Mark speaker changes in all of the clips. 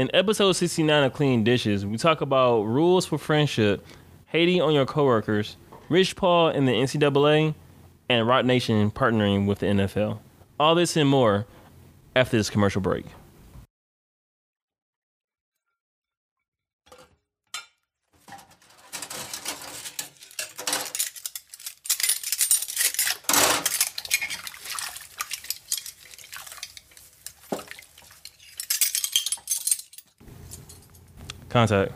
Speaker 1: In episode 69 of Clean Dishes, we talk about rules for friendship, hating on your coworkers, Rich Paul in the NCAA, and Roc Nation partnering with the NFL. All this and more after this commercial break. Contact.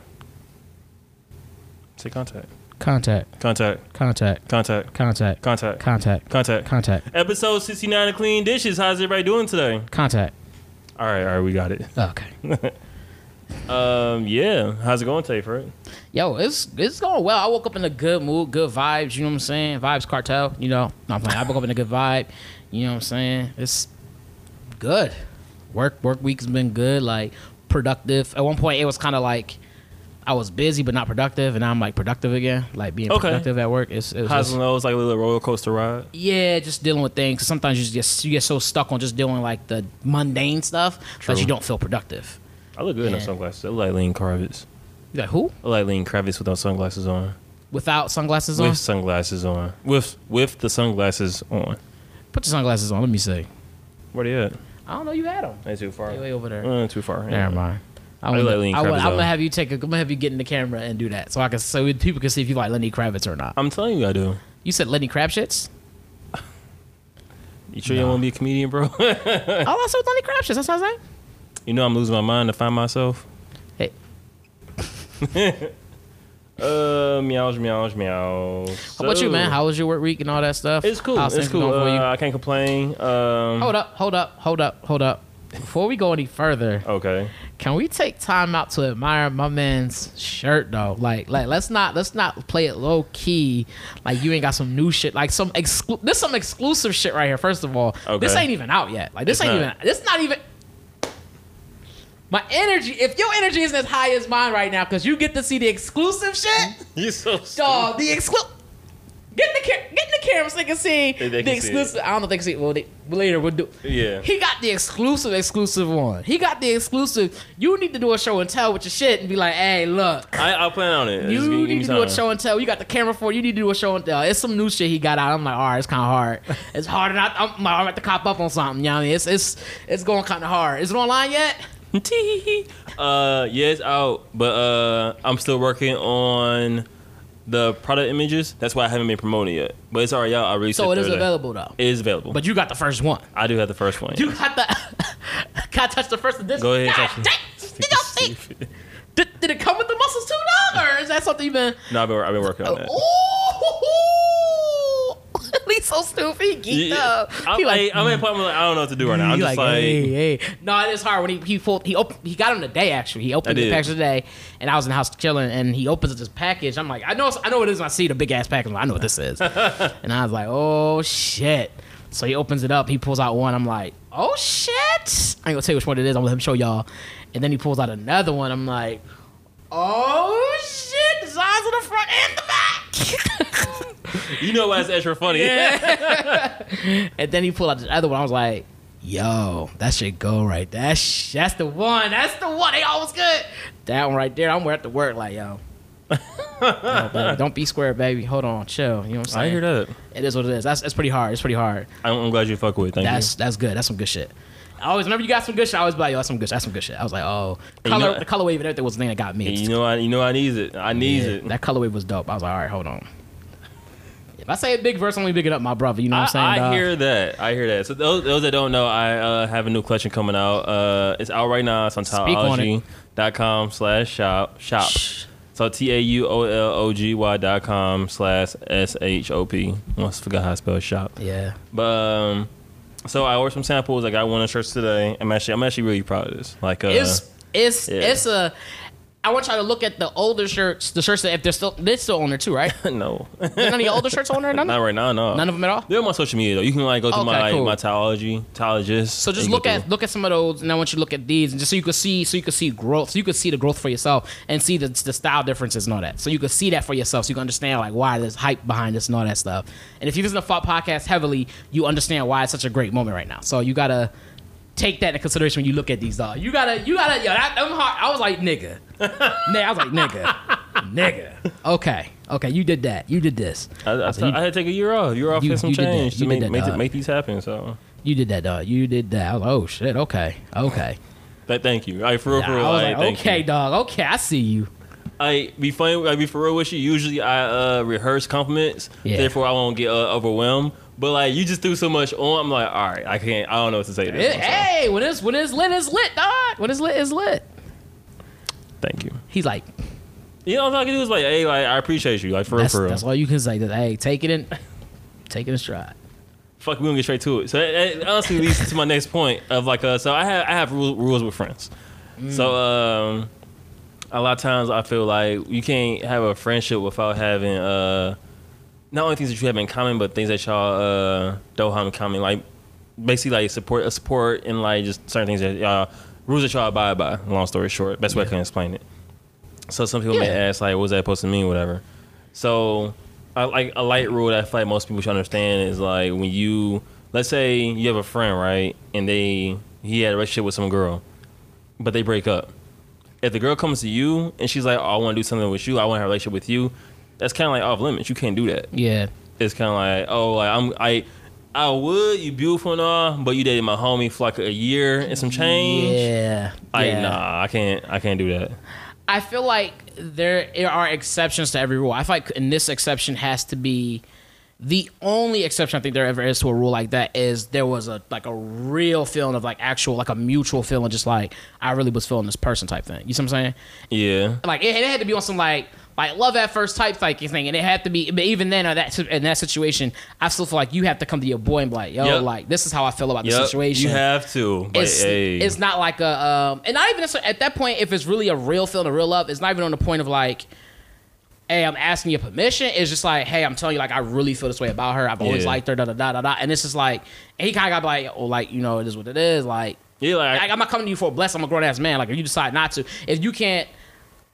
Speaker 1: Say contact.
Speaker 2: Contact.
Speaker 1: Contact.
Speaker 2: Contact.
Speaker 1: Contact.
Speaker 2: Contact.
Speaker 1: Contact.
Speaker 2: Contact.
Speaker 1: Contact.
Speaker 2: Contact.
Speaker 1: Episode 69 of Clean Dishes. How's everybody doing today?
Speaker 2: Contact.
Speaker 1: All right, all right, we got it.
Speaker 2: Okay.
Speaker 1: Um, yeah. How's it going today, Fred?
Speaker 2: Yo, it's it's going well. I woke up in a good mood, good vibes. You know what I'm saying? Vibes cartel. You know, no, I'm playing. I woke up in a good vibe. You know what I'm saying? It's good. Work work week's been good. Like productive. At one point, it was kind of like I was busy but not productive, and now I'm like productive again. Like being
Speaker 1: Okay.
Speaker 2: productive at work. It's, it's just-
Speaker 1: it know? Like a little roller coaster ride.
Speaker 2: yeah, just dealing with things. Sometimes you just you get so stuck on just doing like the mundane stuff
Speaker 1: True.
Speaker 2: that you don't feel productive.
Speaker 1: I look good in those sunglasses. I look like Lenny Kravitz.
Speaker 2: You like who?
Speaker 1: I like Lenny Kravitz with those sunglasses on.
Speaker 2: Without sunglasses on?
Speaker 1: With sunglasses on. With with the sunglasses on.
Speaker 2: Put your sunglasses on. Let me see.
Speaker 1: Where they at?
Speaker 2: I don't know. You had them.
Speaker 1: Ain't too far.
Speaker 2: Way, way over there.
Speaker 1: Uh, too far.
Speaker 2: Never mind. I
Speaker 1: look
Speaker 2: would,
Speaker 1: like Lenny
Speaker 2: I would,
Speaker 1: Kravitz,
Speaker 2: I'm gonna have you take. A, I'm gonna have you get in the camera and do that, so I can so people can see if you like Lenny Kravitz or not.
Speaker 1: I'm telling you, I do.
Speaker 2: You said Lenny Kravitz.
Speaker 1: You sure you don't want to be a comedian, bro?
Speaker 2: oh, that's what Lenny Kravitz. That's what I'm saying.
Speaker 1: you know I'm losing my mind to find myself.
Speaker 2: Hey,
Speaker 1: Uh, meows, meows, meows.
Speaker 2: how about you, man? How was your work week and all that stuff?
Speaker 1: It's cool.
Speaker 2: How's
Speaker 1: It's cool.
Speaker 2: going for you?
Speaker 1: Uh, I can't complain. Um,
Speaker 2: hold up, hold up, hold up, hold up. Before we go any further,
Speaker 1: Okay.
Speaker 2: Can we take time out to admire my man's shirt though? Like, like let's not let's not play it low key. Like you ain't got some new shit. Like some exclu- this some exclusive shit right here. First of all,
Speaker 1: okay.
Speaker 2: this ain't even out yet. Like this
Speaker 1: It's
Speaker 2: ain't
Speaker 1: not.
Speaker 2: even. This not even. My energy. If your energy isn't as high as mine right now, because you get to see the exclusive shit,
Speaker 1: You so
Speaker 2: dog. The exclusive. Get in the ca- get in the camera so they can see
Speaker 1: They- they
Speaker 2: the
Speaker 1: can see
Speaker 2: exclusive. I don't know if they can see. it. Well, they, later we'll do.
Speaker 1: Yeah.
Speaker 2: He got the exclusive, exclusive one. He got the exclusive. You need to do a show and tell with your shit and be like, hey, look.
Speaker 1: I, I'll plan on it.
Speaker 2: You
Speaker 1: give- give
Speaker 2: need to do a show and tell. You got the camera for it. You need to do a show and tell. It's some new shit he got out. I'm like, all right, it's kind of hard. It's hard, and I, I'm, I'm at to cop up on something. You know what I mean? It's it's it's going kind of hard. Is it online yet?
Speaker 1: Uh, yeah, it's out, but uh, I'm still working on the product images. That's why I haven't been promoting it. But it's already out. I released
Speaker 2: So
Speaker 1: it
Speaker 2: is available though.
Speaker 1: It is available.
Speaker 2: But you got the first one.
Speaker 1: I do have the first one.
Speaker 2: You got the. Got to touch the first edition.
Speaker 1: Go ahead,
Speaker 2: God
Speaker 1: touch
Speaker 2: dang, Did, y'all see- did, did it come with the muscles too, dog, or is that something you've been?
Speaker 1: no, I've been, I've been working on that.
Speaker 2: Ooh, he's so stupid. He geeked
Speaker 1: Yeah,
Speaker 2: up.
Speaker 1: I'm,
Speaker 2: He
Speaker 1: like, I'm at a point where like, I don't know what to do right now. I'm just like,
Speaker 2: hey, hey. No, it is hard when he he pulled he opened he got him today actually. He opened the package today, and I was in the house chilling, and he opens this package. I'm like, I know I know what it is. When I see the big ass package. I'm like, I know what this is, and I was like, oh shit. So he opens it up. He pulls out one. I'm like, oh shit. I ain't gonna tell you which one it is. I'm gonna let him show y'all. And then he pulls out another one. I'm like, oh shit. Designs on the front and the back.
Speaker 1: you know why it's extra funny.
Speaker 2: And then he pulled out the other one. I was like, yo, that should go right. That's sh- that's the one. That's the one. They always good. That one right there. I'm at to work like, yo. Yo, baby, don't be square, baby. Hold on, chill. You know what I'm saying?
Speaker 1: I hear that.
Speaker 2: It is what it is. That's that's pretty hard. It's pretty hard.
Speaker 1: I'm, I'm glad you fuck with it. Thank
Speaker 2: That's that's good. That's some good shit. I always remember you got some good shit. I always be like, yo, that's some good. That's some good shit. I was like, oh,
Speaker 1: And you
Speaker 2: color,
Speaker 1: know-
Speaker 2: the color wave and everything was the thing that got me.
Speaker 1: you. You know, I you know I need it. I need
Speaker 2: Yeah,
Speaker 1: it.
Speaker 2: That color wave was dope. I was like, all right, hold on. If I say a big verse, I'm only bigging up my brother. You know what I'm saying?
Speaker 1: I hear that. I hear that. So those, those that don't know, I uh, have a new collection coming out. Uh, it's out right now. It's on
Speaker 2: it.
Speaker 1: slash shop. Shop. So T A U O L O G Y dot com slash S H O P. Almost forgot how to spell shop.
Speaker 2: Yeah.
Speaker 1: But um, so I ordered some samples. I got one of the shirts today. I'm actually I'm actually really proud of this. Like uh,
Speaker 2: it's it's
Speaker 1: yeah.
Speaker 2: it's a. I want y'all to look at the older shirts, the shirts that if they're still they're still on there too, right?
Speaker 1: no,
Speaker 2: None of your older shirts on there, none.
Speaker 1: not right now. No,
Speaker 2: None of them at all.
Speaker 1: They're on my social media though. You can like go through
Speaker 2: Okay,
Speaker 1: my
Speaker 2: cool.
Speaker 1: my tyology, tyologist.
Speaker 2: So just look at
Speaker 1: through.
Speaker 2: look at some of those, and I want you to look at these, and just so you can see, so you can see growth, so you can see the growth for yourself, and see the, the style differences and all that. So you can see that for yourself, so you can understand like why there's hype behind this and all that stuff. And if you listen to Fought Podcast heavily, you understand why it's such a great moment right now. So you gotta take that into consideration when you look at these dogs. You gotta, you gotta, yo, that, them hard. I was like, nigga. I was like, nigga, nigga. Okay, okay, you did that. You did this.
Speaker 1: I, I,
Speaker 2: said, you-
Speaker 1: I had to take a year off. Year off
Speaker 2: You-
Speaker 1: some change
Speaker 2: You
Speaker 1: to make
Speaker 2: that,
Speaker 1: make, make these happen. So,
Speaker 2: You did that, dog. You did that. I was like, oh shit. Okay, okay.
Speaker 1: th- thank you. I for real, for
Speaker 2: I was
Speaker 1: I
Speaker 2: like, okay,
Speaker 1: you.
Speaker 2: dog. Okay, I see you.
Speaker 1: I be funny. I be for real with you. Usually, I uh, rehearse compliments.
Speaker 2: Yeah.
Speaker 1: Therefore, I won't get uh, overwhelmed. But like, you just threw so much on. I'm like, all right, I can't. I don't know what to say. To this
Speaker 2: It-
Speaker 1: one, so
Speaker 2: hey, when it's when it's lit, it's lit, dog. When it's lit, it's lit.
Speaker 1: Thank you.
Speaker 2: He's like,
Speaker 1: You know, all I can do is like, hey, like, I appreciate you. Like for real,
Speaker 2: that's,
Speaker 1: for real.
Speaker 2: that's all you can say. That hey, take it in, take it in stride.
Speaker 1: Fuck, we gonna get straight to it. So that, that honestly leads to my next point of like, uh, so I have I have rules, rules with friends. So um, a lot of times I feel like you can't have a friendship without having uh, not only things that you have in common, but things that y'all uh, don't have in common. Like basically like support, a support, and like just certain things that y'all rules that y'all abide by. Long story short, best way I can explain it. So some people may ask like, what's that supposed to mean, whatever. So I like a light rule that I feel like most people should understand is like when you let's say you have a friend, right, and they he had a relationship with some girl, but they break up. If the girl comes to you and she's like, oh, I want to do something with you, I want to have a relationship with you, that's kind of like off limits. You can't do that.
Speaker 2: Yeah,
Speaker 1: It's kind of like, oh, like I'm I. I would, you beautiful and all, but you dated my homie for like a year and some change.
Speaker 2: yeah,
Speaker 1: Like,
Speaker 2: yeah.
Speaker 1: nah, I can't, I can't do that.
Speaker 2: I feel like there are exceptions to every rule. I feel like in this exception has to be the only exception I think there ever is to a rule like that is there was a like a real feeling of like actual like a mutual feeling, just like I really was feeling this person type thing. You see what I'm saying?
Speaker 1: Yeah,
Speaker 2: Like it, it had to be on some like like love at first type like thing, and it had to be. But even then, in that in that situation, I still feel like you have to come to your boy and be like, yo,
Speaker 1: Yep.
Speaker 2: like this is how I feel about the situation.
Speaker 1: You have to.
Speaker 2: It's,
Speaker 1: hey,
Speaker 2: it's not like a um and not even at that point if it's really a real feeling a real love it's not even on the point of like hey i'm asking your permission it's just like hey i'm telling you like i really feel this way about her i've always
Speaker 1: Yeah.
Speaker 2: liked her da da da da da and it's just like and he kind of got like oh like you know it is what it is like
Speaker 1: yeah, like,
Speaker 2: I'm not coming to you for a blessing. I'm a grown ass man. Like, if you decide not to, if you can't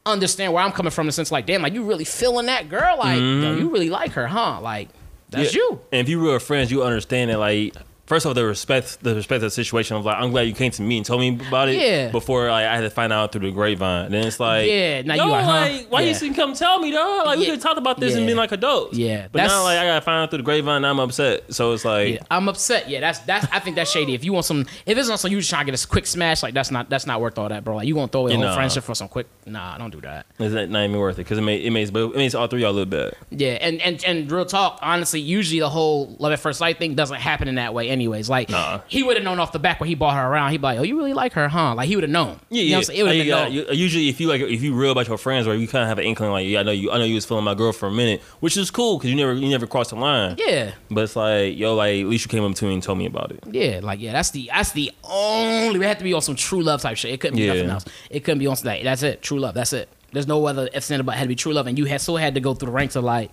Speaker 2: understand where I'm coming from, in the sense like, damn, like you really feeling that girl, like, yo, you really like her, huh? Like, that's
Speaker 1: Mm-hmm. Yeah.
Speaker 2: you.
Speaker 1: And if you real friends, you understand that like first off the respect the respect of the situation of like I'm glad you came to me and told me about it
Speaker 2: Yeah.
Speaker 1: before like, I had to find out through the grapevine. Then it's like
Speaker 2: Yeah, now
Speaker 1: yo,
Speaker 2: you like, huh?
Speaker 1: why you didn't come tell me though? Like we could talk about this and
Speaker 2: Yeah.
Speaker 1: been like adults.
Speaker 2: Yeah,
Speaker 1: But now like I gotta find out through the grapevine, now I'm upset. So it's like
Speaker 2: Yeah, I'm upset. Yeah, that's that's. I think that's shady. If you want some, if it's on some, you just trying to get a quick smash, like that's not that's not worth all that, bro. Like you gonna throw away a whole friendship for some quick? Nah, don't do that.
Speaker 1: it's not not even worth it because it made it makes it makes all three of y'all look bad.
Speaker 2: Yeah, and and and real talk, honestly, usually the whole love at first sight thing doesn't happen in that way, anyways. Like
Speaker 1: Nah.
Speaker 2: he would have known off the back when he bought her around. He'd be like, "Oh, you really like her, huh?" Like he would have known.
Speaker 1: Yeah,
Speaker 2: You know
Speaker 1: yeah.
Speaker 2: what I'm saying? It would have
Speaker 1: you
Speaker 2: been
Speaker 1: got-
Speaker 2: known.
Speaker 1: Uh, you- usually, if you like, if you real about your friends, or you kind of have an inkling, like, yeah, I know you, I know you was feeling my girl for a minute, which is cool because you never, you never crossed the line.
Speaker 2: Yeah,
Speaker 1: But it's like, yo, like at least you came up to me and told me about it.
Speaker 2: yeah, like yeah. That's the that's the only. We had to be on some true love type shit. It couldn't be
Speaker 1: Yeah.
Speaker 2: nothing else. It couldn't be on that. That's it. True love. That's it. There's no other but it had to be true love, and you had still had to go through the ranks of like,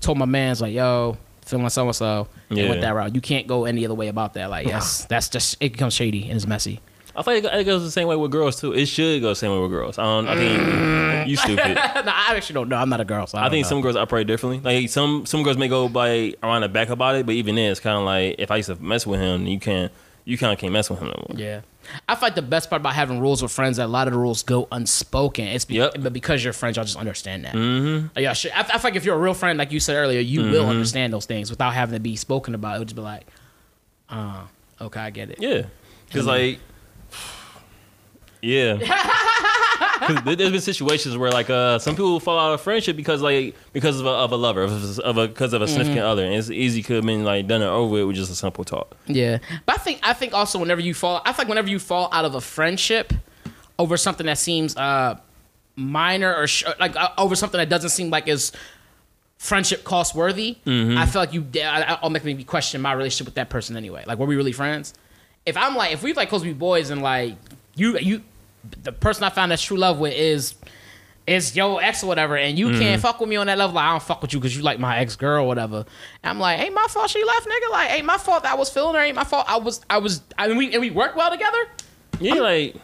Speaker 2: told my man's like, yo, feeling so and so, and
Speaker 1: Yeah.
Speaker 2: went that route. You can't go any other way about that. Like, yes, that's just it becomes shady and it's messy.
Speaker 1: I feel like it goes the same way with girls too. It should go the same way with girls. I don't. I think you stupid.
Speaker 2: no, I actually don't know. I'm not a girl, so I,
Speaker 1: I think
Speaker 2: know.
Speaker 1: some girls operate differently. Like some some girls may go by around the back about it, but even then, it's kind of like if I used to mess with him, you can't. You kind of can't mess with him no more.
Speaker 2: Yeah. I find the best part about having rules with friends that a lot of the rules go unspoken. It's be-
Speaker 1: Yep.
Speaker 2: but because you're friends, y'all just understand that. Mm-hmm. Yeah, sure. I, I feel like if you're a real friend, like you said earlier, you
Speaker 1: Mm-hmm.
Speaker 2: will understand those things without having to be spoken about. It would just be like, uh, okay, I get it.
Speaker 1: Yeah, because like, yeah. there's been situations where like uh some people fall out of friendship because like because of a, of a lover of a, because of a significant
Speaker 2: Mm-hmm.
Speaker 1: other and it's easy could have been like done it over with with just a simple talk.
Speaker 2: Yeah, but I think I think also whenever you fall, I think whenever you fall out of a friendship over something that seems uh minor or sh- like uh, over something that doesn't seem like is friendship cost worthy,
Speaker 1: Mm-hmm.
Speaker 2: I feel like you I'll make me question my relationship with that person anyway. Like, were we really friends? If I'm like, if we like close to be boys and like you you the person I found that true love with is is your ex or whatever, and you
Speaker 1: Mm-hmm.
Speaker 2: can't fuck with me on that level. Like, I don't fuck with you because you like my ex girl or whatever. And I'm like, ain't my fault she left, nigga. Like, ain't my fault that I was feeling her. Ain't my fault I was I was. I mean, we and we work well together.
Speaker 1: Yeah, like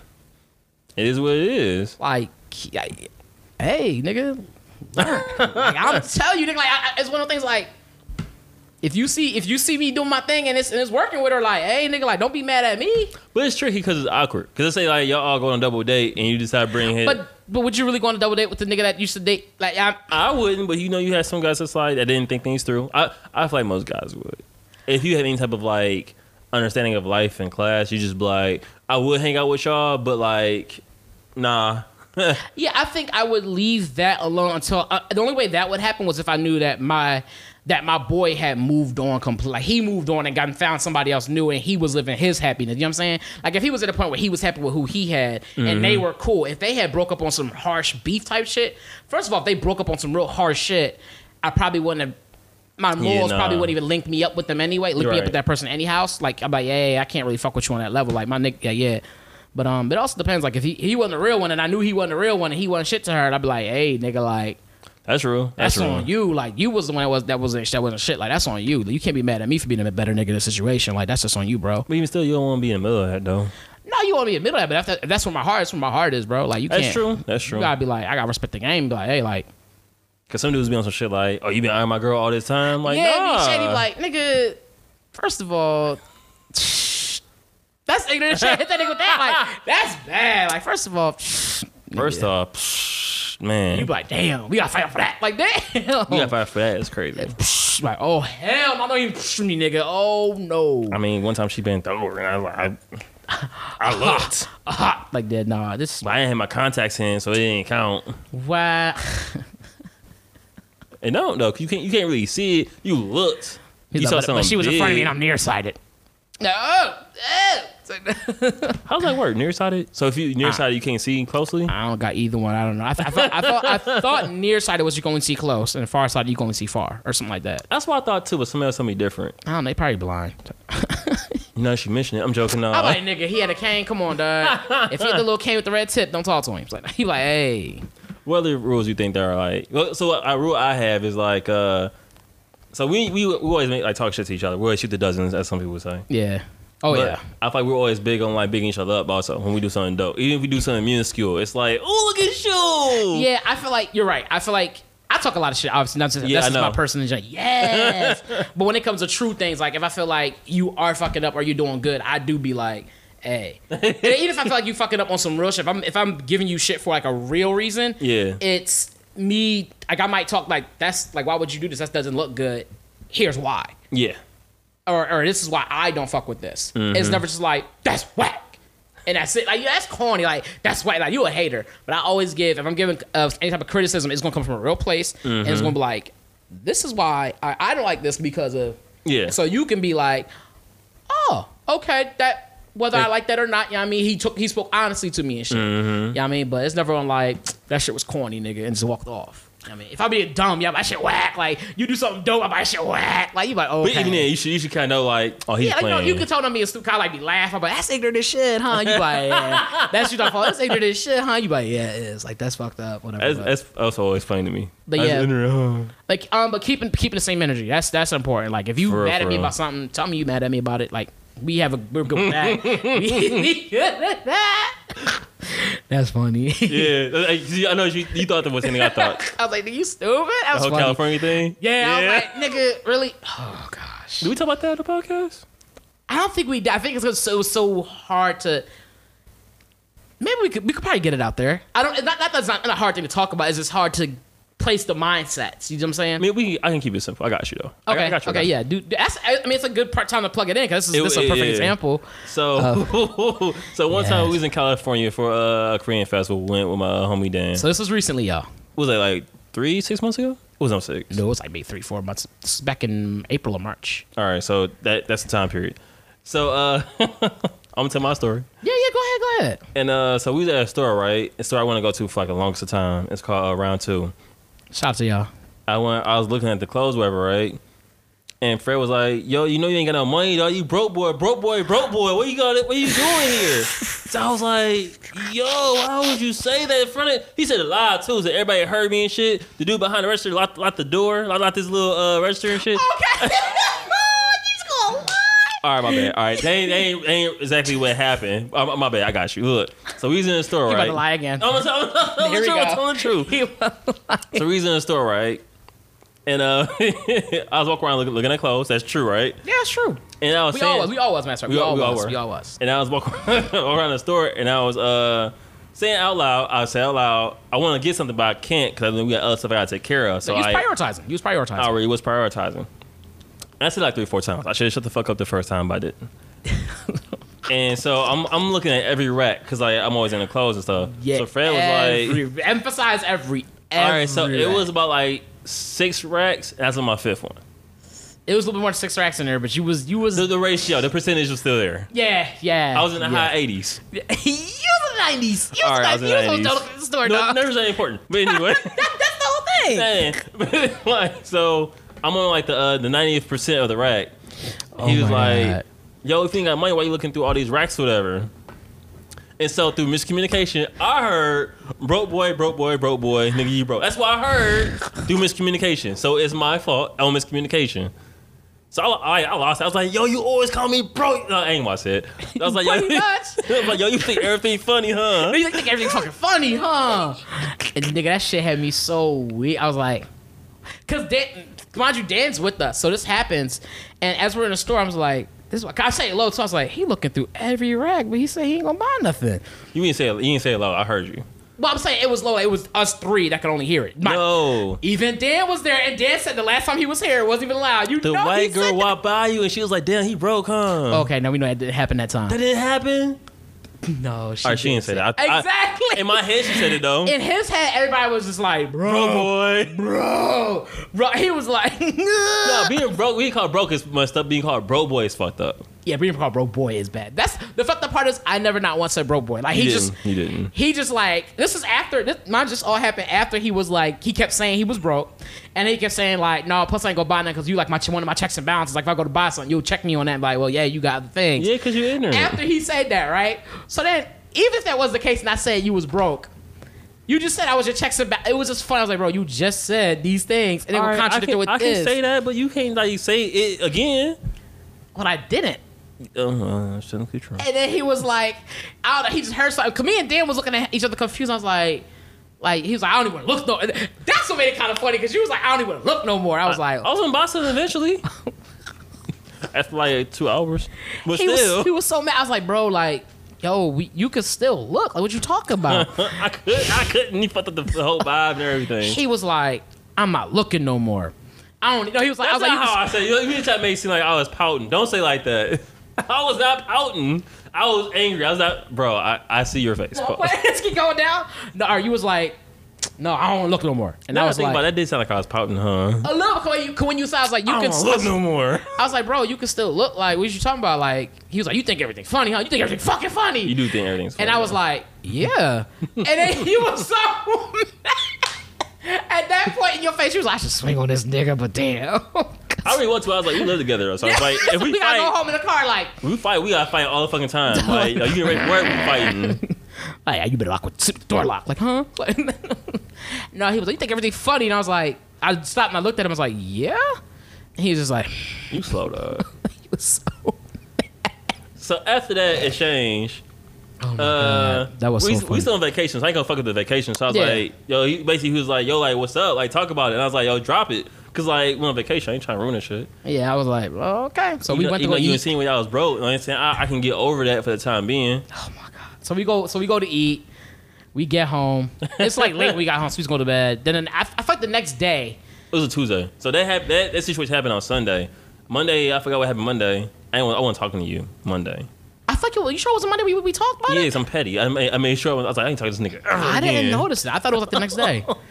Speaker 1: it is what it is.
Speaker 2: Like, hey, nigga. like, I'm telling you, nigga. Like, I- it's one of the things. Like, If you see if you see me doing my thing and it's and it's working with her, like, hey nigga, like don't be mad at me.
Speaker 1: But it's tricky because it's awkward. Because let's say like y'all all go on a double date and you decide to bring him.
Speaker 2: But but would you really go on a double date with the nigga that used to date? Like, I,
Speaker 1: I wouldn't, but you know, you had some guys that's like that didn't think things through. I I feel like most guys would. If you have any type of like understanding of life and class, you just be like, I would hang out with y'all, but like, nah.
Speaker 2: yeah, I think I would leave that alone until uh, the only way that would happen was if I knew that my that my boy had moved on completely. Like he moved on and got and found somebody else new and he was living his happiness. You know what I'm saying? Like if he was at a point where he was happy with who he had and they were cool, if they had broke up on some harsh beef type shit, first of all, if they broke up on some real harsh shit, I probably wouldn't have my morals
Speaker 1: nah.
Speaker 2: probably wouldn't even link me up with them anyway. Link me up with that person anyhow. Like I'm like, yeah, yeah, I can't really fuck with you on that level. Like my nigga, yeah, yeah. But um, it also depends. Like if he, he wasn't a real one, and I knew he wasn't a real one, and he wasn't shit to her, I'd be like, hey, nigga, like
Speaker 1: That's real.
Speaker 2: that's,
Speaker 1: That's, real.
Speaker 2: on you. Like you was the one that was that wasn't that wasn't shit. Like that's on you. You can't be mad at me for being a better nigga in the situation. Like that's just on you, bro.
Speaker 1: But even still, you don't want to be in the middle of that though.
Speaker 2: No, you want to be in the middle of that, but if, that, if that's where my heart is, where my heart is, bro. Like you
Speaker 1: That's
Speaker 2: can't.
Speaker 1: true. That's true.
Speaker 2: You gotta be like, I gotta respect the game. Be like, hey, like
Speaker 1: Cause some dudes be on some shit like, oh, you been eyeing my girl all this time? Like,
Speaker 2: yeah,
Speaker 1: nah.
Speaker 2: be shady. Like nigga, first of all. That's ignorant shit. Hit that nigga with that. Like, that's bad. Like, first of all,
Speaker 1: First off, psh, man,
Speaker 2: you be like, damn, we gotta fight for that. Like, damn.
Speaker 1: you gotta fight for that. It's crazy.
Speaker 2: Psh, like, oh hell, I don't even psh me, nigga. Oh no.
Speaker 1: I mean, one time she bent over and I was like, I, I looked.
Speaker 2: Aha. Like that. Nah, this.
Speaker 1: But I didn't have my contacts in, so it didn't count.
Speaker 2: Wow.
Speaker 1: And no, no, 'cause you can't you can't really see it. You looked.
Speaker 2: He's
Speaker 1: you
Speaker 2: like,
Speaker 1: saw
Speaker 2: but,
Speaker 1: something
Speaker 2: but she was in front of me and I'm nearsighted. No. Oh, oh.
Speaker 1: How does that work? Nearsighted? So if you nearsighted, you can't see closely.
Speaker 2: I don't got either one. I don't know. I, th- I thought I thought I thought nearsighted was you can only see close, and far sighted you can only see far, or something like that.
Speaker 1: That's what I thought too, but somebody else told me different.
Speaker 2: I don't know. They probably blind.
Speaker 1: You know, she mentioned it. I'm joking. No,
Speaker 2: I'm like, nigga, he had a cane. Come on, dog. if he had the little cane with the red tip, don't talk to him. He's like, he like, hey,
Speaker 1: what other rules you think there are like? well, So a rule I have is like, uh so we we, we always make, like talk shit to each other. We always shoot the dozens, as some people would say.
Speaker 2: yeah, oh
Speaker 1: But
Speaker 2: yeah.
Speaker 1: I feel like we're always big on like bigging each other up. Also, when we do something dope, even if we do something minuscule, it's like, oh look at you.
Speaker 2: Yeah, I feel like you're right. I feel like I talk a lot of shit. Obviously, not just
Speaker 1: Yeah,
Speaker 2: that's just my personal enjoy. Yes, but when it comes to true things, like if I feel like you are fucking up or you're doing good, I do be like, hey. and even if I feel like you fucking up on some real shit, if I'm if I'm giving you shit for like a real reason,
Speaker 1: Yeah.
Speaker 2: it's me. Like I might talk like that's like why would you do this? That doesn't look good. Here's why.
Speaker 1: Yeah.
Speaker 2: Or, or this is why I don't fuck with this.
Speaker 1: Mm-hmm.
Speaker 2: It's never just like that's whack, and that's it. Like yeah, that's corny. Like that's whack. Like you a hater. But I always give if I'm giving uh, any type of criticism, it's gonna come from a real place, and
Speaker 1: Mm-hmm.
Speaker 2: it's gonna be like, this is why I, I don't like this because of.
Speaker 1: Yeah.
Speaker 2: So you can be like, oh, okay, that whether I like that or not, you know what I mean? He took he spoke honestly to me and shit.
Speaker 1: Mm-hmm.
Speaker 2: You know what I mean? But it's never on like that shit was corny, nigga, and just walked off. You know what I mean, if I be dumb, yeah, that shit whack. Like you do something dope, I'm like shit whack. Like you like, oh,
Speaker 1: But even then, you should you should kind of know like, oh, he's
Speaker 2: yeah, like, you know, you can tell them me a stupid, kind of like be laughing, but that's ignorant as shit, huh? You like, yeah, that's you talking about. That's ignorant as shit, huh? You like, yeah, it is. Like that's fucked up, whatever.
Speaker 1: that's, that's also always funny to me.
Speaker 2: But
Speaker 1: That's
Speaker 2: yeah.
Speaker 1: ignorant, huh?
Speaker 2: like, um, but keeping keeping the same energy. That's that's important. Like, if you
Speaker 1: For real,
Speaker 2: mad at me
Speaker 1: real.
Speaker 2: about something, tell me you mad at me about it. Like, we have a we're good with that. That's funny.
Speaker 1: Yeah, like, see, I know you, you thought that was anything I thought.
Speaker 2: I was like, "Are you stupid." That
Speaker 1: The
Speaker 2: was
Speaker 1: whole
Speaker 2: funny.
Speaker 1: California thing.
Speaker 2: Yeah, I was like, "Nigga, really?" Oh gosh.
Speaker 1: Did we talk about that on the podcast?
Speaker 2: I don't think we. did. I think it's 'cause it was so hard to. Maybe we could. We could probably get it out there. I don't. Not, not that's not a hard thing to talk about. It's just hard to place the mindsets. You know what I'm saying?
Speaker 1: I mean, we I can keep it simple. I got you though. I got-
Speaker 2: okay.
Speaker 1: I got you,
Speaker 2: okay.
Speaker 1: got you.
Speaker 2: Yeah. Dude, that's. I mean, it's a good part time to plug it in because this is
Speaker 1: It-
Speaker 2: this is a perfect
Speaker 1: yeah.
Speaker 2: example.
Speaker 1: So, so one time
Speaker 2: Yes.
Speaker 1: we was in California for a Korean festival. We went with my homie Dan.
Speaker 2: So this was recently, y'all.
Speaker 1: was it like three, six months ago? It was on six.
Speaker 2: No, it was like maybe three, four months. Is back in April or March.
Speaker 1: All right, so that that's the time period. So uh, I'm gonna tell my story.
Speaker 2: Yeah. Yeah. Go ahead. Go ahead.
Speaker 1: And uh, so we was at a store, right? A store I want to go to for like the longest of time. It's called uh, Round Two.
Speaker 2: Shout out to y'all.
Speaker 1: I went. I was looking at the clothes, whatever, right? And Fred was like, "Yo, you know you ain't got no money, dog. You broke boy, broke boy, broke boy. What you got? What you doing here?" so I was like, "Yo, why would you say that in front of?" He said a lot too. So everybody heard me and shit. The dude behind the register locked, locked the door, locked, locked this little uh, register and shit.
Speaker 2: Okay. He's.
Speaker 1: All right, my bad. All right, they ain't, that ain't, that ain't exactly what happened. Uh, my- bad. I got you. Look, so we was in the store, right?
Speaker 2: about to lie again.
Speaker 1: I'm, I'm, I'm,
Speaker 2: Here we
Speaker 1: I'm
Speaker 2: go.
Speaker 1: telling the truth.
Speaker 2: He-
Speaker 1: So we was in the store, right? and uh, I was walking around looking, looking at clothes. That's true, right?
Speaker 2: Yeah, it's true.
Speaker 1: And I was
Speaker 2: We
Speaker 1: saying,
Speaker 2: all was. We all was, man. Sorry. We, all, was.
Speaker 1: were.
Speaker 2: We all was.
Speaker 1: And I was walking around the store, and I was uh saying out loud. I say out loud, I want to get something, but I can't because we got other stuff I got to take care of. So
Speaker 2: So you was
Speaker 1: I,
Speaker 2: prioritizing. You was prioritizing.
Speaker 1: I already was prioritizing. I said like three, four times. I should have shut the fuck up the first time, but I didn't. and so I'm I'm looking at every rack because like I'm always in the clothes and stuff.
Speaker 2: yeah.
Speaker 1: So Fred was like,
Speaker 2: every, emphasize every.
Speaker 1: all right. So
Speaker 2: every
Speaker 1: it was about like six racks. That's on my fifth one.
Speaker 2: It was a little bit more than six racks in there, but you was you was
Speaker 1: The, the ratio, the percentage was still there.
Speaker 2: yeah yeah.
Speaker 1: I was in the
Speaker 2: yeah.
Speaker 1: high 80s.
Speaker 2: you was in the nineties. You was
Speaker 1: right,
Speaker 2: in the
Speaker 1: in
Speaker 2: nineties.
Speaker 1: the
Speaker 2: You
Speaker 1: 90s.
Speaker 2: was the store,
Speaker 1: No,
Speaker 2: dog.
Speaker 1: numbers ain't important. But anyway.
Speaker 2: That- that's the whole thing.
Speaker 1: Man, like so, I'm on like the uh, the 90th percent of the rack.
Speaker 2: Oh
Speaker 1: he was like,
Speaker 2: God.
Speaker 1: "Yo, if you ain't got money, why you looking through all these racks, or whatever?" And so through miscommunication, I heard broke boy, broke boy, broke boy, nigga, you broke. That's what I heard through miscommunication. So it's my fault on miscommunication. So I, I, I lost. it. I was like, "Yo, you always call me broke." No, I ain't what I said. I was like, "Yo. I was like, yo, you think everything funny, huh?"
Speaker 2: You think everything's fucking funny, huh? And nigga, that shit had me so weak. I was like, cause Dan, mind you, Dan's with us, so this happens. And as we're in the store, I was like, this is what I say it low. So I was like, he looking through every rack, but he said he ain't gonna buy nothing.
Speaker 1: You didn't say. You didn't say it loud. I heard you.
Speaker 2: Well, I'm saying it was low. It was us three that could only hear it. My-
Speaker 1: No.
Speaker 2: Even Dan was there, and Dan said the last time he was here, it wasn't even loud. You
Speaker 1: The
Speaker 2: know
Speaker 1: white girl walked by you and she was like, "Damn, he broke, huh?"
Speaker 2: Okay, now we know that didn't happen that time.
Speaker 1: That didn't happen.
Speaker 2: no, she,
Speaker 1: All right, she didn't say that. I- I-
Speaker 2: exactly.
Speaker 1: In my head, she said it though.
Speaker 2: in his head, everybody was just like, bro,
Speaker 1: Bro, boy.
Speaker 2: bro, bro. He was like,
Speaker 1: No, being broke, being called broke is messed up. Being called broke boy is fucked up.
Speaker 2: Yeah, being called bro boy is bad. That's the fucked up part is I never not once said bro boy. Like he
Speaker 1: You
Speaker 2: just.
Speaker 1: You didn't.
Speaker 2: he just like this is after this mine just all happened after he was like he kept saying he was broke and he kept saying like no plus I ain't gonna buy nothing because you like my one of my checks and balances like if I go to buy something you'll check me on that and be like well yeah you got the things
Speaker 1: Yeah, cause you're ignorant.
Speaker 2: after he said that right so then even if that was the case and I said you was broke you just said I was your checks and ba- it was just fun I was like bro you just said these things and it
Speaker 1: All
Speaker 2: was
Speaker 1: right, I
Speaker 2: contradicted
Speaker 1: can,
Speaker 2: with
Speaker 1: I can say that, but you can't like say it again.
Speaker 2: but I didn't
Speaker 1: Uh, shouldn't be true.
Speaker 2: And then he was like, I don't know, he just heard something. Cause me and Dan was looking at each other confused. I was like, like he was like, I don't even wanna look no. That's what made it kind of funny because you was like, I don't even wanna look no more. I was like,
Speaker 1: I was in Boston eventually. After like two hours, but
Speaker 2: he
Speaker 1: still,
Speaker 2: was he was so mad. I was like, bro, like, yo, we, you could still look. Like, what you talking about?
Speaker 1: I could, I couldn't. He fucked up the, the whole vibe and everything.
Speaker 2: he was like, I'm not looking no more. I don't know. He was like,
Speaker 1: That's
Speaker 2: I was
Speaker 1: not
Speaker 2: like, you
Speaker 1: how I say. You, you try to make it seem like I was pouting. Don't say like that. I was not pouting. I was angry. I was not, bro. I, I see your face.
Speaker 2: just, let's keep going down. No, or you was like, no, I don't look no more. And
Speaker 1: Now
Speaker 2: I was
Speaker 1: think
Speaker 2: like,
Speaker 1: about it, that did sound like I was pouting, huh?
Speaker 2: a little when you, when you said, I was like, you
Speaker 1: I
Speaker 2: can
Speaker 1: don't look no more.
Speaker 2: I was like, bro, you can still look like what you talking about? Like he was like, you think everything funny, huh? You think everything fucking funny?
Speaker 1: You do think everything's funny.
Speaker 2: and I was like, yeah. and then he was so At that point in your face, you was like, I should swing on this nigga, but damn.
Speaker 1: I already want to. I was like, we live together, so I was like, if we,
Speaker 2: we gotta go
Speaker 1: fight,
Speaker 2: home in the car, like,
Speaker 1: we fight, we gotta fight all the fucking time. Like, yo, you get ready for work, we fighting.
Speaker 2: hey, you better lock with the door lock. Like, huh? Like, no, he was like, you think everything funny? And I was like, I stopped and I looked at him. I was like, yeah. And he was just like,
Speaker 1: You slow dog.
Speaker 2: he was so.
Speaker 1: So after that exchange,
Speaker 2: Oh my
Speaker 1: uh,
Speaker 2: god, that was
Speaker 1: we,
Speaker 2: so funny.
Speaker 1: we still on vacation. So I ain't gonna fuck up the vacation. So I was
Speaker 2: Yeah.
Speaker 1: like, yo, he, basically he was like, yo, like, what's up? Like, talk about it. And I was like, yo, drop it. Cause like we're on vacation. I ain't trying to ruin this shit.
Speaker 2: yeah, I was like, well, okay. So we
Speaker 1: Even-
Speaker 2: went to
Speaker 1: even
Speaker 2: go
Speaker 1: you
Speaker 2: eat.
Speaker 1: seen when I was broke. You know what I'm saying? I, I can get over that for the time being.
Speaker 2: Oh my god. So we go. So we go to eat. We get home. It's like late. We got home. So we just go to bed. Then I, I the next day.
Speaker 1: It was a Tuesday. So that had that, that situation happened on Sunday. Monday, I forgot what happened Monday. I ain't, I wasn't talking to you Monday.
Speaker 2: I it, was- you sure it was a Monday we we talked about it.
Speaker 1: Yes, I'm petty. I made, I made sure I was, I was like, I ain't talking to this nigga.
Speaker 2: I didn't notice that. I thought it was like the next day.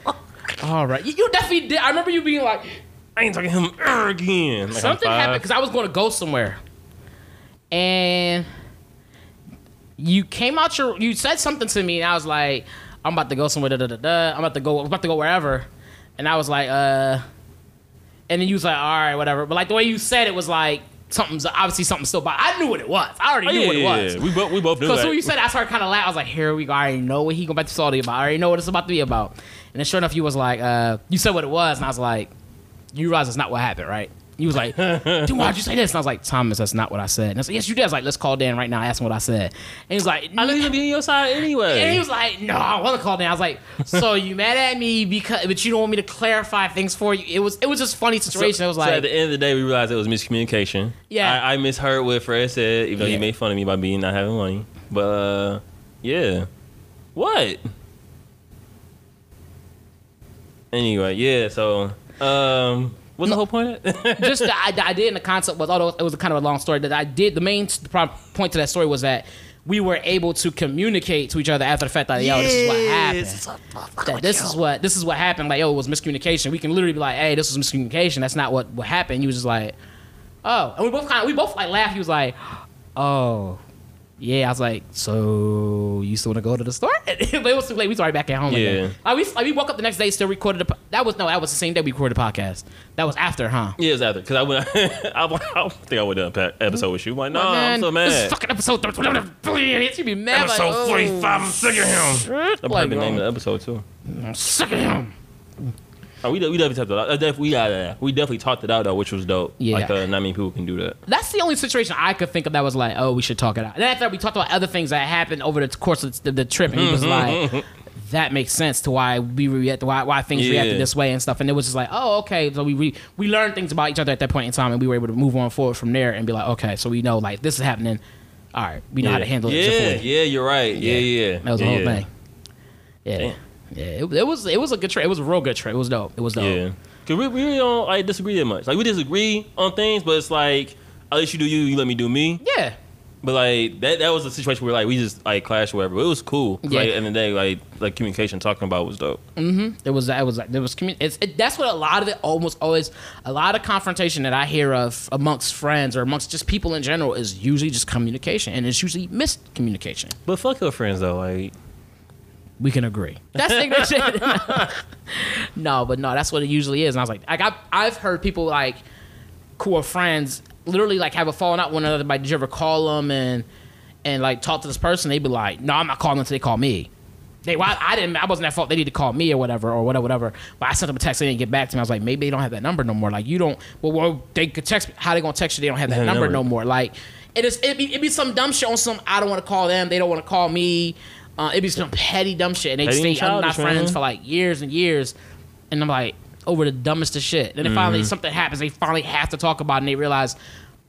Speaker 2: All right. You, you definitely did. I remember you being like
Speaker 1: I ain't talking to him ever again. Like, I'm
Speaker 2: something
Speaker 1: five.
Speaker 2: happened because I was going to go somewhere, and you came out your. You said something to me, and I was like, I'm about to go somewhere. Da, da, da, da. I'm about to go. I'm about to go wherever, and I was like, uh. And then you was like, all right, whatever. But like the way you said it was like something's obviously something still. But I knew what it was. I already
Speaker 1: Oh,
Speaker 2: knew
Speaker 1: yeah,
Speaker 2: what it was.
Speaker 1: yeah. We both we both knew
Speaker 2: Because when you said I started kind of laughing. I was like, here we go. I already know what he going back to Saudi about. I already know what it's about to be about. And then sure enough, you was like, uh, you said what it was. And I was like, you realize it's not what happened, right? He was like, dude, why'd you say this? And I was like, Thomas, that's not what I said. And I said, yes, you did. I was like, let's call Dan right now, ask him what I said. And he was like,
Speaker 1: I know he's gonna be on your side anyway.
Speaker 2: and he was like, "No, I want to call Dan." I was like, "So you mad at me because, but you don't want me to clarify things for you?" It was, it was just funny situation. it was
Speaker 1: so at the end of the day, we realized it was miscommunication.
Speaker 2: Yeah.
Speaker 1: I, I misheard what Fred said, even though
Speaker 2: Yeah.
Speaker 1: he made fun of me by being not having money. But uh, yeah, what? Anyway, yeah. So um, what's the whole point?
Speaker 2: Just the, I, the idea and the concept was, although it was kind of a long story, that I did the main point to that story was that we were able to communicate to each other after the fact that yo, this is what happened. That this is what this is what happened. Like, yo, it was miscommunication. We can literally be like, hey, this was miscommunication. That's not what what happened. He was just like, oh, and we both kind of we both like laughed. He was like, oh. Yeah, I was like, so you still want to go to the store? but it was too late. We was already back at home.
Speaker 1: Yeah.
Speaker 2: again. Like we, like we woke up the next day, still recorded. The, po- that was no, that was the same day we recorded the podcast. That was after, huh?
Speaker 1: yeah, it's after because I would. I, would- I don't think I would have done an episode with you. I'm like, no,
Speaker 2: Like,
Speaker 1: I'm so mad.
Speaker 2: This is fucking episode 30. She'd be mad. like, oh,
Speaker 1: I'm sick of him.
Speaker 2: shit.
Speaker 1: That
Speaker 2: Like,
Speaker 1: probably the name
Speaker 2: oh,
Speaker 1: of the oh. episode too.
Speaker 2: I'm sick of him.
Speaker 1: Oh, we, we definitely talked it out. Uh, def- we, uh, we definitely talked it out though, which was dope.
Speaker 2: Yeah.
Speaker 1: Like, uh, not many people can do that.
Speaker 2: That's the only situation I could think of that was like, oh, we should talk it out. And after that, we talked about other things that happened over the course of the, the trip, and he was like, that makes sense to why we react, why why things
Speaker 1: Yeah.
Speaker 2: reacted this way and stuff. And it was just like, oh, okay. So we we we learned things about each other at that point in time, and we were able to move on forward from there and be like, okay, so we know like this is happening. All right, we know how to handle
Speaker 1: yeah,
Speaker 2: it.
Speaker 1: Yeah, yeah, you're right. Yeah, yeah.
Speaker 2: That was the
Speaker 1: yeah,
Speaker 2: whole thing. Yeah.
Speaker 1: Damn.
Speaker 2: Yeah, it, it was it was a good trip. It was a real good trip. It was dope. It was dope.
Speaker 1: Yeah. Cause we, we really don't like disagree that much. Like we disagree on things, but it's like I least you do you, you let me do me.
Speaker 2: Yeah.
Speaker 1: But like that that was a situation where like we just like clashed or whatever. But it was cool.
Speaker 2: Yeah.
Speaker 1: Like in the day, like like communication talking about was dope. Mm-hmm.
Speaker 2: It was it was like there was commu- it's, it, that's what a lot of it almost always a lot of confrontation that I hear of amongst friends or amongst just people in general is usually just communication and it's usually miscommunication.
Speaker 1: But fuck your friends though. Like
Speaker 2: We can agree. That's ignorant shit. no, but no, that's what it usually is. And I was like, like I've, I've heard people like who are friends literally like have a falling out with one another. Like, did you ever call them and and like talk to this person? They'd be like, no, I'm not calling until they call me. They, well, I didn't. I wasn't at fault. They need to call me or whatever, or whatever, whatever. But I sent them a text. They didn't get back to me. I was like, maybe they don't have that number no more. Like you don't. Well, well they could text. me. How they gonna text you? They don't have that
Speaker 1: Yeah,
Speaker 2: number
Speaker 1: number.
Speaker 2: no more. Like it is. It be, it be some dumb shit on some. I don't want to call them. They don't want to call me. Uh, it be some petty dumb shit, and they
Speaker 1: Petty and
Speaker 2: stay I'm not
Speaker 1: man.
Speaker 2: friends for like years and years. And I'm like over the dumbest of shit. Then
Speaker 1: Mm-hmm.
Speaker 2: finally something happens. They finally have to talk about, it and they realize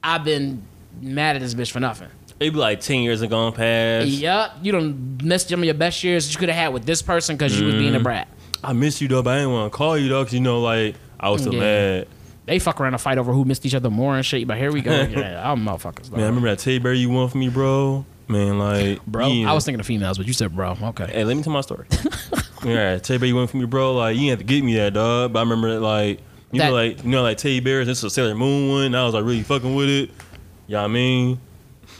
Speaker 2: I've been mad at this bitch for nothing.
Speaker 1: it'd be like ten years have gone past.
Speaker 2: Yup, you don't miss some of your best years that you could have had with this person because you was being a
Speaker 1: Mm-hmm.
Speaker 2: brat.
Speaker 1: I miss you though, but I didn't want to call you though, cause you know like I was still
Speaker 2: Yeah.
Speaker 1: mad.
Speaker 2: They fuck around and fight over who missed each other more and shit. But here we go. yeah, I'm motherfuckers. Though.
Speaker 1: Man, I remember that teddy bear you won for me, bro. Man, like
Speaker 2: bro.
Speaker 1: yeah.
Speaker 2: I was thinking of females, but you said bro. Okay.
Speaker 1: Hey, let me tell my story. yeah, teddy bear you went for me, bro. Like you didn't have to get me that, dog. But I remember that, like you
Speaker 2: That-
Speaker 1: know, like you know, like teddy bears. This is a Sailor Moon one. And I was like really fucking with it. You know what I mean?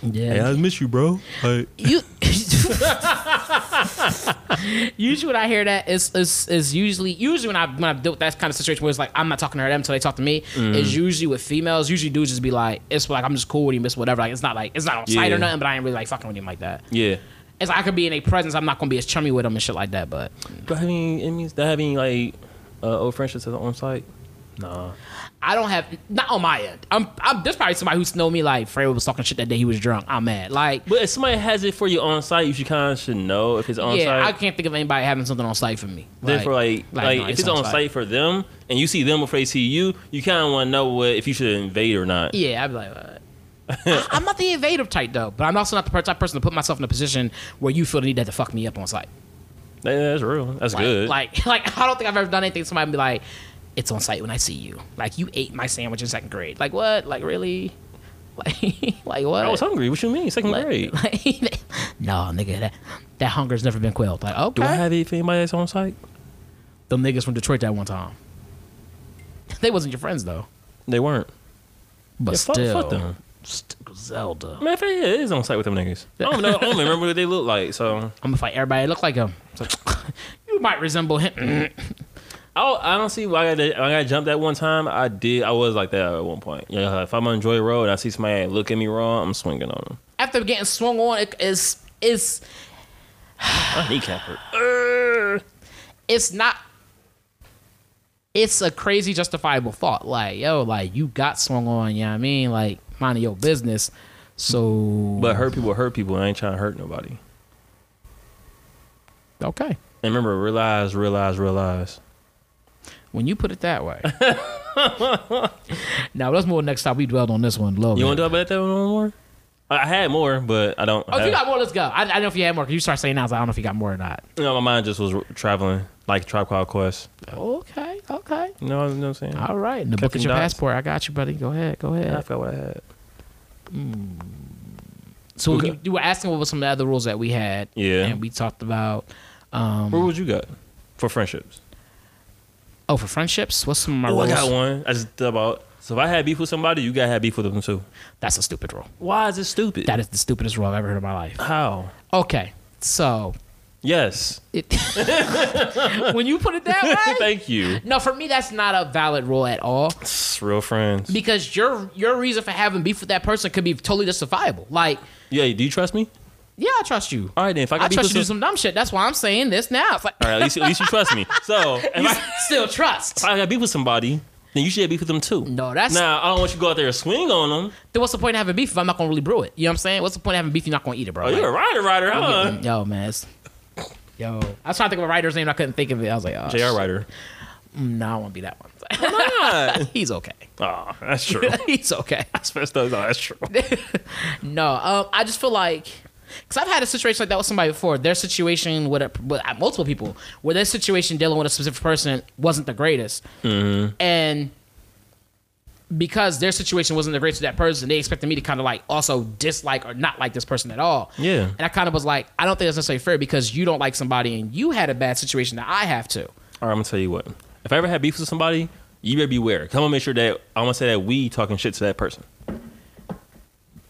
Speaker 1: Hey,
Speaker 2: Yeah.
Speaker 1: I miss you, bro. Like
Speaker 2: you usually when I hear that is is is usually usually when I when I dealt with that kind of situation where it's like I'm not talking to them until they talk to me
Speaker 1: Mm-hmm.
Speaker 2: is usually with females usually dudes just be like it's like I'm just cool with him it's whatever like it's not like it's not on site or nothing but I ain't really like fucking with him like that
Speaker 1: yeah.
Speaker 2: it's like I could be in a presence I'm not gonna be as chummy with them and shit like that but
Speaker 1: But having it means that having like uh, old friendships on site. Nah.
Speaker 2: I don't have not on my end I'm, I'm there's probably somebody who's know me like Fred was talking shit that day he was drunk I'm mad like
Speaker 1: But if somebody has it for you on site, you should kind of should know if it's on site.
Speaker 2: yeah I can't think of anybody having something on site for me
Speaker 1: Then for like, like,
Speaker 2: no,
Speaker 1: if it's on site for them and you see them before they see you, you kind of want to know what if you should invade or not.
Speaker 2: Yeah, I'd be like, what? I- I'm not the invasive type though, but I'm also not the type person to put myself in a position where you feel the need to to fuck me up on site.
Speaker 1: Yeah, that's real. That's
Speaker 2: Like,
Speaker 1: good.
Speaker 2: like, like I don't think I've ever done anything. to Somebody be like, "It's on site when I see you." Like you ate my sandwich in second grade. Like what? Like really? Like, like what?
Speaker 1: I was hungry. What you mean? Second
Speaker 2: Like-
Speaker 1: grade.
Speaker 2: like- no, nigga, that that hunger's never been quelled. Like okay,
Speaker 1: Do I have it for anybody that's on site?
Speaker 2: them niggas from Detroit that one time. They wasn't your friends though,
Speaker 1: They weren't.
Speaker 2: but
Speaker 1: Yeah, fuck-
Speaker 2: still,
Speaker 1: fuck them.
Speaker 2: still Zelda.
Speaker 1: Man, if it is on site with them niggas. I don't know. I don't remember what they look like. So
Speaker 2: I'm gonna fight everybody that look like him. You might resemble him.
Speaker 1: I, I don't see why I got, I got jumped that one time. I did. I was like that at one point. Yeah, if I'm on Joy Road and I see somebody look at me wrong, I'm swinging on them.
Speaker 2: After getting swung on, it is is
Speaker 1: I kneecap hurt.
Speaker 2: it's not. it's a crazy justifiable thought. Like, yo, like you got swung on, you know what I mean? Like, mind your business. So
Speaker 1: But hurt people hurt people. I ain't trying to hurt nobody.
Speaker 2: okay.
Speaker 1: And remember, realize, realize, realize.
Speaker 2: When you put it that way. now let's move next time. We dwelled on this one little
Speaker 1: You want to talk about that one more? I I had more, but I don't.
Speaker 2: Oh,
Speaker 1: have,
Speaker 2: you got more, let's go. I, I don't know if you had more. 'cause you start saying now, I like, I don't know if you got more or not.
Speaker 1: you know, my mind just was traveling like Tribe Called Quest.
Speaker 2: Okay, okay.
Speaker 1: You know, you know what I'm saying?
Speaker 2: All right. The book is your
Speaker 1: dots.
Speaker 2: passport. I got you, buddy. Go ahead. Go ahead.
Speaker 1: I
Speaker 2: ahead.
Speaker 1: forgot what I had.
Speaker 2: So
Speaker 1: Okay.
Speaker 2: you, you were asking what were some of the other rules that we had.
Speaker 1: Yeah.
Speaker 2: And we talked about. Um,
Speaker 1: What would you got for friendships?
Speaker 2: Oh, for friendships, what's some of my
Speaker 1: Oh, I got one. I just thought about. So if I had beef with somebody, you gotta have beef with them too.
Speaker 2: That's a stupid rule.
Speaker 1: Why is it stupid?
Speaker 2: That is the stupidest rule I've ever heard in my life.
Speaker 1: How?
Speaker 2: Okay, so
Speaker 1: Yes.
Speaker 2: it, when you put it that way,
Speaker 1: Thank you.
Speaker 2: no, for me that's not a valid rule at all
Speaker 1: It's real friends.
Speaker 2: because your your reason for having beef with that person could be totally justifiable. Like,
Speaker 1: Yeah. Do you trust me?
Speaker 2: Yeah, I trust you.
Speaker 1: All right, then. If I
Speaker 2: I trust you to do
Speaker 1: some,
Speaker 2: dumb shit. That's why I'm saying this now. It's like,
Speaker 1: all right, at least, at least you trust me. So if
Speaker 2: you
Speaker 1: I,
Speaker 2: still trust.
Speaker 1: if I got beef with somebody, then you should have beef with them too.
Speaker 2: No, that's
Speaker 1: Now I don't want you to go out there and swing on them.
Speaker 2: then what's the point of having beef if I'm not gonna really brew it? You know what I'm saying? What's the point of having beef if you're not gonna eat it, bro?
Speaker 1: Oh, you're a rider, rider, huh?
Speaker 2: Yo, man. Yo, I was trying to think of a writer's name. I couldn't think of it. I was like, oh,
Speaker 1: J.R. Rider.
Speaker 2: shit. No, I won't be that one.
Speaker 1: Ah,
Speaker 2: He's okay.
Speaker 1: oh, that's true.
Speaker 2: He's okay.
Speaker 1: That's. No, that's true.
Speaker 2: No, um, I just feel like because I've had a situation like that with somebody before. Their situation with, a, with uh, multiple people, where their situation dealing with a specific person wasn't the greatest,
Speaker 1: Mm-hmm.
Speaker 2: and because their situation wasn't the greatest with that person, they expected me to kind of like also dislike or not like this person at all.
Speaker 1: Yeah.
Speaker 2: and I kind of was like, I don't think that's necessarily fair because you don't like somebody and you had a bad situation that I have to.
Speaker 1: All right, I'm gonna tell you what. If I ever had beef with somebody, you better beware. Cause I'm make sure that I'm gonna say that we talking shit to that person.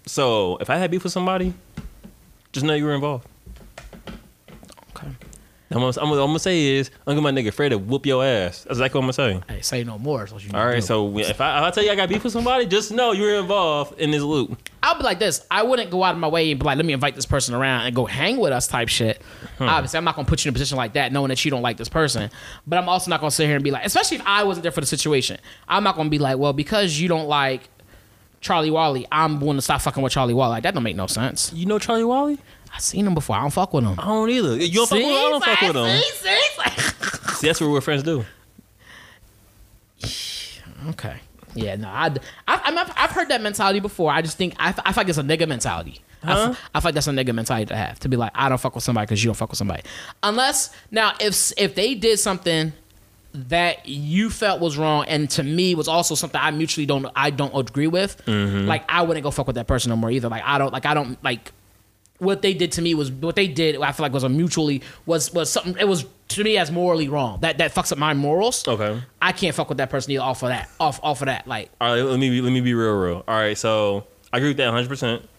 Speaker 1: So if I had beef with somebody, just know you were involved.
Speaker 2: Okay.
Speaker 1: I'm gonna, I'm gonna, I'm gonna say is I'm gonna my nigga Fred to whoop your ass. That's exactly what I'm gonna say.
Speaker 2: Hey, say no more. is what you need
Speaker 1: All right,
Speaker 2: do.
Speaker 1: so if I, if I tell you I got beef with somebody, just know you were involved in this loop.
Speaker 2: I'll be like this. I wouldn't go out of my way and be like, let me invite this person around and go hang with us type shit.
Speaker 1: Hmm.
Speaker 2: Obviously, I'm not gonna put you in a position like that, knowing that you don't like this person. But I'm also not gonna sit here and be like, especially if I wasn't there for the situation, I'm not gonna be like, well, because you don't like Charlie Wally, I'm going to stop fucking with Charlie Wally. Like that don't make no sense.
Speaker 1: You know Charlie Wally?
Speaker 2: I seen him before. I don't fuck with him.
Speaker 1: I don't either. You don't fuck with him? I don't fuck with him.
Speaker 2: See, see,
Speaker 1: See, that's what real friends do.
Speaker 2: Okay. Yeah, no, I, I, I mean, I've, I've heard that mentality before. I just think I, I feel like it's a nigga mentality. I,
Speaker 1: Huh?
Speaker 2: f- I feel like that's a nigga mentality to have to be like, I don't fuck with somebody because you don't fuck with somebody. Unless now, if if they did something that you felt was wrong and to me was also something I mutually don't I don't agree with, like I wouldn't go fuck with that person no more either. Like I don't like I don't like what they did to me was what they did. I feel like was a mutually was was something. It was to me as morally wrong. That that fucks up my morals.
Speaker 1: Okay.
Speaker 2: I can't fuck with that person either. Off of that, off off of that. Like
Speaker 1: All right, let me be, let me be real, real. All right, so I agree with that 100. percent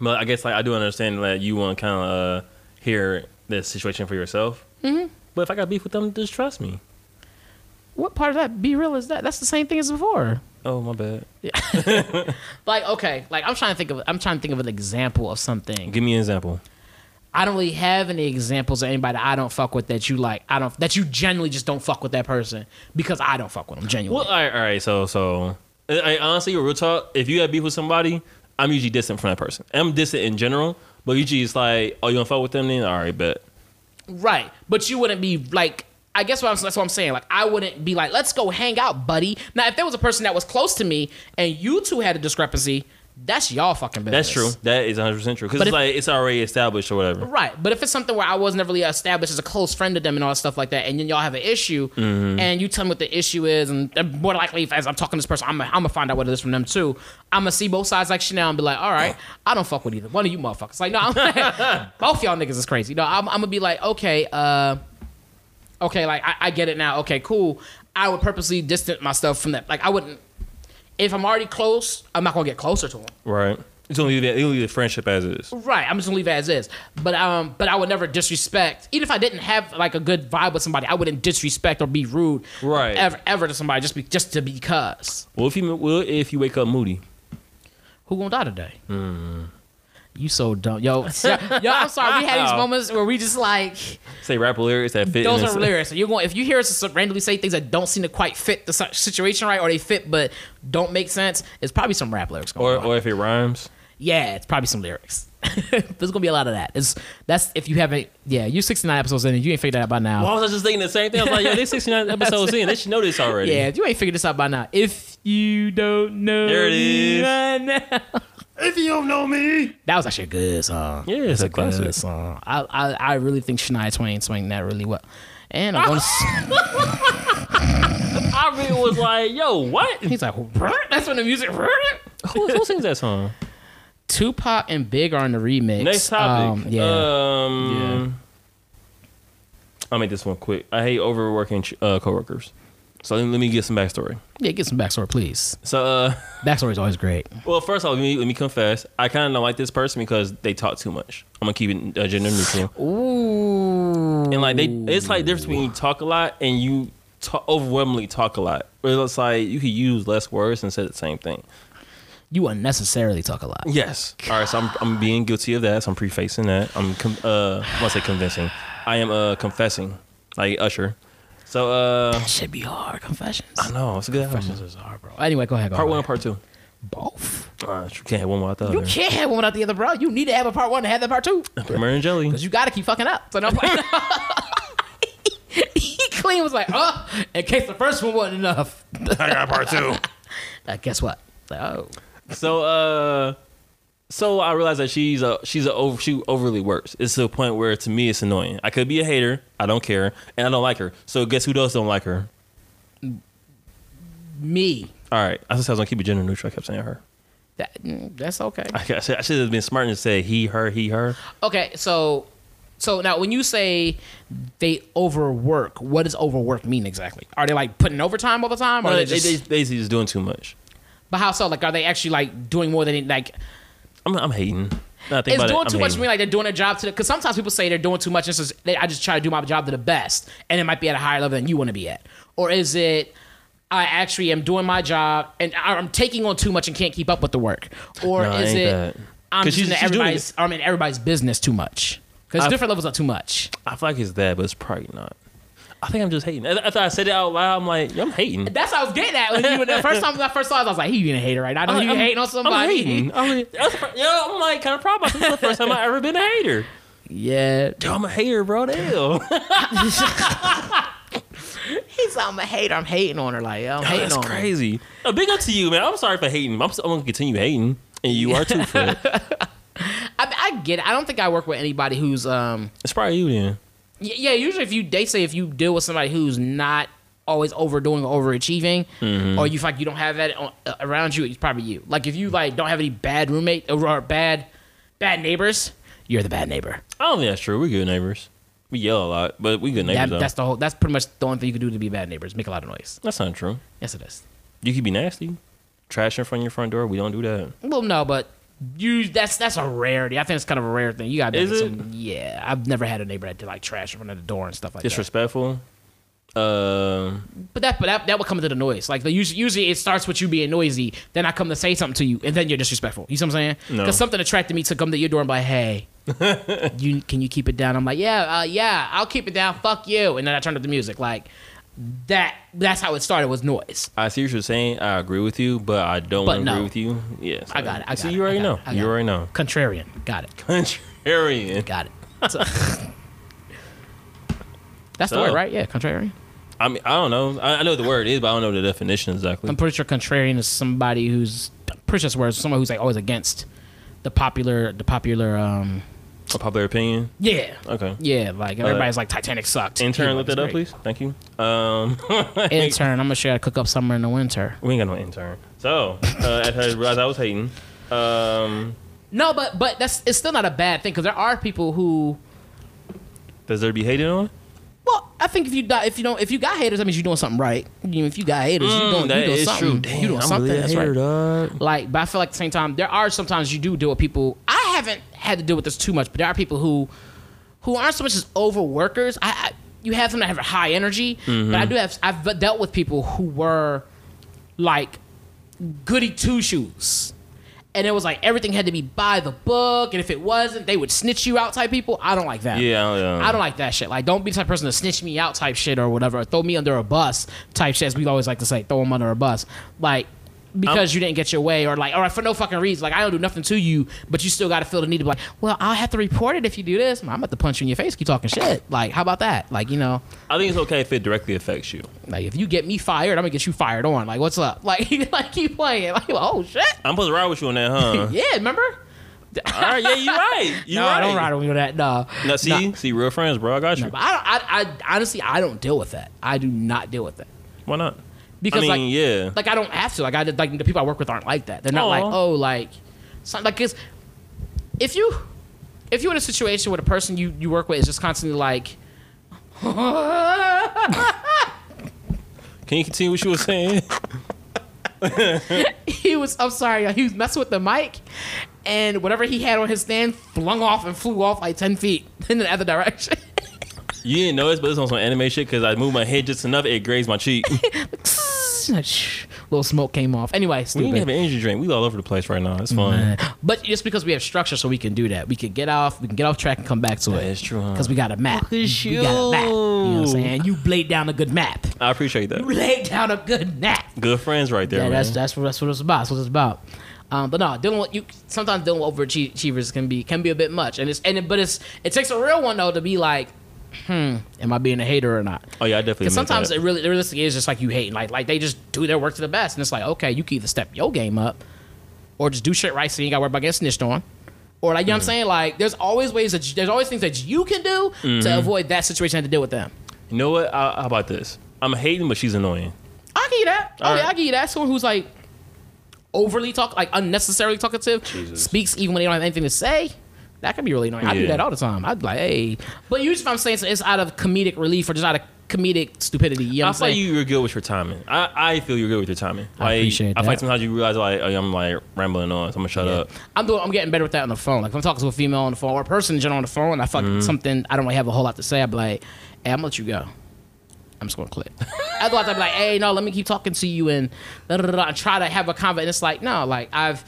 Speaker 1: But I guess like I do understand that you want to kind of uh, hear the situation for yourself. Mm-hmm. But if I got beef with them, just trust me.
Speaker 2: What part of that be real is that? That's the same thing as before.
Speaker 1: Oh my bad. Yeah.
Speaker 2: Like okay, like I'm trying to think of I'm trying to think of an example of something.
Speaker 1: Give me an example.
Speaker 2: I don't really have any examples of anybody I don't fuck with that you like. I don't that you genuinely just don't fuck with that person because I don't fuck with them genuinely.
Speaker 1: Well, all right, all right. So so I, honestly, real talk. If you have beef with somebody, I'm usually distant from that person. I'm distant in general, but usually it's like, oh, you don't fuck with them, then all right, bet.
Speaker 2: Right. But you wouldn't be like I guess what I'm, that's what I'm saying. Like I wouldn't be like, let's go hang out, buddy. Now, if there was a person that was close to me and you two had a discrepancy, that's y'all fucking business.
Speaker 1: That's true. That is 100 percent true because it's
Speaker 2: if-
Speaker 1: like it's already established or whatever.
Speaker 2: Right. But if it's something where I was never really established as a close friend to them and all that stuff like that, and then y'all have an issue,
Speaker 1: Mm-hmm.
Speaker 2: and you tell me what the issue is, and more likely, as I'm talking to this person, I'm gonna find out what it is from them too. I'm gonna see both sides like Chanel and be like, all right, I don't fuck with either one of you motherfuckers. Like, no, I'm both y'all niggas is crazy. No, I'm, I'm gonna be like, okay, uh, okay, like I, I get it now. Okay, cool. I would purposely distance myself from that. Like, I wouldn't. If I'm already close, I'm not gonna get closer to them.
Speaker 1: Right. It's only that you leave the friendship as is.
Speaker 2: Right, I'm just gonna leave it as is. But um, but I would never disrespect. Even if I didn't have like a good vibe with somebody, I wouldn't disrespect or be rude,
Speaker 1: Right.
Speaker 2: Ever, ever to somebody just be just to be because.
Speaker 1: Well, if you well, if you wake up moody,
Speaker 2: Who gonna die today? You so dumb, yo. yo, I'm sorry. We had these
Speaker 1: oh.
Speaker 2: moments where we just like
Speaker 1: Say rap lyrics that fit.
Speaker 2: those are lyrics. So you're going if you hear us randomly say things that don't seem to quite fit the situation right, or they fit but don't make sense. It's probably some rap lyrics going
Speaker 1: Or,
Speaker 2: on.
Speaker 1: or if it rhymes.
Speaker 2: yeah, it's probably some lyrics. There's gonna be a lot of that. It's that's if you haven't. Yeah, you 69 episodes in and you ain't figured that out by now.
Speaker 1: Why Well, I was just thinking the same thing. I was like, yo, they 69 episodes in. They should know this already.
Speaker 2: Yeah, if you ain't figured this out by now. If you don't know
Speaker 1: There it
Speaker 2: me
Speaker 1: is.
Speaker 2: By now.
Speaker 1: If you don't know me.
Speaker 2: That was actually a good song.
Speaker 1: Yeah, it's a
Speaker 2: Good
Speaker 1: classic.
Speaker 2: song. I, I I really think Shania Twain sang that really well. And I'm going to.
Speaker 1: I really was like, yo, what?
Speaker 2: He's like, that's when the music.
Speaker 1: Who, who sings that song?
Speaker 2: Tupac and Big are in the remix.
Speaker 1: Next topic.
Speaker 2: Um, yeah.
Speaker 1: Um, I'll make this one quick. I hate overworking uh, coworkers. So let me, get some backstory.
Speaker 2: yeah, get some backstory, please.
Speaker 1: So, uh,
Speaker 2: Backstory is always great.
Speaker 1: well, first off, let me, let me confess. I kind of don't like this person because they talk too much. I'm gonna keep it uh, gender neutral.
Speaker 2: Ooh.
Speaker 1: And like they, it's like difference between you talk a lot and you ta overwhelmingly talk a lot. It's like you could use less words and say the same thing.
Speaker 2: You unnecessarily talk a lot.
Speaker 1: Yes. All right. So I'm, I'm being guilty of that. So I'm prefacing that. I'm com- uh, I say convincing. I am uh confessing, like Usher. So uh,
Speaker 2: That should be hard. Confessions.
Speaker 1: I know it's a good album.
Speaker 2: Confessions is hard, bro. Anyway, go ahead. Go
Speaker 1: Part one
Speaker 2: ahead.
Speaker 1: or part two?
Speaker 2: Both.
Speaker 1: Uh, you can't have one without the other.
Speaker 2: You can't have one without the other, bro. You need to have a part one to have that part two.
Speaker 1: Peppermint and jelly.
Speaker 2: Because you got to keep fucking up. So no he clean was like, oh, in case the first one wasn't enough.
Speaker 1: I got part two.
Speaker 2: Uh, guess what? Like, oh.
Speaker 1: So uh, so I realized that she's a she's a over she overly works. It's to a point where to me it's annoying. I could be a hater. I don't care, and I don't like her. So guess who else don't like her?
Speaker 2: Me.
Speaker 1: All right. I just I was gonna keep it gender neutral. I kept saying her.
Speaker 2: That, mm, that's okay.
Speaker 1: I, I should I should have been smart and say he, her, he, her.
Speaker 2: Okay, so so now when you say they overwork, what does overwork mean exactly? Are they like putting overtime all the time, or
Speaker 1: Well,
Speaker 2: they
Speaker 1: they,
Speaker 2: just?
Speaker 1: they, basically just doing too much.
Speaker 2: but how so? Like, are they actually like doing more than like?
Speaker 1: I'm, I'm hating. Now I about
Speaker 2: doing
Speaker 1: it, I'm
Speaker 2: too much
Speaker 1: hating.
Speaker 2: me. like they're doing a job to the? Because sometimes people say they're doing too much. And it's just, they, I just try to do my job to the best, and it might be at a higher level than you want to be at. Or is it? I actually am doing my job and I'm taking on too much and can't keep up with the work. Or
Speaker 1: No,
Speaker 2: is it
Speaker 1: that.
Speaker 2: I'm just
Speaker 1: she's- she's
Speaker 2: everybody's I'm in everybody's business too much. Because different levels are too much.
Speaker 1: I feel like it's that, but it's probably not. I think I'm just hating. After I said it out loud, I'm like, I'm hating.
Speaker 2: That's what I was getting at when you the first time I first saw it. I was like, "He being a hater, right?" I know you hating on somebody.
Speaker 1: I'm hating. I'm, like- that's yo, I'm like kind of proud of myself. This is the first time I ever been a hater.
Speaker 2: Yeah,
Speaker 1: Yo, I'm a hater, bro. Damn.
Speaker 2: he's I'm a hater. I'm hating on her. Like I'm hating
Speaker 1: That's
Speaker 2: on her.
Speaker 1: crazy. Big up to you, man. I'm sorry for hating. I'm, I'm gonna continue hating, and you are too for.
Speaker 2: I, I get it. I don't think I work with anybody who's um.
Speaker 1: It's probably you then.
Speaker 2: Yeah, usually if you they say if you deal with somebody who's not always overdoing or overachieving,
Speaker 1: Mm-hmm.
Speaker 2: or you feel like you don't have that on, uh, around you, it's probably you. Like if you like don't have any bad roommate or, or bad bad neighbors, you're the bad neighbor.
Speaker 1: I don't think that's true. We're good neighbors. We yell a lot, but we good neighbors.
Speaker 2: That, that's the whole. That's pretty much the only thing you can do to be bad neighbors. Make a lot of noise.
Speaker 1: That's not true.
Speaker 2: Yes, it is.
Speaker 1: You could be nasty. Trash in front of your front door. We don't do that.
Speaker 2: Well, no, but you that's that's a rarity. I think it's kind of a rare thing. You got
Speaker 1: Is it?
Speaker 2: some. Yeah, I've never had a neighbor that did like trash in front of the door and stuff like that.
Speaker 1: Disrespectful. Um,
Speaker 2: But that but that that would come into the noise. Like the usually, usually it starts with you being noisy. Then I come to say something to you, and then you're disrespectful. You see what I'm saying?
Speaker 1: No.
Speaker 2: Because something attracted me to come to your door and be like, hey. you can you keep it down? I'm like, yeah, uh, yeah, I'll keep it down. Fuck you. And then I turned up the music. Like that. That's how it started. Was noise.
Speaker 1: I see what you're saying. I agree with you, but I don't
Speaker 2: But
Speaker 1: to
Speaker 2: no.
Speaker 1: agree with you. Yes,
Speaker 2: I got it. I
Speaker 1: see,
Speaker 2: got
Speaker 1: you
Speaker 2: it, I
Speaker 1: already know. You already know.
Speaker 2: Contrarian. Got it.
Speaker 1: Contrarian.
Speaker 2: Got it. So- that's the word, right? Yeah, contrarian.
Speaker 1: I mean, I don't know. I, I know what the word is, but I don't know the definition exactly.
Speaker 2: I'm pretty sure contrarian is somebody who's I'm pretty sure someone who's like always against the popular the popular um
Speaker 1: A popular opinion.
Speaker 2: yeah
Speaker 1: Okay.
Speaker 2: yeah like everybody's like Titanic sucked.
Speaker 1: Intern, look that up,
Speaker 2: great.
Speaker 1: please. Thank you. Um,
Speaker 2: Intern, I'm gonna show you how to cook up summer in the winter.
Speaker 1: we ain't got no intern. So, uh, I realized I was hating, um,
Speaker 2: No, but but that's it's still not a bad thing because there are people who.
Speaker 1: does there be hated on?
Speaker 2: Well, I think if you die, if you don't, if you got haters, that means you're doing something right. You know, if you got haters, you doing,
Speaker 1: Mm, that
Speaker 2: you doing
Speaker 1: is
Speaker 2: something.
Speaker 1: true. Damn,
Speaker 2: you doing
Speaker 1: I'm
Speaker 2: something.
Speaker 1: really
Speaker 2: that's
Speaker 1: hater,
Speaker 2: right.
Speaker 1: dog.
Speaker 2: Like, but I feel like at the same time, there are sometimes you do deal with people. I haven't had to deal with this too much, but there are people who, who aren't so much as overworkers. I, I you have them that have a high energy,
Speaker 1: Mm-hmm.
Speaker 2: but I do have. I've dealt with people who were, like, goody two shoes, and it was like everything had to be by the book, and if it wasn't, they would snitch you out type people. I don't like that.
Speaker 1: Yeah, yeah.
Speaker 2: I don't like that shit. Like, don't be the type of person to snitch me out type shit or whatever, or throw me under a bus type shit. As we always like to say, throw them under a bus. Like, because you didn't get your way, or like, all right, for no fucking reason. Like, I don't do nothing to you, but you still got to feel the need to be like, well, I'll have to report it if you do this. I'm about to punch you in your face. Keep talking shit. Like, how about that? Like, you know,
Speaker 1: I think it's okay if it directly affects you.
Speaker 2: like if you get me fired, I'm gonna get you fired on. Like, what's up? Like, like keep playing. Like, oh shit.
Speaker 1: I'm supposed to ride with you on that, huh?
Speaker 2: Yeah, remember?
Speaker 1: All right, yeah, you're right. You're
Speaker 2: no,
Speaker 1: right.
Speaker 2: I don't ride with you on that. No.
Speaker 1: No, see, see, real friends, bro. I got you.
Speaker 2: No, but I, I, I honestly, I don't deal with that. I do not deal with that
Speaker 1: Why not?
Speaker 2: Because
Speaker 1: I mean,
Speaker 2: like,
Speaker 1: yeah.
Speaker 2: like I don't have to. Like I like the people I work with aren't like that. They're not like, oh, like, some, like, 'cause if you, if you're in a situation where the person you you work with is just constantly like.
Speaker 1: Can you continue what you were saying?
Speaker 2: he was I'm sorry, he was messing with the mic and whatever he had on his stand flung off and flew off like ten feet in the other direction.
Speaker 1: You didn't notice, but it's on some anime shit because I moved my head just enough, it grazed my cheek.
Speaker 2: A little smoke came off. Anyway,
Speaker 1: we need to have an energy drink. We all over the place right now. It's fun.
Speaker 2: But just because we have structure, so we can do that. We can get off, we can get off track and come back to
Speaker 1: That
Speaker 2: it.
Speaker 1: is true, huh?
Speaker 2: Because we got a map.
Speaker 1: Look
Speaker 2: We got a map. You know what I'm saying? You laid down a good map.
Speaker 1: I appreciate that.
Speaker 2: You laid down a good map.
Speaker 1: Good friends right there,
Speaker 2: Yeah,
Speaker 1: man.
Speaker 2: that's that's what that's what it's about. That's what it's about. Um, but no, dealing with you sometimes dealing with overachievers can be can be a bit much, and it's and it, but it's it takes a real one though to be like, hmm, am I being a hater or not?
Speaker 1: oh yeah, I definitely.
Speaker 2: Because sometimes
Speaker 1: that.
Speaker 2: it really, it realistically is just like you hating, like like they just do their work to the best, and it's like okay, you can either step your game up, or just do shit right so you ain't got to worry about getting snitched on, or like you know what I'm saying, like there's always ways that you, there's always things that you can do to avoid that situation and to deal with them.
Speaker 1: You know what? Uh, how about this? I'm hating, but she's annoying.
Speaker 2: I give you that. Oh
Speaker 1: All
Speaker 2: yeah,
Speaker 1: right.
Speaker 2: I give you that. Someone who's like overly talk, like unnecessarily talkative,
Speaker 1: Jesus.
Speaker 2: speaks even when they don't have anything to say. That can be really annoying. I do
Speaker 1: Yeah.
Speaker 2: that all the time. I'd be like, hey, but usually if I'm saying it's out of comedic relief or just out of comedic stupidity. You know
Speaker 1: I
Speaker 2: what I'm
Speaker 1: feel
Speaker 2: saying?
Speaker 1: you, you're good with your timing. I, I feel you're good with your timing.
Speaker 2: I
Speaker 1: Like,
Speaker 2: appreciate
Speaker 1: I feel
Speaker 2: that.
Speaker 1: like sometimes you realize like oh, I'm like rambling on, so I'm gonna shut up.
Speaker 2: I'm doing. I'm getting better with that on the phone. Like if I'm talking to a female on the phone or a person in general on the phone, and I fuck
Speaker 1: Mm-hmm.
Speaker 2: something I don't really have a whole lot to say. I'd be like, hey, I'm gonna let you go. I'm just gonna click. Otherwise, I'd be like, hey, no, let me keep talking to you and da, da, da, da, and try to have a convo. And it's like, no, like I've,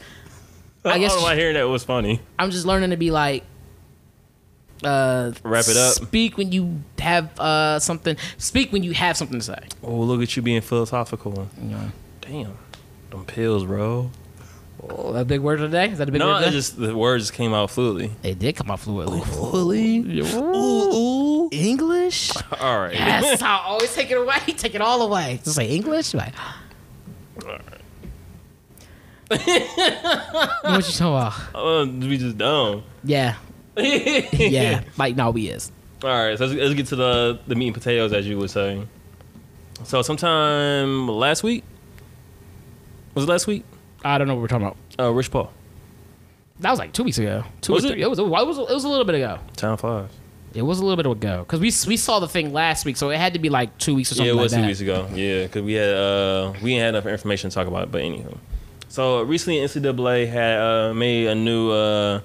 Speaker 2: I guess
Speaker 1: I don't know why hearing that was funny.
Speaker 2: I'm just learning to be like, uh,
Speaker 1: Wrap it up.
Speaker 2: Speak when you have uh something. Speak when you have something to say.
Speaker 1: Oh, look at you being philosophical.
Speaker 2: You know.
Speaker 1: Damn, them pills, bro.
Speaker 2: Oh, that big word today? Is that a big
Speaker 1: No,
Speaker 2: word?
Speaker 1: it
Speaker 2: today?
Speaker 1: just the words just came out fluidly.
Speaker 2: They did come out fluidly.
Speaker 1: Fluidly.
Speaker 2: Ooh,
Speaker 1: ooh.
Speaker 2: English.
Speaker 1: All right.
Speaker 2: Yes, I always take it away. Take it all away. Just say English. Like, what you talking about?
Speaker 1: Uh, we just dumb.
Speaker 2: Yeah, yeah. Like, no, we is.
Speaker 1: All right, so let's, let's get to the the meat and potatoes, as you would say. So sometime last week was it last week?
Speaker 2: I don't know what we're talking about.
Speaker 1: Uh, Rich Paul,
Speaker 2: That was like two weeks ago. Two
Speaker 1: Was it?
Speaker 2: three. It was. It was. It was a little bit ago.
Speaker 1: time flies.
Speaker 2: It was a little bit ago because we we saw the thing last week, so it had to be like two weeks or something.
Speaker 1: Yeah, it was
Speaker 2: like
Speaker 1: two
Speaker 2: that.
Speaker 1: weeks ago. Yeah, because we had uh we didn't have enough information to talk about it. But anywho, so recently NCAA had uh, made a new uh,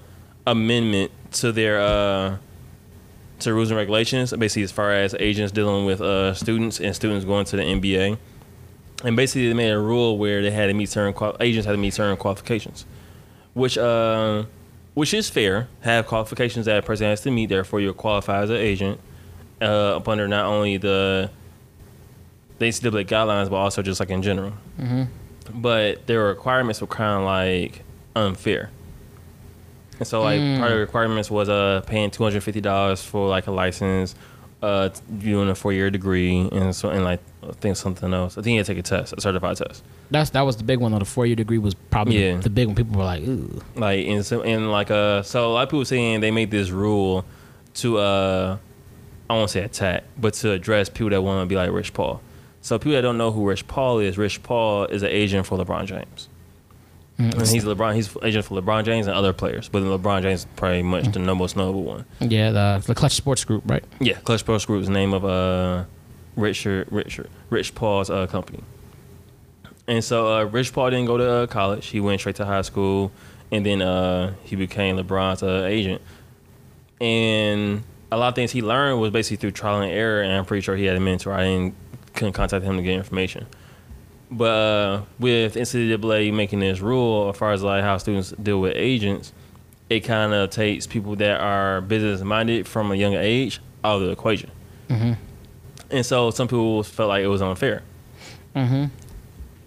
Speaker 1: amendment to their uh, to rules and regulations, basically as far as agents dealing with uh, students and students going to the NBA. And basically, they made a rule where they had to meet certain qual- agents had to meet certain qualifications, which uh, which is fair. Have qualifications that a person has to meet. Therefore, you're qualified as an agent uh, up under not only the the NCAA guidelines, but also just like in general. But their requirements were kind of like unfair. And so, like, part of the requirements was uh paying two hundred fifty dollars for like a license, uh, doing a four year degree, and so and like I think something else. I think you had to take a test, a certified test.
Speaker 2: That's that was the big one. Though the four year degree was probably
Speaker 1: Yeah.
Speaker 2: the, the big one. People were like, "Ooh,
Speaker 1: like and so and like uh so a lot of people saying they made this rule to uh I won't say attack, but to address people that want to be like Rich Paul. So people that don't know who Rich Paul is, Rich Paul is an agent for LeBron James. And he's LeBron. He's agent for LeBron James and other players, but then LeBron James is probably much the most notable one.
Speaker 2: yeah, the the Clutch Sports Group, right?"
Speaker 1: Yeah, Clutch Sports Group is the name of uh Richard Richard Rich Paul's uh, company. And so uh, Rich Paul didn't go to uh, college. He went straight to high school, and then uh, he became LeBron's uh, agent. And a lot of things he learned was basically through trial and error. And I'm pretty sure he had a mentor. I didn't couldn't contact him to get information. But uh, with NCAA making this rule, as far as like how students deal with agents, it kind of takes people that are business minded from a younger age out of the equation. And so some people felt like it was unfair.
Speaker 2: Mm-hmm.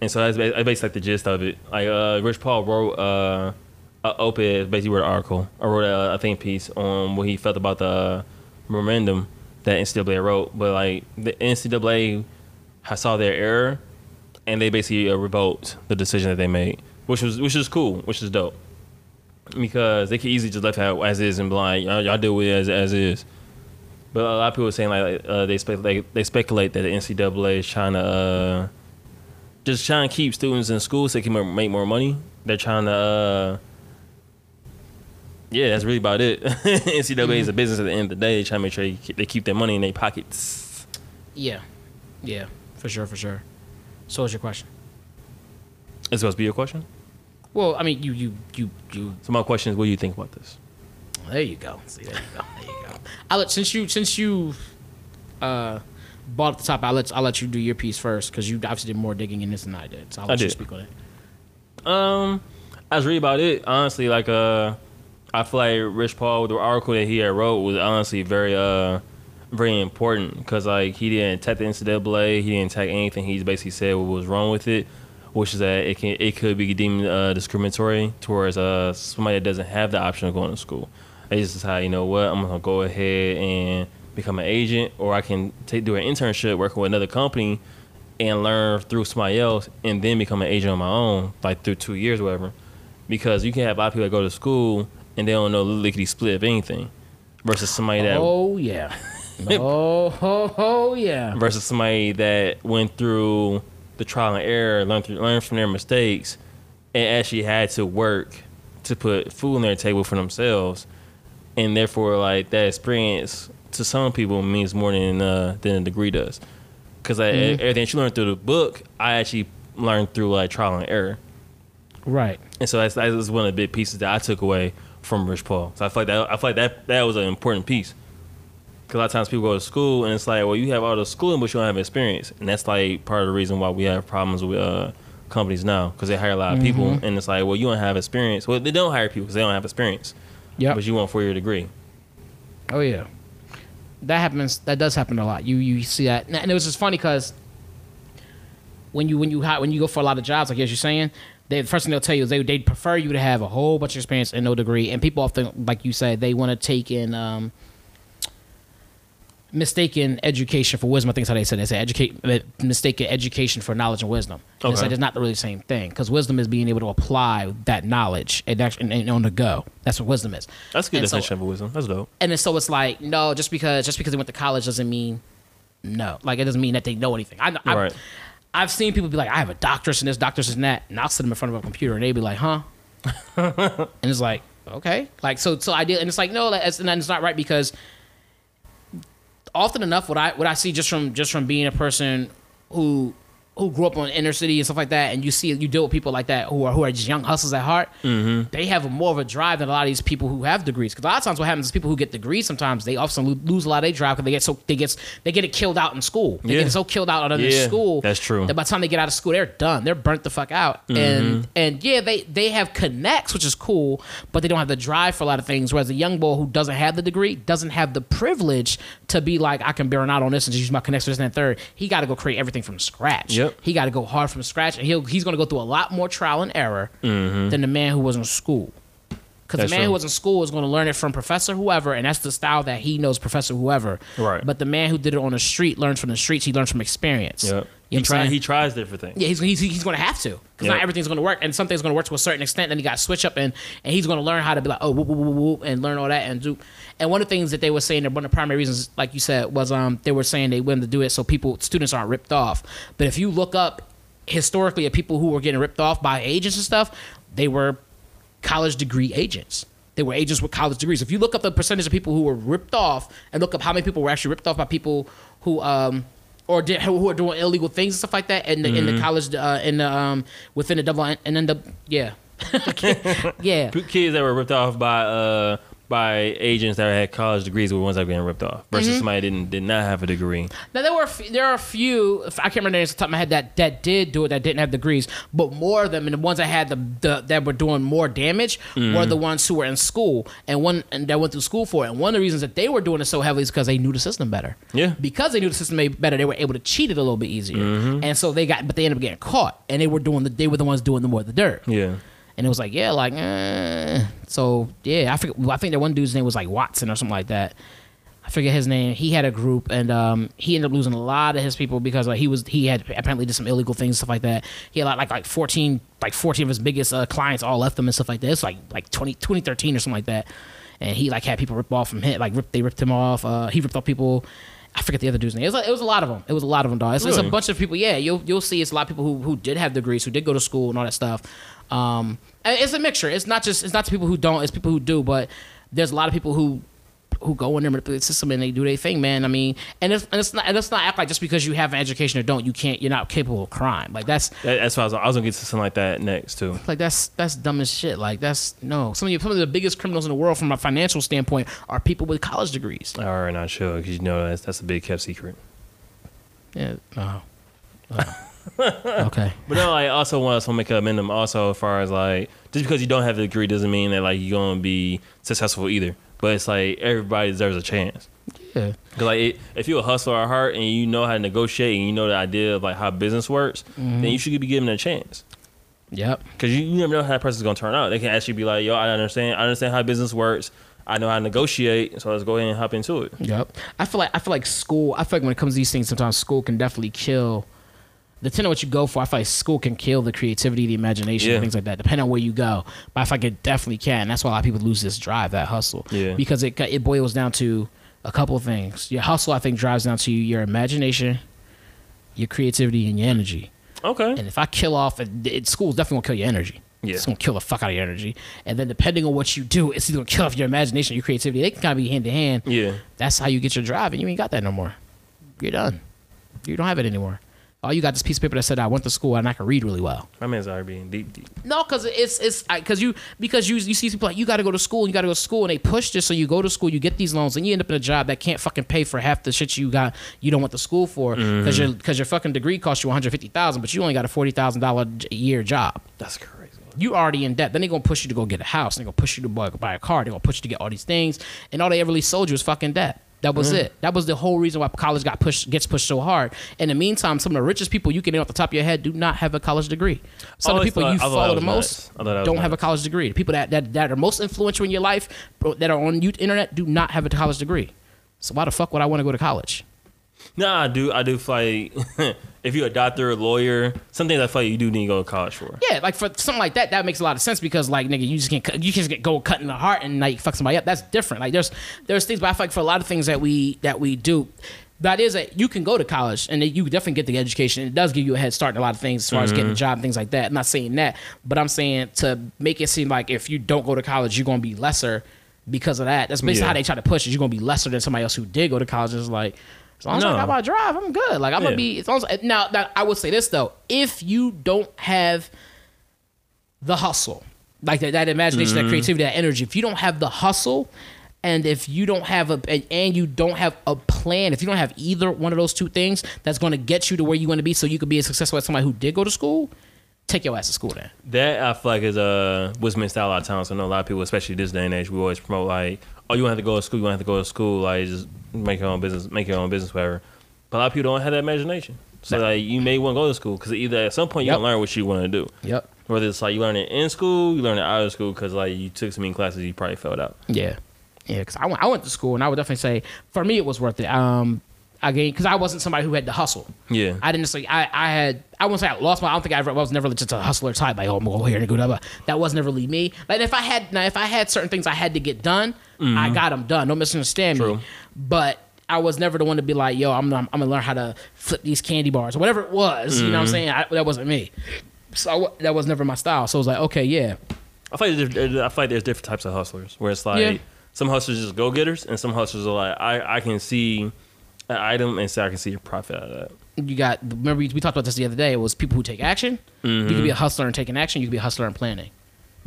Speaker 1: And so that's, basically like the gist of it. Like uh, Rich Paul wrote uh, a op-ed, basically wrote an article. I wrote a, a think piece on what he felt about the memorandum that NCAA wrote. But like the NCAA saw their error, and they basically uh, revoked the decision that they made, which was which is cool, which is dope. Because they could easily just left it as is and be like, y'all, y'all deal with it as as is. But a lot of people are saying like uh, they spec- like, they speculate that the NCAA is trying to uh, just trying to keep students in school so they can make more money. They're trying to, uh, yeah, that's really about it. NCAA is a business at the end of the day. They try to make sure they keep their money in their pockets.
Speaker 2: Yeah, yeah, for sure, for sure. So, what's your question?
Speaker 1: Is supposed to be your question?
Speaker 2: Well, I mean, you, you, you, you.
Speaker 1: So my question is, what do you think about this?
Speaker 2: There you go. See, there you go. There you go. Let since you since you uh bought at the top. I'll let I'll let you do your piece first because you obviously did more digging in this than I did. So I'll
Speaker 1: I
Speaker 2: let you
Speaker 1: did.
Speaker 2: speak on it.
Speaker 1: Um, I was reading about it. Honestly, like uh, I feel like Rich Paul, the article that he had wrote was honestly very uh, very important because like he didn't attack the NCAA, he didn't attack anything. He basically said what was wrong with it, which is that it can it could be deemed uh, discriminatory towards uh somebody that doesn't have the option of going to school. They just decide, you know what, I'm gonna go ahead and become an agent, or I can take do an internship working with another company and learn through somebody else and then become an agent on my own, like through two years or whatever. Because you can have a lot of people that go to school and they don't know lickety split of anything. Versus somebody that
Speaker 2: Oh yeah. oh, oh, oh yeah.
Speaker 1: versus somebody that went through the trial and error, learned through, learned from their mistakes, and actually had to work to put food on their table for themselves, and therefore like that experience to some people means more than uh, than a degree does, because everything that you learned through the book, I actually learned through like trial and error,
Speaker 2: Right.
Speaker 1: and so that's, that was one of the big pieces that I took away from Rich Paul. So I feel like that I feel like that that was an important piece. Because a lot of times people go to school and it's like, well, you have all the schooling, but you don't have experience, and that's like part of the reason why we have problems with uh, companies now because they hire a lot of people, and it's like, well, you don't have experience. Well, they don't hire people because they don't have experience,
Speaker 2: Yeah.
Speaker 1: but you want four year degree.
Speaker 2: Oh yeah, that happens. That does happen a lot. You you see that, and it was just funny because when you when you when you go for a lot of jobs, like as you're saying, they, the first thing they'll tell you is they they prefer you to have a whole bunch of experience and no degree. And people often, like you said, they want to take in. Um, mistaken education for wisdom. I think that's how they said. it. They say educate mistaken education for knowledge and wisdom. And It's
Speaker 1: Okay.
Speaker 2: like it's not really the same thing because wisdom is being able to apply that knowledge and, actually, and, and on the go. That's what wisdom is.
Speaker 1: That's a good
Speaker 2: And so-
Speaker 1: definition of wisdom. That's dope.
Speaker 2: and then so it's like no, just because just because they went to college doesn't mean no. Like it doesn't mean that they know anything. I, I,
Speaker 1: Right.
Speaker 2: I've seen people be like, I have a doctorate in this, doctorate in that, and I'll sit them in front of a computer and they be like, huh? and it's like, okay, like so so I did, and it's like no, that's, and then it's not right because often enough, what I what I see just from just from being a person who who grew up on inner city and stuff like that, and you see you deal with people like that who are who are just young hustlers at heart.
Speaker 1: Mm-hmm.
Speaker 2: They have a more of a drive than a lot of these people who have degrees. Because a lot of times, what happens is people who get degrees sometimes they often lose a lot of their drive because they get so they get they get it killed out in school. They
Speaker 1: Yeah.
Speaker 2: get so killed out out of their
Speaker 1: Yeah,
Speaker 2: school.
Speaker 1: that's true.
Speaker 2: That by the time they get out of school, they're done. They're burnt the fuck out.
Speaker 1: Mm-hmm.
Speaker 2: And and yeah, they they have connects, which is cool, but they don't have the drive for a lot of things. Whereas a young boy who doesn't have the degree doesn't have the privilege to be like, I can burn out on this and just use my connects for this and that third. He got to go create everything from scratch.
Speaker 1: Yep.
Speaker 2: He got to go hard from scratch, and he'll he's going to go through a lot more trial and error mm-hmm. than the man who was in school. Because the man
Speaker 1: true.
Speaker 2: who was in school is going to learn it from Professor whoever, and that's the style that he knows Professor whoever.
Speaker 1: Right.
Speaker 2: But the man who did it on the street learns from the streets. He learns from experience.
Speaker 1: Yep.
Speaker 2: You know
Speaker 1: he try, he tries different things.
Speaker 2: Yeah, he's he's, he's going to have to because
Speaker 1: Yep.
Speaker 2: not everything's going to work, and something's going to work to a certain extent. Then he got to switch up, and and he's going to learn how to be like, oh, whoop, whoop, whoop, whoop, and learn all that and do. And one of the things that they were saying, that one of the primary reasons, like you said, was um they were saying they wanted to do it so people students aren't ripped off. But if you look up historically at people who were getting ripped off by agents and stuff, they were college degree agents. They were agents with college degrees. If you look up the percentage of people who were ripped off and look up how many people were actually ripped off by people who um or did who are doing illegal things and stuff like that in the in the college uh in the um within the double and then the yeah yeah
Speaker 1: Kids that were ripped off by uh by agents that had college degrees were the ones that were getting ripped off versus
Speaker 2: Mm-hmm.
Speaker 1: somebody that didn't did not have a degree.
Speaker 2: Now there were there are a few I can't remember the names off the top of my head that that did do it that didn't have degrees, but more of them and the ones that had the, the that were doing more damage were the ones who were in school and one and that went through school for it. And one of the reasons that they were doing it so heavily is because they knew the system better.
Speaker 1: Yeah.
Speaker 2: Because they knew the system better, they were able to cheat it a little bit easier. And so they got but they ended up getting caught and they were doing the they were the ones doing the more of the dirt.
Speaker 1: Yeah.
Speaker 2: And it was like, yeah, like, eh. so yeah, I forget. I think that one dude's name was like Watson or something like that. I forget his name. He had a group, and um, he ended up losing a lot of his people because like, he was he had apparently did some illegal things, stuff like that. He had like like, like fourteen like fourteen of his biggest uh, clients all left him and stuff like that. It's like like 20, 2013 or something like that. And he like had people rip off from him, like rip, they ripped him off. Uh, he ripped off people. I forget the other dude's name. It was, like, it was a lot of them. It was a lot of them, dog. It's, it's a bunch of people. Yeah, you'll you'll see. It's a lot of people who who did have degrees, who did go to school and all that stuff. Um, it's a mixture. It's not just it's not the people who don't. It's people who do. But there's a lot of people who who go in there manipulate the system and they do their thing, man. I mean, and it's and it's not and it's not act like just because you have an education or don't, you can't. You're not capable of crime. Like that's
Speaker 1: That- That's why I was, I was gonna get to something like that next too.
Speaker 2: like that's that's dumb as shit. Like that's no. Some of the, some of the biggest criminals in the world from a financial standpoint are people with college degrees.
Speaker 1: All right, not sure because you know that's that's a big kept secret.
Speaker 2: Yeah. Oh. Oh. okay.
Speaker 1: But no, I also want to make a minimum. Also, as far as like, just because you don't have a degree doesn't mean that like you're gonna be successful either. But it's like everybody deserves a chance.
Speaker 2: Yeah.
Speaker 1: Cause like it, if you're a hustler at heart and you know how to negotiate and you know the idea of like how business works, mm-hmm. then you should be given a chance.
Speaker 2: Yep.
Speaker 1: Cause you, you never know how that person's gonna turn out. They can actually be like, "Yo, I understand. I understand how business works. I know how to negotiate. So let's go ahead and hop into it."
Speaker 2: Yep. I feel like I feel like school. I feel like when it comes to these things, sometimes school can definitely kill. Depending on what you go for, I feel like school can kill the creativity, the imagination,
Speaker 1: Yeah.
Speaker 2: things like that. Depending on where you go, but I feel like it definitely can. That's why a lot of people lose this drive, that hustle.
Speaker 1: Yeah.
Speaker 2: Because it it boils down to a couple of things. Your hustle, I think, drives down to your imagination, your creativity, and your energy.
Speaker 1: Okay.
Speaker 2: And if I kill off, it, it, school's definitely gonna kill your energy.
Speaker 1: Yeah.
Speaker 2: It's gonna kill the fuck out of your energy. And then depending on what you do, it's either gonna kill off your imagination, your creativity. They can kind of be hand to hand.
Speaker 1: Yeah.
Speaker 2: That's how you get your drive, and you ain't got that no more. You're done. You don't have it anymore. All you got this piece of paper that said I went to school and I can read really well.
Speaker 1: My man's already being deep, deep.
Speaker 2: No, because it's it's because you because you you see people like you got to go to school, and you got to go to school, and they push this so you go to school, you get these loans, and you end up in a job that can't fucking pay for half the shit you got you don't want the school for because mm-hmm. your because your fucking degree cost you one hundred fifty thousand, but you only got a forty thousand dollar a year job.
Speaker 1: That's crazy.
Speaker 2: You already in debt. Then they gonna push you to go get a house. They gonna push you to buy, buy a car. They gonna push you to get all these things, and all they ever really sold you was fucking debt. That was mm. it. That was the whole reason why college got pushed gets pushed so hard. In the meantime, some of the richest people you can name off the top of your head do not have a college degree. Some of the people
Speaker 1: thought-
Speaker 2: you
Speaker 1: I thought that
Speaker 2: follow the most
Speaker 1: nuts. I thought that was
Speaker 2: don't have a college degree. The people that, that that are most influential in your life that are on you internet do not have a college degree. So why the fuck would I want to go to college?
Speaker 1: No, I do. I do feel like if you're a doctor, a lawyer, something that I feel like you do need to go to college for.
Speaker 2: Yeah, like for something like that, that makes a lot of sense because like nigga, you just can't cut- you just get go cutting the heart and like fuck somebody up. That's different. Like there's there's things, but I feel like for a lot of things that we that we do, that is that you can go to college and you definitely get the education. It does give you a head start in a lot of things as far as getting a job and things like that. I'm not saying that, but I'm saying to make it seem like if you don't go to college, you're gonna be lesser because of that. That's basically
Speaker 1: Yeah.
Speaker 2: how they try to push it. You're gonna be lesser than somebody else who did go to college. It's like. As long as I got my drive, I'm good. Like I'm
Speaker 1: Yeah.
Speaker 2: gonna be. As long as, now, now, I would say this though: if you don't have the hustle, like that, that imagination,
Speaker 1: Mm-hmm.
Speaker 2: that creativity, that energy. If you don't have the hustle, and if you don't have a and- and you don't have a plan, if you don't have either one of those two things, that's going to get you to where you want to be, so you could be as successful as somebody who did go to school. Take your ass to school then.
Speaker 1: That I feel like is uh what's missed out a lot of times. I know a lot of people, especially this day and age, we always promote like, oh, you want to have to go to school, you want to have to go to school, like just make your own business, make your own business, whatever. But a lot of people don't have that imagination. So like you may want to go to school because either at some point you
Speaker 2: Yep.
Speaker 1: gonna learn what you want to do.
Speaker 2: Yep.
Speaker 1: Whether it's like you learn it in school, you learn it out of school because like you took so many classes, you probably failed out.
Speaker 2: Yeah, yeah. Because I went, I went to school, and I would definitely say for me it was worth it. Um, again, because I wasn't somebody who had to hustle.
Speaker 1: Yeah.
Speaker 2: I didn't necessarily. I, I had. I won't say I lost my. I don't think I ever. I was never just a hustler type. Like, oh, I'm gonna go here and go that. That was never really me. Like, if I had now, if I had certain things I had to get done, I got them done. Don't misunderstand
Speaker 1: True.
Speaker 2: me. But I was never the one to be like, yo, I'm, I'm, I'm gonna learn how to flip these candy bars or whatever it was. You know what I'm saying? I, that wasn't me. So I that was never my style. So I was like, okay, yeah,
Speaker 1: I feel like there's, I feel like there's different types of hustlers where it's like
Speaker 2: Yeah.
Speaker 1: some hustlers just go getters and some hustlers are like I, I can see an item and say I can see a profit out of that.
Speaker 2: you got. Remember we we talked about this the other day. It was people who take action. You
Speaker 1: Mm-hmm.
Speaker 2: could be a hustler and taking action. You could be a hustler and planning.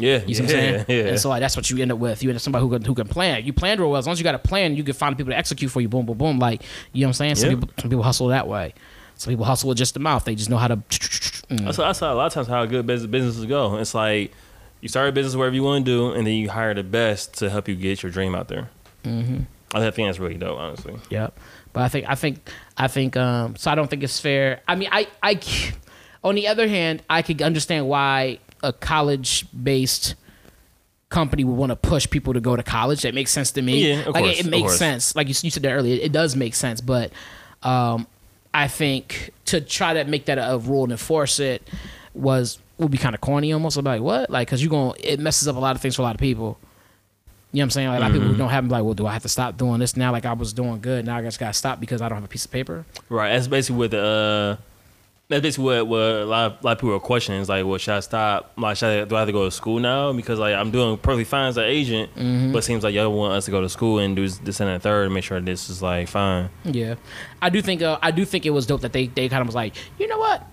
Speaker 1: Yeah,
Speaker 2: You see what I'm saying?
Speaker 1: yeah.
Speaker 2: And so like, that's what you end up with. You end up somebody who can who can plan. You plan real well. As long as you got a plan, you can find people to execute for you. Boom, boom, boom. Like you know what I'm saying? Some
Speaker 1: Yeah.
Speaker 2: people some people hustle that way. Some people hustle with just the mouth. They just know how to. Mm.
Speaker 1: That's, that's how a lot of times how good business, businesses go. It's like you start a business wherever you want to do, and then you hire the best to help you get your dream out there. Mm-hmm. I think that's really dope, honestly.
Speaker 2: Yep. But I think I think I think um so I don't think it's fair. I mean I I on the other hand, I could understand why a college based company would want to push people to go to college. That makes sense to me.
Speaker 1: Yeah, of
Speaker 2: like
Speaker 1: course,
Speaker 2: it, it makes
Speaker 1: course.
Speaker 2: sense. Like you, you said that earlier, it, it does make sense. But um, I think to try to make that a, a rule and enforce it was would be kind of corny almost. I'm like, what? Like, cause you're going to it messes up a lot of things for a lot of people. You know what I'm saying? Like, a lot of people who
Speaker 1: Mm-hmm.
Speaker 2: don't have like, well, do I have to stop doing this now? Like I was doing good, now I just gotta stop because I don't have a piece of paper.
Speaker 1: Right. That's basically what the. Uh, that's basically what, what a lot of, lot of people are questioning. Is like, well, should I stop? Like, should I, do I have to go to school now? Because like I'm doing perfectly fine as an agent,
Speaker 2: Mm-hmm.
Speaker 1: but it seems like y'all want us to go to school and do this and that third, and make sure this is like fine.
Speaker 2: Yeah, I do think uh, I do think it was dope that they they kind of was like, you know what?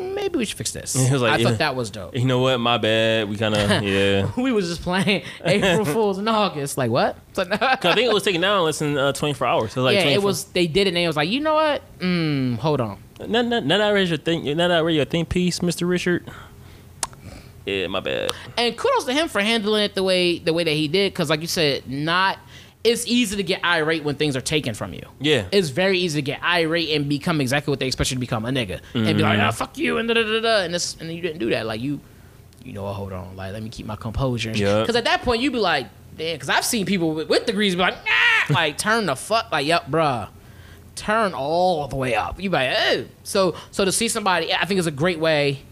Speaker 2: Maybe we should fix this.
Speaker 1: Like,
Speaker 2: I
Speaker 1: yeah.
Speaker 2: thought that was dope.
Speaker 1: You know what? My bad. We kind of yeah.
Speaker 2: We was just playing April Fools in August. Like what? So,
Speaker 1: I think it was taken down less than uh, 24 hours. So like
Speaker 2: yeah, it was. They did it, and it was like, you know what? Mm, hold on.
Speaker 1: Not, not, not that read your thing. Not that read your think piece, Mr. Richard. Yeah, my bad.
Speaker 2: And kudos to him for handling it the way the way that he did, because like you said, not. It's easy to get irate when things are taken from you.
Speaker 1: Yeah.
Speaker 2: It's very easy to get irate and become exactly what they expect you to become, a nigga, and be
Speaker 1: Mm-hmm.
Speaker 2: like, ah, fuck you, and da da da da, and this, and you didn't do that. Like you, you know, hold on, like let me keep my composure.
Speaker 1: Yeah.
Speaker 2: Because at that point, you'd be like, damn, because I've seen people with, with degrees be like, nah, like turn the fuck, like, yep, bruh, turn all the way up. You like, oh, so so to see somebody, I think is a great way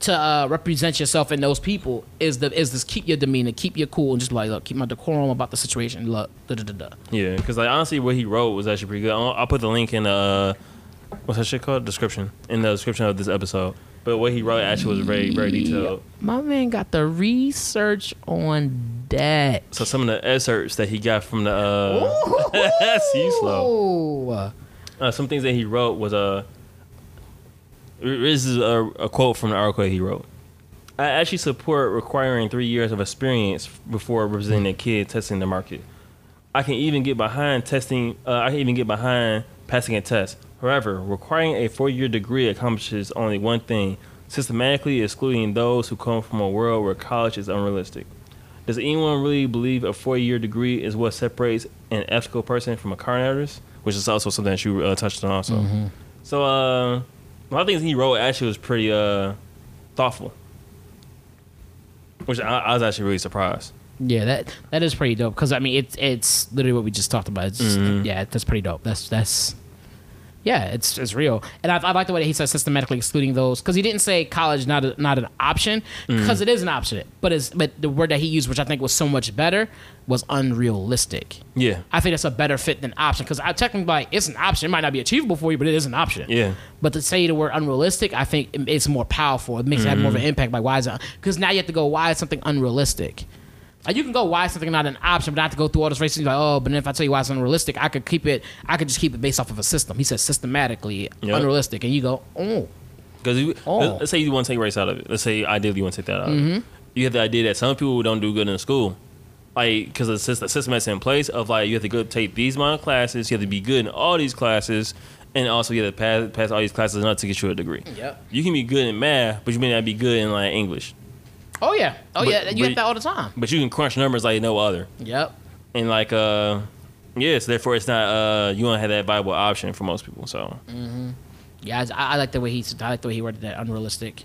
Speaker 2: to uh, represent yourself in those people is the is this keep your demeanor, keep your cool, and just like, look, keep my decorum about the situation. Look, da da da da.
Speaker 1: Yeah, because like honestly, what he wrote was actually pretty good. I'll, I'll put the link in the uh, what's that shit called? Description in the description of this episode. But what he wrote actually was very very detailed.
Speaker 2: My man got the research on that.
Speaker 1: So some of the excerpts that he got from the uh, see slow. Uh, some things that he wrote was uh, this is a, a quote from the article he wrote. I actually support requiring three years of experience before representing a kid testing the market. I can even get behind testing. Uh, I can even get behind passing a test. However, requiring a four-year degree accomplishes only one thing: systematically excluding those who come from a world where college is unrealistic. Does anyone really believe a four-year degree is what separates an ethical person from a con artist? Which is also something that you uh, touched on, also. So, uh, a lot of things he wrote actually was pretty uh, thoughtful, which I, I was actually really surprised.
Speaker 2: yeah, that that is pretty dope. Because I mean, it's it's literally what we just talked about. Just,
Speaker 1: Mm-hmm.
Speaker 2: yeah, that's pretty dope. That's that's. Yeah, it's it's real, and I, I like the way that he said systematically excluding those because he didn't say college not a, not an option
Speaker 1: Mm-hmm.
Speaker 2: because is an option, but it's but the word that he used, which I think was so much better, was unrealistic.
Speaker 1: Yeah,
Speaker 2: I think that's a better fit than option because I technically like it's an option. It might not be achievable for you, but it is an option.
Speaker 1: Yeah.
Speaker 2: But to say the word unrealistic, I think it's more powerful. It makes it have more of
Speaker 1: Mm-hmm.
Speaker 2: an impact. Like why is it? Because now you have to go. Why is something unrealistic? Like you can go. Why is something not an option? But not to go through all this racism. Like oh, but if I tell you why it's unrealistic, I could keep it. I could just keep it based off of a system. He says systematically
Speaker 1: Yep.
Speaker 2: unrealistic, and you go oh.
Speaker 1: because
Speaker 2: Oh.
Speaker 1: let's say you want to take race out of it. Let's say ideally you want to take that out. Of it. Mm-hmm. You have the idea that some people don't do good in school, like because the system, the system that's in place of like you have to go take these amount of classes. You have to be good in all these classes, and also you have to pass pass all these classes enough to get you a degree.
Speaker 2: Yep.
Speaker 1: You can be good in math, but you may not be good in like English.
Speaker 2: Oh yeah. Oh
Speaker 1: But-
Speaker 2: yeah. You have that all the time.
Speaker 1: But you can crunch numbers like no other.
Speaker 2: Yep.
Speaker 1: and like uh yes therefore it's not uh you don't have that viable option for most people so
Speaker 2: Yeah, I, I like the way he I like the way he worded that unrealistic.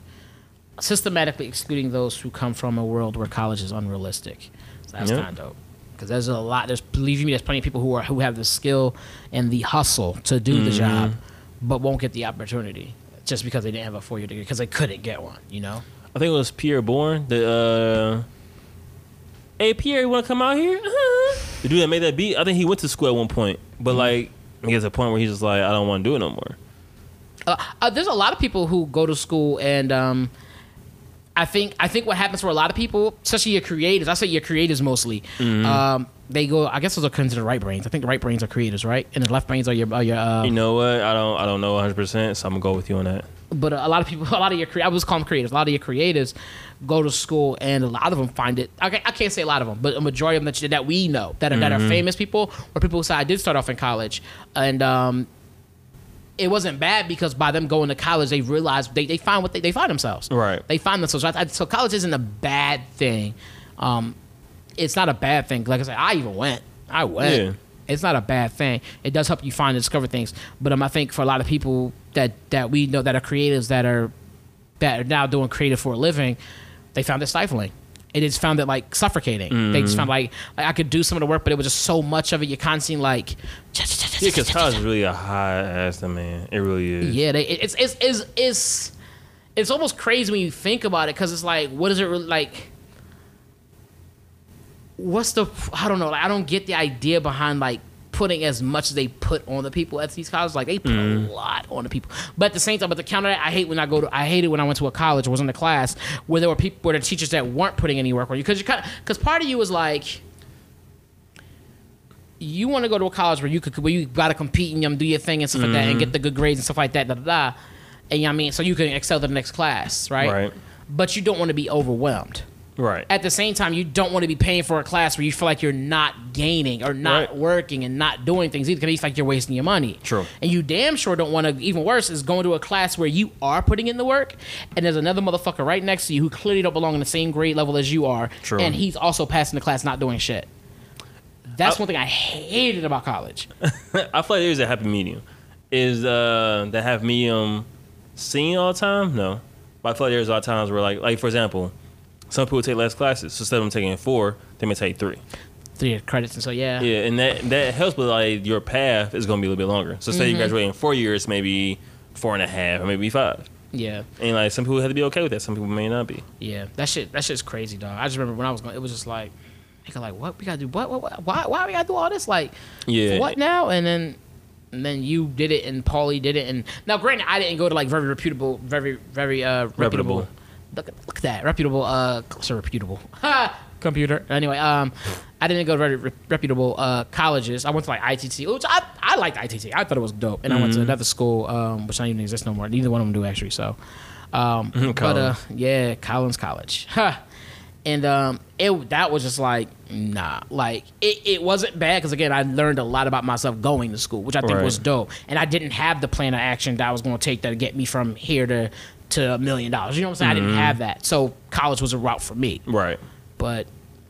Speaker 2: Systematically excluding those who come from a world where college is unrealistic. So that's
Speaker 1: Yep.
Speaker 2: kind of dope. Because there's a lot. There's believe me, there's plenty of people who are who have the skill and the hustle to do the job, but won't get the opportunity just because they didn't have a four year degree because they couldn't get one. You know.
Speaker 1: I think it was pierre bourne the uh hey pierre you want to come out here uh-huh. the dude that made that beat i think he went to school at one point but like he gets a point where he's just like i don't want to do it no more
Speaker 2: Uh, uh, there's a lot of people who go to school and um, I think I think what happens for a lot of people, especially your creators, I say your creators mostly, um, they go. I guess those are considered right brains. I think the right brains are creators, right? And the left brains are your are your. Uh,
Speaker 1: You know what? I don't I don't know 100, percent so I'm gonna go with you on that.
Speaker 2: But a lot of people, a lot of your, I was calling them creators. A lot of your creatives go to school, and a lot of them find it. Okay, I can't say a lot of them, but a majority of them that, that we know that are, that are famous people, or people who say I did start off in college, and um, it wasn't bad because by them going to college, they realized they, they find what they, they find themselves.
Speaker 1: Right.
Speaker 2: They find themselves. I- I- So college isn't a bad thing. Um, it's not a bad thing. Like I said, I even went. I went.
Speaker 1: Yeah.
Speaker 2: It's not a bad thing. It does help you find and discover things. But um, I think for a lot of people that that we know that are creatives that are that are now doing creative for a living, they found it stifling. It is found it like suffocating. They just found like, like I could do some of the work, but it was just so much of it. You're constantly like,
Speaker 1: Yeah, because is really a high ass man. It really is.
Speaker 2: yeah, they, it's it's it's it's it's almost crazy when you think about it because it's like, what is it really like? What's the I don't know. Like, I don't get the idea behind like putting as much as they put on the people at these colleges. Like they put a lot on the people, but at the same time, but the counter that I hate when I go to I hate it when I went to a college was in a class where there were people where the teachers that weren't putting any work on you because you kind because part of you is like you want to go to a college where you could where you got to compete and um, do your thing and stuff like that and get the good grades and stuff like that, da da da. And you know what I mean, so you can excel to the next class, right?
Speaker 1: Right.
Speaker 2: But you don't want to be overwhelmed.
Speaker 1: Right.
Speaker 2: At the same time, you don't want to be paying for a class where you feel like you're not gaining or not
Speaker 1: Right.
Speaker 2: working and not doing things either because you feel like you're wasting your money.
Speaker 1: True.
Speaker 2: And you damn sure don't want to, even worse, is going to a class where you are putting in the work and there's another motherfucker right next to you who clearly don't belong in the same grade level as you are.
Speaker 1: True.
Speaker 2: And he's also passing the class not doing shit. That's
Speaker 1: I-
Speaker 2: one thing I hated about college.
Speaker 1: I feel like there's a happy medium. Is uh that have medium seen all the time? No. But I feel like there's a lot of times where like like for example, some people take less classes. So instead of them taking four, they may take three.
Speaker 2: Three credits and so yeah.
Speaker 1: Yeah, and that that helps with like your path is gonna be a little bit longer. So say you graduate in four years, maybe four and a half, or maybe five.
Speaker 2: Yeah.
Speaker 1: And like some people have to be okay with that. Some people may not be.
Speaker 2: Yeah, that shit. That shit's crazy, dog. I just remember when I was going, it was just like, nigga, like, what we gotta do? What? what, what why? Why we gotta do all this? Like,
Speaker 1: Yeah.
Speaker 2: for what now? And then, and then you did it, and Paulie did it, and now, granted, I didn't go to like very reputable, very, very uh reputable.
Speaker 1: Reputable.
Speaker 2: Look, at- look at that reputable. Uh, so reputable. Ha! Computer. Anyway, um, I didn't go to very re- reputable uh colleges. I went to like ITT, which I I liked ITT. I thought it was dope, and I went to another school um which not even exists no more. Neither one of them do actually. So, um, but uh, yeah, Collins College. Ha. And um, it that was just like nah, like it, it wasn't bad because again I learned a lot about myself going to school, which I think
Speaker 1: Right.
Speaker 2: was dope. And I didn't have the plan of action that I was going to take to get me from here to to a million dollars. You know what I'm saying? I didn't mm-hmm. have that, so college was a route for me.
Speaker 1: Right.
Speaker 2: But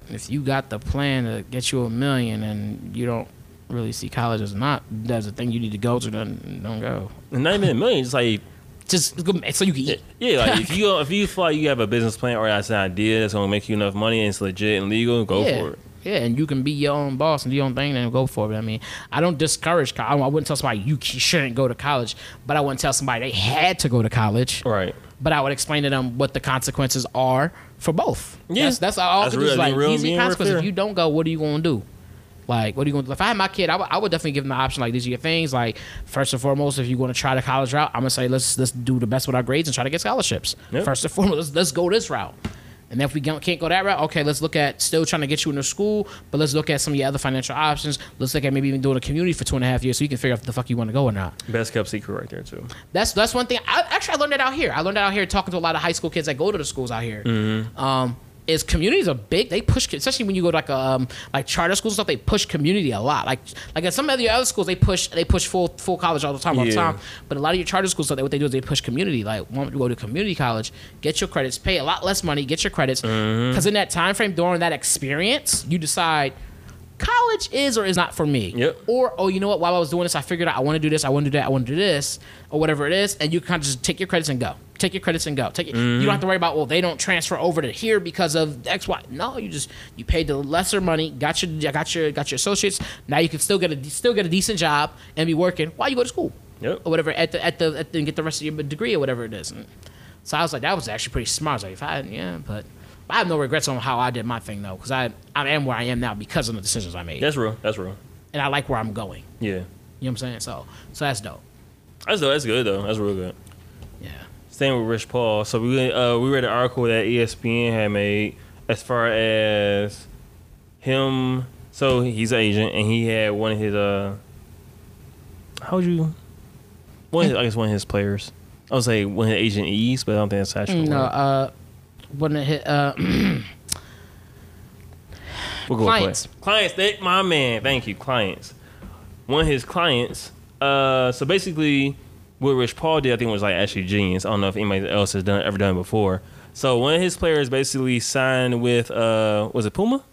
Speaker 2: if you got the plan to get you a million and you don't really see college as not as a thing you need to go to, then don't go.
Speaker 1: And not even a million, just like
Speaker 2: Just so you can eat.
Speaker 1: yeah, like if you if you feel like you have a business plan or that's an idea that's gonna make you enough money and it's legit and legal, go
Speaker 2: yeah.
Speaker 1: for it.
Speaker 2: Yeah, and you can be your own boss and do your own thing, then go for it. I mean, I don't discourage. I I wouldn't tell somebody you shouldn't go to college, but I wouldn't tell somebody they had to go to college.
Speaker 1: Right.
Speaker 2: But I would explain to them what the consequences are for both.
Speaker 1: Yeah.
Speaker 2: that's, that's all.
Speaker 1: That's real-
Speaker 2: is like
Speaker 1: real
Speaker 2: easy consequences. If you don't go, what are you going to do? Like, what are you going to do? If I had my kid, I would- would definitely give them the option. Like, these are your things. Like, first and foremost, if you're going to try the college route, I'm gonna say let's let's do the best with our grades and try to get scholarships.
Speaker 1: Yep.
Speaker 2: First and foremost, let's, let's go this route. And if we can't go that route, okay, let's look at still trying to get you into school, but let's look at some of your other financial options. Let's look at maybe even doing a community for two and a half years so you can figure out if the fuck you want to go or not.
Speaker 1: Best kept secret right there too.
Speaker 2: That's that's one thing. I, actually, I learned that out here. I learned that out here talking to a lot of high school kids that go to the schools out here. Um, is communities are big. They push, especially when you go to like um like charter schools and stuff. They push community a lot. Like like at some of the other schools, they push they push full full college all the time, all the time. But a lot of your charter schools, what they do is they push community. Like want to go to community college, get your credits, pay a lot less money, get your credits. Because in that time frame during that experience, you decide college is or is not for me.
Speaker 1: Yep.
Speaker 2: Or oh, you know what? While I was doing this, I figured out I want to do this, I want to do that, I want to do this, or whatever it is, and you kind of just take your credits and go. Take your credits and go. Take it. You don't have to worry about well, they don't transfer over to here because of X, Y. No, you just you paid the lesser money, got your got your got your associates. Now you can still get a still get a decent job and be working while you go to school.
Speaker 1: Yep.
Speaker 2: Or whatever at the at the at the, and get the rest of your degree or whatever it is. And so I was like, that was actually pretty smart. I was like, if I yeah, but. I have no regrets on how I did my thing though, because I I am where I am now because of the decisions I made,
Speaker 1: That's real. That's real.
Speaker 2: and I like where I'm going.
Speaker 1: Yeah.
Speaker 2: You know what I'm saying? So, so that's dope.
Speaker 1: That's dope. that's good though. That's real good.
Speaker 2: Yeah.
Speaker 1: Same with Rich Paul. So we uh, we read an article that ESPN had made as far as him So he's an agent, and he had one of his uh, how would you, one of his, I guess one of his players. I would say one of his agent E's, but I don't think that's actually.
Speaker 2: No, uh, when it hit, uh,
Speaker 1: We'll go
Speaker 2: Clients.
Speaker 1: With play. Clients, they, my man. Thank you, clients. One of his clients. Uh, so basically, what Rich Paul did, I think, was like actually genius. I don't know if anybody else has done ever done it before. So one of his players basically signed with uh, was it Puma?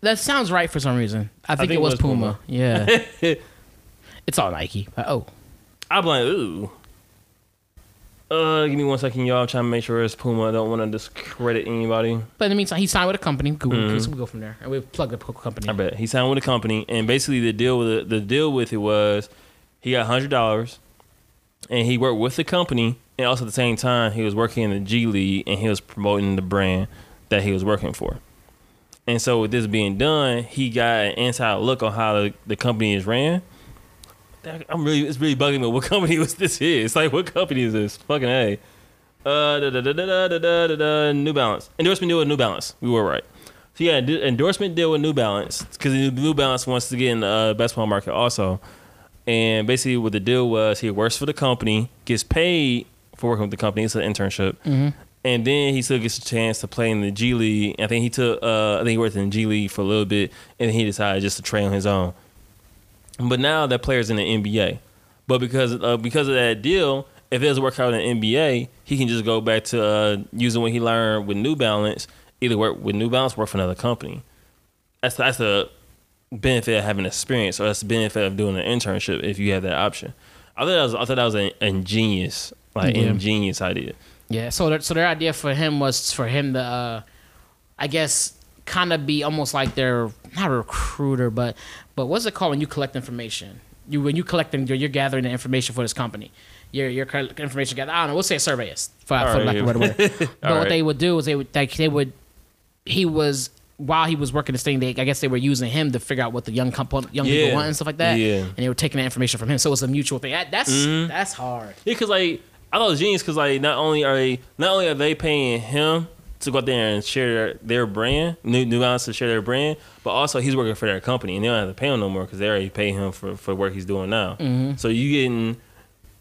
Speaker 2: that sounds right for some reason. I think,
Speaker 1: think
Speaker 2: it was,
Speaker 1: it was
Speaker 2: Puma.
Speaker 1: Puma.
Speaker 2: Yeah, it's all Nike. But, oh,
Speaker 1: I'm like, ooh. Uh, give me one second, y'all. I'm trying to make sure it's Puma. I don't want to discredit anybody.
Speaker 2: but in the meantime, he signed with a company. Google,
Speaker 1: Mhm.
Speaker 2: so we go from there, and we plug the company.
Speaker 1: I bet he signed with a company, and basically the deal with it, the deal with it was he got hundred dollars, and he worked with the company, and also at the same time he was working in the G League, and he was promoting the brand that he was working for. And so with this being done, he got an inside look on how the, the company is ran. I'm really, it's really bugging me. What company was this? Is It's like what company is this? Fucking a. Uh, da, da, da, da, da, da, da, da, New Balance endorsement deal with New Balance. We were right. So yeah, endorsement deal with New Balance because New Balance wants to get in the uh, basketball market also. And basically, what the deal was, he works for the company, gets paid for working with the company. It's an internship, and then he still gets a chance to play in the G League. I think he took, uh, I think he worked in the G League for a little bit, and then he decided just to train on his own. But now that player's in the NBA. But because uh, because of that deal, if it doesn't work out in the NBA, he can just go back to uh, using what he learned with New Balance, either work with New Balance or work for another company. That's that's the benefit of having experience, or that's the benefit of doing an internship if you have that option. I thought that was I thought that was an ingenious, like
Speaker 2: Yeah.
Speaker 1: ingenious idea.
Speaker 2: Yeah. So, their, so their idea for him was for him to, uh, I guess, kind of be almost like they're not a recruiter, but but what's it called when you collect information? You when you collecting, you're, you're gathering the information for this company. You're you're information gather. I don't know. We'll say a surveyist for,
Speaker 1: All
Speaker 2: for
Speaker 1: right,
Speaker 2: lack of a better word. But
Speaker 1: All
Speaker 2: what
Speaker 1: right.
Speaker 2: they would do is they would like they would he was while he was working this thing, they I guess they were using him to figure out what the young couple, young
Speaker 1: Yeah.
Speaker 2: people want and stuff like that.
Speaker 1: Yeah.
Speaker 2: And they were taking that information from him. So it was a mutual thing. That, that's
Speaker 1: Mm-hmm.
Speaker 2: that's hard.
Speaker 1: Yeah, because like I thought it was genius because like not only are they not only are they paying him to go out there and share their, their brand, New New Balance to share their brand, but also he's working for their company and they don't have to pay him no more because they already pay him for for work he's doing now. Mm-hmm. So you getting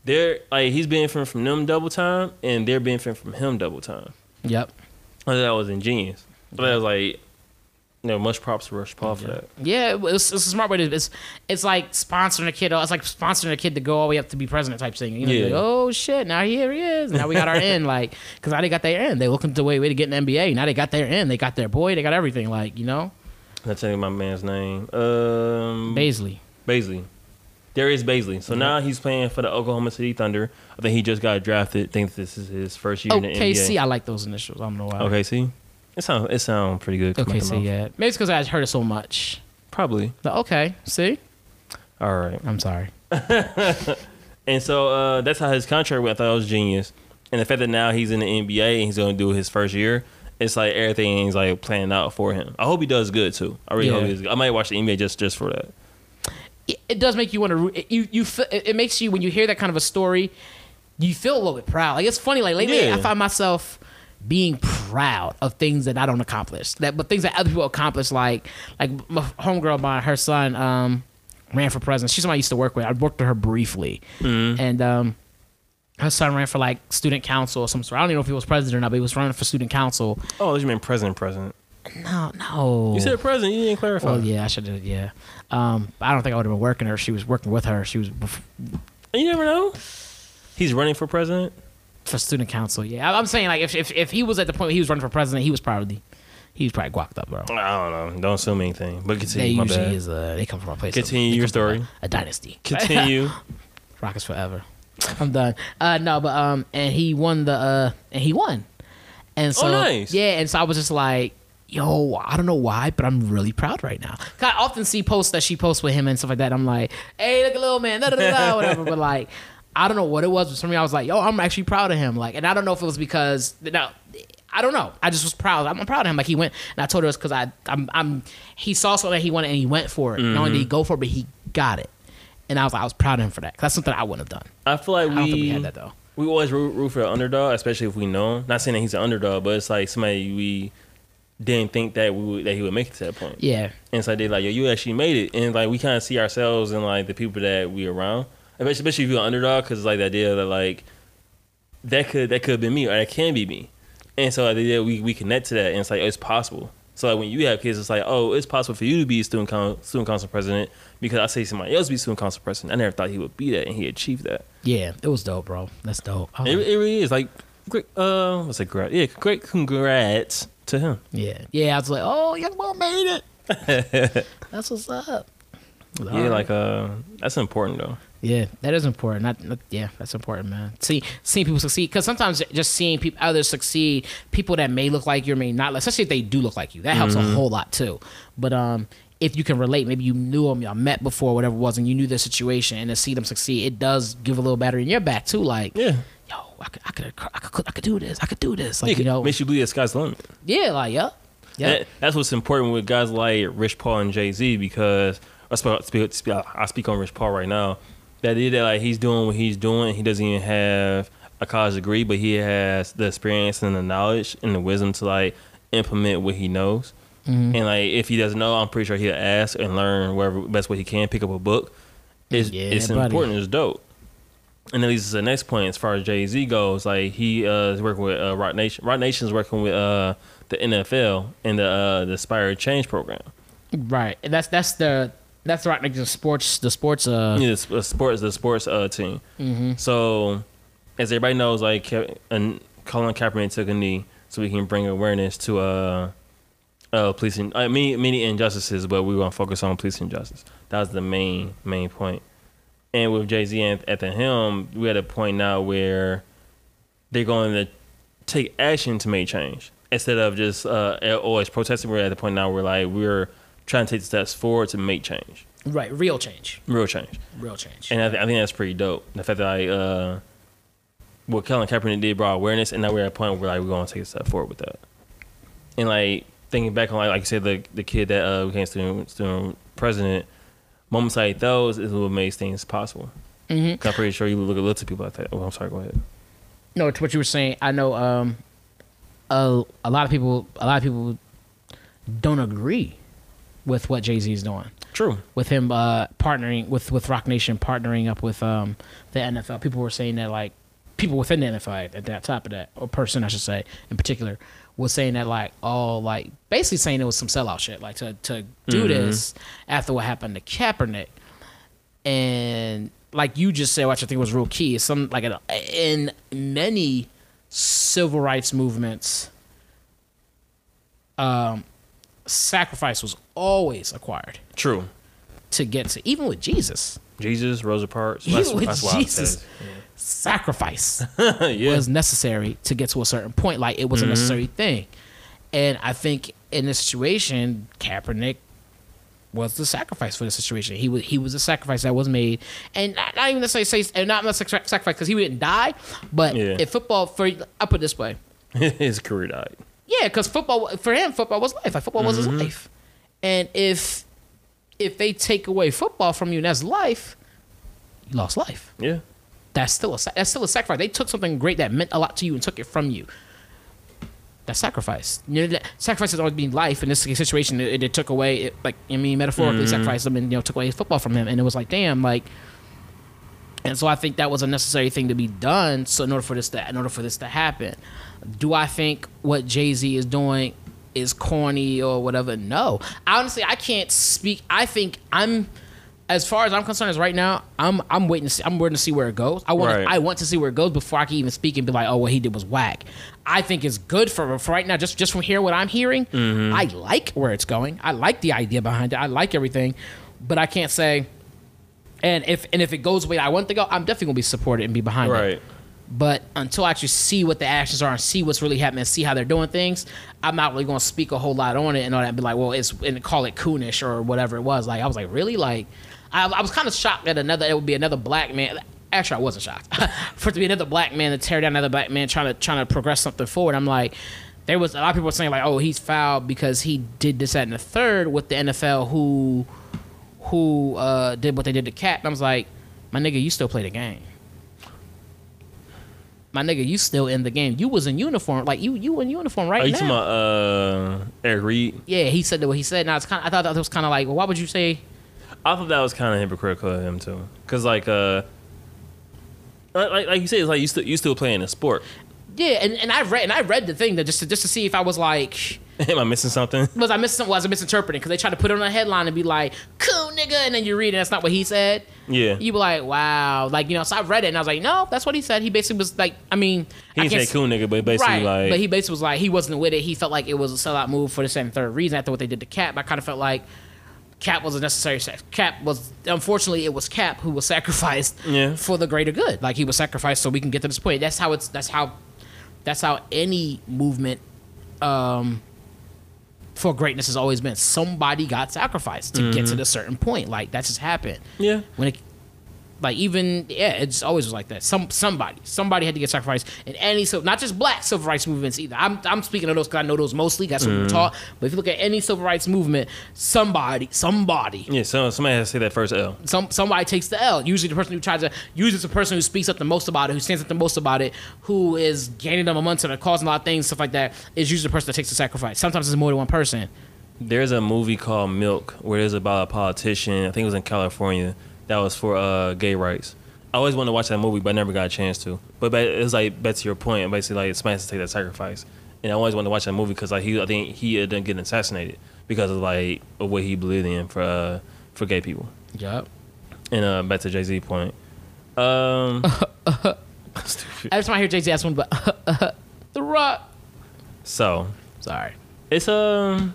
Speaker 1: they're like he's benefiting from them double time and they're benefiting from him double time.
Speaker 2: Yep.
Speaker 1: I thought that was ingenious. But I that was like you know much props to Rich Paul for that.
Speaker 2: Yeah, it was, it's a smart way to. It's it's like sponsoring a kid. It's like sponsoring a kid to go all the way up to be president type thing. You know,
Speaker 1: Yeah.
Speaker 2: like, oh shit! Now here he is. Now we got our end. Like, because now they got their end. They looking to way way to get an NBA. Now they got their end. They got their boy. They got everything. Like you know,
Speaker 1: Let's tell you my man's name. Um,
Speaker 2: Bazley.
Speaker 1: Bazley. Darius Bazley. So now he's playing for the Oklahoma City Thunder. I think he just got drafted. Think this is his first year in the
Speaker 2: OKC.
Speaker 1: NBA.
Speaker 2: I like those initials. I don't know why.
Speaker 1: Okay, see? It sounds it sounds pretty good. Okay, out the
Speaker 2: OKC.
Speaker 1: mouth.
Speaker 2: Yeah. Maybe it's because I heard it so much.
Speaker 1: Probably.
Speaker 2: But okay. See.
Speaker 1: All right.
Speaker 2: I'm sorry.
Speaker 1: And so uh, that's how his contract went. I thought it was genius. And the fact that now he's in the NBA and he's going to do his first year, it's like everything is like planning out for him. I hope he does good too. I really hope
Speaker 2: Yeah.
Speaker 1: he does good. I might watch the NBA just just for that.
Speaker 2: it, it does make you want to you you it it makes you when you hear that kind of a story you feel a little bit proud like it's funny like lately
Speaker 1: Yeah.
Speaker 2: i find myself being proud of things that i don't accomplish that but things that other people accomplish like like my homegirl mine her son um ran for president she's someone i used to work with i worked with her briefly
Speaker 1: Mm-hmm.
Speaker 2: and um her son ran for like student council or some sort. I don't even know if he was president or not, but he was running for student council.
Speaker 1: Oh, you mean president, president?
Speaker 2: No, no.
Speaker 1: You said president. You didn't clarify.
Speaker 2: Well, yeah, I should have. Yeah, um, I don't think I would have been working her. She was working with her. She was bef-
Speaker 1: You never know. He's running for president.
Speaker 2: For student council. Yeah, I'm saying like if, if if he was at the point where he was running for president, he was probably he was probably guacked up, bro.
Speaker 1: I don't know. Don't assume anything. But
Speaker 2: They
Speaker 1: continue. My
Speaker 2: usually
Speaker 1: bad.
Speaker 2: is uh they come from a place.
Speaker 1: Continue
Speaker 2: they
Speaker 1: your story.
Speaker 2: A, a dynasty.
Speaker 1: Continue.
Speaker 2: Rockets forever. I'm done. Uh no, but um and he won the uh and he won. And so
Speaker 1: Oh, nice.
Speaker 2: yeah, and so I was just like, yo, I don't know why, but I'm really proud right now. 'Cause I often see posts that she posts with him and stuff like that. I'm like, hey, look at little man, da da da da, whatever. But like, I don't know what it was, but for me, I was like, yo, I'm actually proud of him. Like, and I don't know if it was because no. I don't know. I just was proud. I'm proud of him. Like he went, and I told her it's because I, I'm, I'm. He saw something that he wanted, and he went for it. Not only did he mm-hmm. go for it, but he got it. And I was, I was proud of him for that. that's something I wouldn't have done.
Speaker 1: I feel like
Speaker 2: I don't
Speaker 1: we
Speaker 2: think we had that though.
Speaker 1: we always root, root for the underdog, especially if we know him. Not saying that he's an underdog, but it's like somebody we didn't think that we would, that he would make it to that point.
Speaker 2: Yeah.
Speaker 1: And so they like, yo, you actually made it, and like we kind of see ourselves in like the people that we around, especially, especially if you're an underdog, because it's like the idea that like that could that could have been me or that can be me, and so like, the idea we we connect to that, and it's like oh, it's possible. So like when you have kids, it's like oh, it's possible for you to be student con- student council president because I say somebody else be student council president. I never thought he would be that, and he achieved that.
Speaker 2: Yeah. It was dope, bro. That's dope. I
Speaker 1: It, it really is like great. Uh, let's say congrats. Yeah, great congrats to him.
Speaker 2: yeah. Yeah. I was like, oh, young boy made it. That's what's up.
Speaker 1: Yeah, like uh, that's important though.
Speaker 2: Yeah, that is important. Not, not- yeah, that's important, man. See, seeing people succeed because sometimes just seeing people others succeed, people that may look like you or may not, especially if they do look like you, that helps a whole lot too. But um, if you can relate, maybe you knew them, y'all met before, whatever it was, and you knew their situation, and to see them succeed, it does give a little battery in your back too. Like,
Speaker 1: Yeah.
Speaker 2: yo, I could, I could, I could, I could do this. I could do this. Like,
Speaker 1: Yeah,
Speaker 2: you know,
Speaker 1: makes you believe the sky's the limit.
Speaker 2: yeah, like, yeah, yeah,
Speaker 1: That- that's what's important with guys like Rich Paul and Jay Z because I speak, I speak on Rich Paul right now. That idea that like he's doing what he's doing, he doesn't even have a college degree, but he has the experience and the knowledge and the wisdom to like implement what he knows.
Speaker 2: Mm-hmm.
Speaker 1: And like if he doesn't know, I'm pretty sure he'll ask and learn wherever best way he can. Pick up a book. It's
Speaker 2: Yeah,
Speaker 1: it's
Speaker 2: buddy.
Speaker 1: important. It's dope. And that leads us to the next point as far as Jay Z goes. Like he uh, is working with uh, Roc Nation. Roc Nation is working with uh, the NFL and the uh, the Inspired Change program.
Speaker 2: right. And that's that's the that's right. Like the sports, the sports. Uh,
Speaker 1: Yeah, the sports the sports uh, team.
Speaker 2: Mm-hmm.
Speaker 1: So as everybody knows, like Ke- and Colin Kaepernick took a knee so we can bring awareness to uh, uh policing uh, many many injustices, but we want to focus on policing justice. That was the main main point. And with Jay Z at, at the helm, we're at a point now where they're going to take action to make change instead of just uh, always protesting. We're at the point now where like we're trying to take the steps forward to make change,
Speaker 2: right. Real change.
Speaker 1: real change.
Speaker 2: Real change.
Speaker 1: And I, th- I think that's pretty dope. The fact that I, uh, what Colin Kaepernick did brought awareness, and now we're at a point where like we're going to take a step forward with that. And like thinking back on like like you said, the the kid that uh, became student student president, moments like those is what makes things possible.
Speaker 2: Mhm.
Speaker 1: I'm pretty sure you look at lots of people like that. Oh, I'm sorry. Go ahead.
Speaker 2: no, to what you were saying, I know um, a, a lot of people, a lot of people don't agree with what Jay Z is doing.
Speaker 1: True.
Speaker 2: With him uh, partnering with with Roc Nation, partnering up with um, the NFL. People were saying that like people within the NFL at that top of that, or person I should say in particular, was saying that like oh like basically saying it was some sellout shit like to to do this after what happened to Kaepernick and like you just said, which I think was real key, is some like in many civil rights movements, um, sacrifice was always acquired
Speaker 1: True.
Speaker 2: to get to. Even with Jesus,
Speaker 1: Jesus, Rosa Parks.
Speaker 2: Even
Speaker 1: That's,
Speaker 2: with
Speaker 1: that's why I
Speaker 2: Jesus.
Speaker 1: said-
Speaker 2: sacrifice
Speaker 1: yeah.
Speaker 2: was necessary to get to a certain point. Like it was a mm-hmm. necessary thing, and I think in this situation, Kaepernick was the sacrifice for the situation. He was he was a sacrifice that was made, and not, not even necessarily say and not necessarily sacrifice because he didn't die, but
Speaker 1: Yeah.
Speaker 2: in football, for I put it this way,
Speaker 1: His career died.
Speaker 2: Yeah, because football for him, football was life. Like football was his mm-hmm. life, and if if they take away football from you and that's life, you lost life
Speaker 1: Yeah.
Speaker 2: that's still a that's still a sacrifice. They took something great that meant a lot to you and took it from you. That's sacrifice. You know, that sacrifice has always been life. In this situation, it, it took away, it, like I mean, metaphorically, mm-hmm. sacrificed him and you know took away his football from him, and it was like, damn, like. And so I think that was a necessary thing to be done. So in order for this to in order for this to happen, do I think what Jay Z is doing is corny or whatever? No, honestly, I can't speak. I think I'm as far as I'm concerned, as right now, I'm I'm waiting to see. I'm waiting to see where it goes. I want
Speaker 1: Right.
Speaker 2: I want to see where it goes before I can even speak and be like, oh, what he did was whack. I think it's good for for right now. Just just from here, what I'm hearing, mm-hmm. I like where it's going. I like the idea behind it. I like everything, but I can't say. And if and if it goes the way I want it to go, I'm definitely gonna be supported and be behind it. But until I actually see what the actions are and see what's really happening and see how they're doing things, I'm not really going to speak a whole lot on it and all that. And be like, well, it's and call it coonish or whatever it was. Like I was like, really? Like I, I was kind of shocked that another it would be another black man. Actually, I wasn't shocked for it to be another black man to tear down another black man trying to trying to progress something forward. I'm like. There was a lot of people saying like, "Oh, he's fouled because he did this, that, and the third with the NFL who, who uh, did what they did to Cat." And I was like, "My nigga, you still play the game." My nigga, you still in the game. You was in uniform, like you you in uniform right now.
Speaker 1: Are you
Speaker 2: now.
Speaker 1: talking about uh, Eric Reid?
Speaker 2: yeah, he said that what he said. Now it's kind. I thought that was kind of like, well, why would you say?
Speaker 1: I thought that was kind of hypocritical of him too, because like uh, like, like like you said, it's like you still you still playing a sport.
Speaker 2: Yeah, and, and I read and I read the thing that just to, just to see if I was like,
Speaker 1: Am I missing something?
Speaker 2: was I missing was I misinterpreting? Because they tried to put it on a headline and be like, "Cool, nigga," and then you read it, that's not what he said.
Speaker 1: Yeah,
Speaker 2: You were like, "Wow," like you know. So I read it and I was like, "No, that's what he said." He basically was like, I mean,
Speaker 1: he
Speaker 2: I
Speaker 1: didn't say cool nigga, but basically
Speaker 2: right,
Speaker 1: like
Speaker 2: but he basically was like he wasn't with it. He felt like it was a sellout move for the second, third reason after what they did to Cap. I kind of felt like Cap was a necessary. sac- Cap was unfortunately it was Cap who was sacrificed
Speaker 1: Yeah.
Speaker 2: for the greater good. Like he was sacrificed so we can get to this point. That's how it's. That's how. That's how any movement. Um, for greatness has always been somebody got sacrificed to
Speaker 1: Mm-hmm.
Speaker 2: get to the certain point. Like that just happened
Speaker 1: yeah.
Speaker 2: when it like even yeah it's always was like that some somebody somebody had to get sacrificed in any so not just black civil rights movements either i'm, I'm speaking of those because i know those mostly that's what we were taught but if you look at any civil rights movement somebody somebody
Speaker 1: Yeah, so somebody has to say that first L.
Speaker 2: some somebody takes the L. Usually the person who tries to usually it's the person who speaks up the most about it, who stands up the most about it, who is gaining them a momentum and causing a lot of things, stuff like that, is usually the person that takes the sacrifice. Sometimes it's more than one person.
Speaker 1: There's a movie called Milk where it's about a politician. I think it was in California that was for uh, gay rights. I always wanted to watch that movie, but I never got a chance to. But it's like back to your point, basically like somebody has to take that sacrifice. And I always wanted to watch that movie because like he, I think he didn't get assassinated because of like of what he believed in for uh, for gay people.
Speaker 2: Yep.
Speaker 1: And uh, back to Jay Z point. Um, stupid.
Speaker 2: Every time I hear Jay Z ask one, but the Rock.
Speaker 1: So
Speaker 2: Sorry.
Speaker 1: It's um.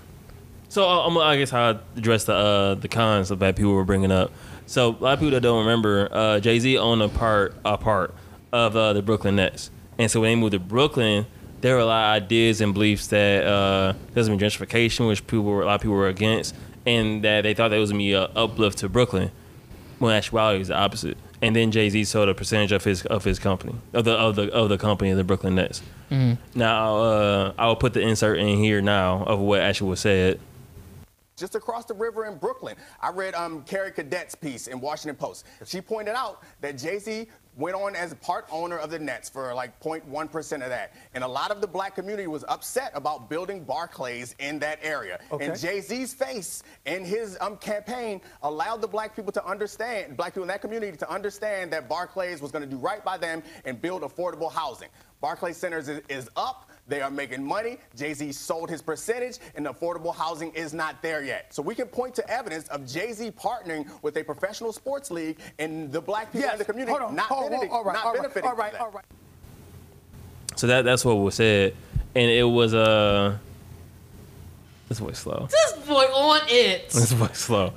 Speaker 1: So uh, I'm, I guess I'll address the uh, the cons of that people were bringing up. So a lot of people that don't remember, uh, Jay Z owned a part a part of uh, the Brooklyn Nets, and so when they moved to Brooklyn, there were a lot of ideas and beliefs that uh, there's gonna be gentrification, which people were, a lot of people were against, and that they thought there was gonna be an uplift to Brooklyn. When in actuality, it was the opposite. And then Jay Z sold a percentage of his of his company of the of the of the company, of the Brooklyn Nets. Now, uh, I will put the insert in here now of what actually was said.
Speaker 3: Just across the river in Brooklyn. I read um, Carrie Cadet's piece in Washington Post. She pointed out that Jay-Z went on as part owner of the Nets for like 0.1% of that. And a lot of the black community was upset about building Barclays in that area. Okay. And Jay-Z's face in his um, campaign allowed the black people to understand, black people in that community to understand that Barclays was gonna do right by them and build affordable housing. Barclays Centers is, is up. They are making money. Jay Z sold his percentage, and affordable housing is not there yet. So we can point to evidence of Jay Z partnering with a professional sports league and the black people in the community
Speaker 4: Hold on.
Speaker 3: not,
Speaker 4: Hold on.
Speaker 3: benefiting,
Speaker 4: all right.
Speaker 3: not
Speaker 4: all right.
Speaker 3: benefiting
Speaker 4: All right.
Speaker 3: from that.
Speaker 4: All right.
Speaker 1: So that that's what was said, and it was uh, this voice slow.
Speaker 2: This boy on it.
Speaker 1: This voice slow,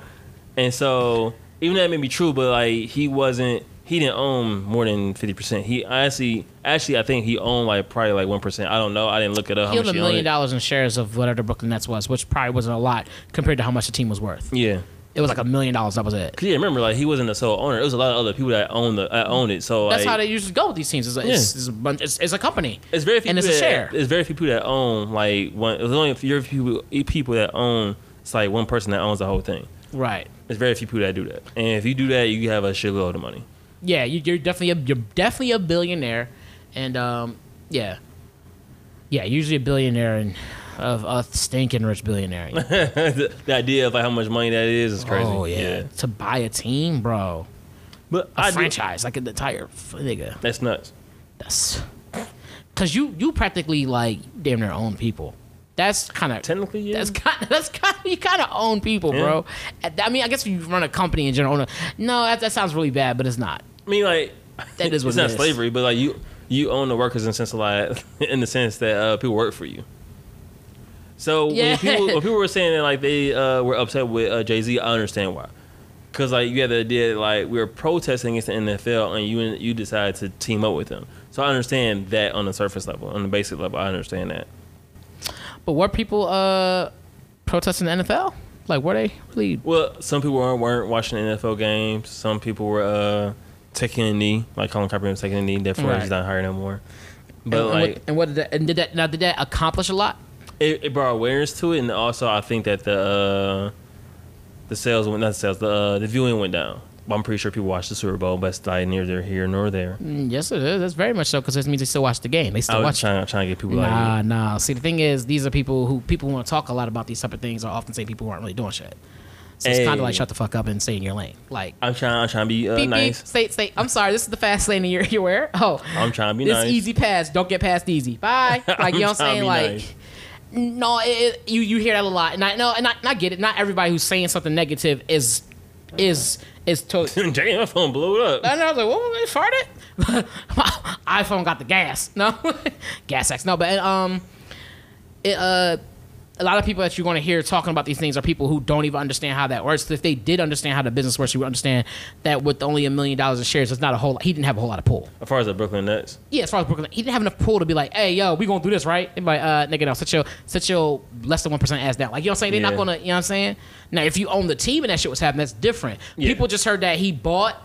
Speaker 1: and so even though that may be true, but like he wasn't, he didn't own more than fifty percent. He honestly, actually, I think he owned like probably like one percent. I don't know. I didn't look it up. How
Speaker 2: He owned
Speaker 1: much
Speaker 2: a million dollars in shares of whatever the Brooklyn Nets was, which probably wasn't a lot compared to how much the team was worth.
Speaker 1: Yeah.
Speaker 2: It was like a million dollars. That was it.
Speaker 1: Cause yeah, remember, like he wasn't the sole owner. It was a lot of other people that owned the that owned it. So
Speaker 2: That's
Speaker 1: like,
Speaker 2: how they usually go with these teams. It's a,
Speaker 1: Yeah.
Speaker 2: it's a bunch. It's, it's a company.
Speaker 1: It's very few
Speaker 2: and it's a
Speaker 1: people that,
Speaker 2: share.
Speaker 1: It's very few people that own like one. There's only a few people people that own. It's like one person that owns the whole thing.
Speaker 2: Right.
Speaker 1: It's very few people that do that. And if you do that, you have a shitload of money.
Speaker 2: Yeah, you, you're definitely a, you're definitely a billionaire, and um, yeah, yeah, usually a billionaire and of a stinking rich billionaire.
Speaker 1: the, the idea of like how much money that is is crazy.
Speaker 2: Oh yeah. to buy a team, bro,
Speaker 1: but
Speaker 2: a
Speaker 1: I do-
Speaker 2: franchise like an entire f- nigga.
Speaker 1: that's nuts.
Speaker 2: That's because you you practically like damn near own people. That's kind of
Speaker 1: Technically, yeah.
Speaker 2: That's kind of that's kind you kind of own people, bro. I mean, I guess if you run a company in general, no, that, that sounds really bad, but it's not.
Speaker 1: I mean, like
Speaker 2: That is what
Speaker 1: it's not
Speaker 2: is.
Speaker 1: slavery, but like you you own the workers in sense of like in the sense that uh, people work for you. So
Speaker 2: Yeah.
Speaker 1: when people when people were saying that like they uh, were upset with uh, Jay Z, I understand why. Cause like you had the idea that, like we were protesting against the NFL and you you decided to team up with them. So I understand that on the surface level, on the basic level, I understand that.
Speaker 2: But were people uh protesting the NFL? Like, were they really?
Speaker 1: Well, some people weren't, weren't watching the NFL games. Some people were uh, taking a knee, like Colin Kaepernick was taking a knee. Therefore,
Speaker 2: Right.
Speaker 1: he's not hired no more. But
Speaker 2: and, and
Speaker 1: like,
Speaker 2: what, and what did that? And did that? Now, did that accomplish a lot?
Speaker 1: it, it brought awareness to it, and also I think that the uh, the sales went not the sales, the uh, the viewing went down. I'm pretty sure people watch the Super Bowl, but it's neither here nor there.
Speaker 2: Mm, Yes, it is. That's very much so because this means they still watch the game. They
Speaker 1: I
Speaker 2: still
Speaker 1: was
Speaker 2: watch.
Speaker 1: trying, trying to get people
Speaker 2: Nah,
Speaker 1: like,
Speaker 2: nah. See, the thing is, these are people who people who want to talk a lot about these type of things are often say people who aren't really doing shit. So it's kind of like shut the fuck up and stay in your lane. Like,
Speaker 1: I'm trying, I'm trying to be uh,
Speaker 2: beep, beep,
Speaker 1: nice.
Speaker 2: stay, stay. I'm sorry, this is the fast lane and you're, you're where? Oh,
Speaker 1: I'm trying to be nice.
Speaker 2: this
Speaker 1: nice.
Speaker 2: easy pass. Don't get past easy. Bye. Like, you know what I'm
Speaker 1: I'm
Speaker 2: saying? Like,
Speaker 1: nice.
Speaker 2: no, it, it- you you hear that a lot, and I know, and I, and I get it. Not everybody who's saying something negative is is is totally.
Speaker 1: Jay, my phone blew up.
Speaker 2: And I was like, "What? They farted?" My iPhone got the gas. No, gas X. No, but um, it, uh, a lot of people that you're going to hear talking about these things are people who don't even understand how that works. If they did understand how the business works, you would understand that with only a million dollars in shares, it's not a whole. lot. He didn't have a whole lot of pull.
Speaker 1: As far as the Brooklyn Nets,
Speaker 2: Yeah, as far as Brooklyn, he didn't have enough pull to be like, "Hey, yo, we gonna do this, right?" And like, uh, nigga, no, such your such your less than one percent ass down. Like, you know what I'm saying? They're not gonna, you know what I'm saying? Now, if you own the team and that shit was happening, that's different.
Speaker 1: Yeah.
Speaker 2: People just heard that he bought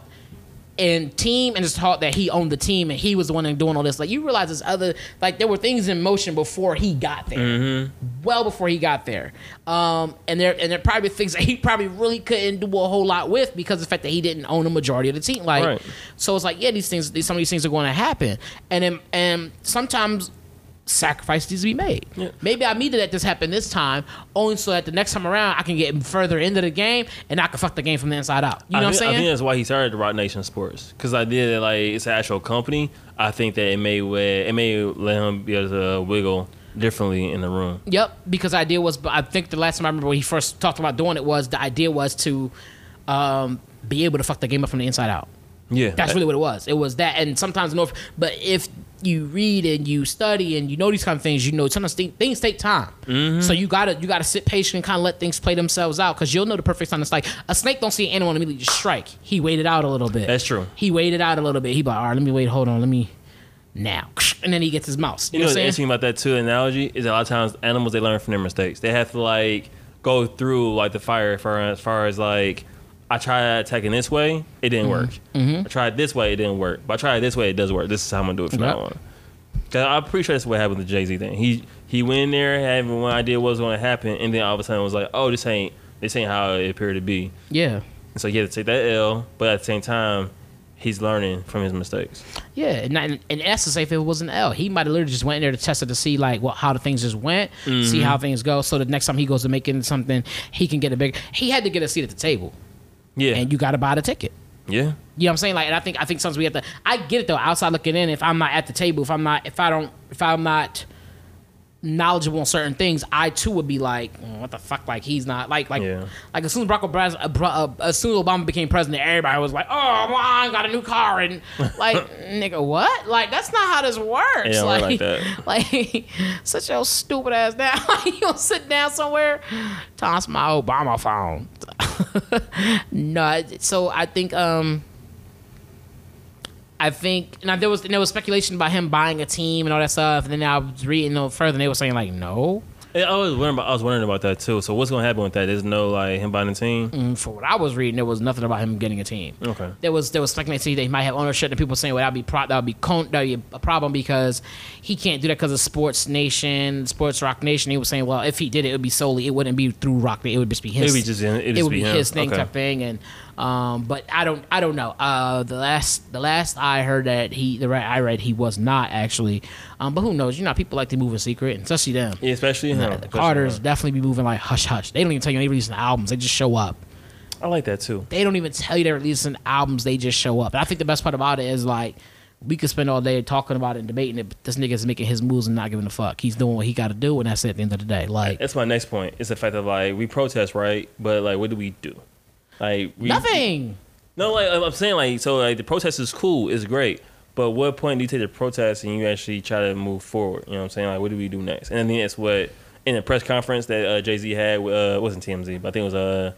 Speaker 2: and team and just thought that he owned the team and he was the one doing all this. Like, you realize there's other like there were things in motion before he got there,
Speaker 1: Mm-hmm.
Speaker 2: well before he got there. Um, and there and there probably things that he probably really couldn't do a whole lot with because of the fact that he didn't own a majority of the team. Like,
Speaker 1: Right.
Speaker 2: so it's like, yeah, these things, these, some of these things are going to happen, and then, and sometimes sacrifice needs to be made.
Speaker 1: Yeah.
Speaker 2: Maybe I needed that this happen this time, only so that the next time around I can get further into the game and I can fuck the game from the inside out. You know
Speaker 1: I
Speaker 2: what I'm
Speaker 1: think, I think that's why he started the Roc Nation Sports because I did like it's an actual company. I think that it may it may let him be able to wiggle differently in the room.
Speaker 2: Yep, because the idea was, I think the last time I remember when he first talked about doing it was the idea was to um, be able to fuck the game up from the inside out.
Speaker 1: Yeah,
Speaker 2: That's really what it was. It was that, and sometimes North. But if you read and you study and you know these kind of things, you know sometimes thi- things take time.
Speaker 1: Mm-hmm.
Speaker 2: So you gotta you gotta sit patient and kind of let things play themselves out because you'll know the perfect time. It's like a snake don't see an animal immediately just strike. He waited out a little bit.
Speaker 1: That's true.
Speaker 2: He waited out a little bit. He like, all right, let me wait. Hold on, let me now, and then he gets his mouse. You,
Speaker 1: You know
Speaker 2: know
Speaker 1: what's interesting about that too? Analogy is a lot of times animals they learn from their mistakes. They have to like go through like the fire as far as like I tried attacking this way, it didn't work. I tried this way, it didn't work. But I tried this way, it does work. This is how I'm gonna do it from
Speaker 2: Yep.
Speaker 1: now on. 'Cause I'm pretty sure that's what happened with the Jay Z thing. He he went in there having one idea what was going to happen, and then all of a sudden was like, oh, this ain't this ain't how it appeared to be.
Speaker 2: Yeah.
Speaker 1: And so he had to take that L, but at the same time, he's learning from his mistakes.
Speaker 2: Yeah, and, that's to say if it was an L, he might have literally just went in there to test it to see like what how the things just went, see
Speaker 1: Mm-hmm.
Speaker 2: how things go, so the next time he goes to making something, he can get a big. He had to get a seat at the table,
Speaker 1: Yeah,
Speaker 2: and you got to buy the ticket.
Speaker 1: yeah.
Speaker 2: You know what I'm saying? Like, and I think I think sometimes we have to. I get it though. Outside looking in, if I'm not at the table, if I'm not, if I don't, if I'm not knowledgeable on certain things, I too would be like, "Mm, what the fuck? Like he's not like like
Speaker 1: Yeah.
Speaker 2: like as soon as Barack Obama, uh, uh, as soon as Obama became president, everybody was like, oh, I got a new car and like nigga, what? Like that's not how this works.
Speaker 1: It like
Speaker 2: like
Speaker 1: that.
Speaker 2: like sit your stupid ass down. you don't sit down somewhere. Toss my Obama phone. no, so I think um I think now there was there was speculation about him buying a team and all that stuff, and then I was reading no further, and they were saying like no.
Speaker 1: I was wondering about, I was wondering about that too. So what's gonna happen with that? There's no like him buying a team.
Speaker 2: And for what I was reading, there was nothing about him getting a team.
Speaker 1: Okay.
Speaker 2: There was there was speculation that he might have ownership, and people saying well that'd be pro- that would be con- that would be a problem because he can't do that because of Sports Nation, Sports Roc Nation. He was saying well if he did it, it would be solely it wouldn't be through Roc. It would just be his.
Speaker 1: It'd be just him- it'd
Speaker 2: it would
Speaker 1: be
Speaker 2: be, his thing
Speaker 1: Okay.
Speaker 2: type thing, and um, but I don't I don't know. Uh, the last the last I heard that he the right I read he was not actually, um, but who knows? You know people like to move in secret, and especially them.
Speaker 1: Yeah, especially him.
Speaker 2: The Carters definitely be moving like hush hush. They don't even tell you they releasing albums. They just show up.
Speaker 1: I like that too.
Speaker 2: They don't even tell you they're releasing albums. They just show up. And I think the best part about it is like we could spend all day talking about it and debating it, but this nigga's making his moves and not giving a fuck. He's doing what he got to do, and that's it at the end of the day. Like
Speaker 1: That's my next point. It's the fact that like we protest, right? But like, what do we do? Like we,
Speaker 2: nothing.
Speaker 1: No, like I'm saying, like so, like the protest is cool, it's great. But what point do you take the protest and you actually try to move forward? You know what I'm saying? Like, what do we do next? And I think that's what in the press conference that uh, Jay Z had. Uh, it wasn't TMZ, but I think it was uh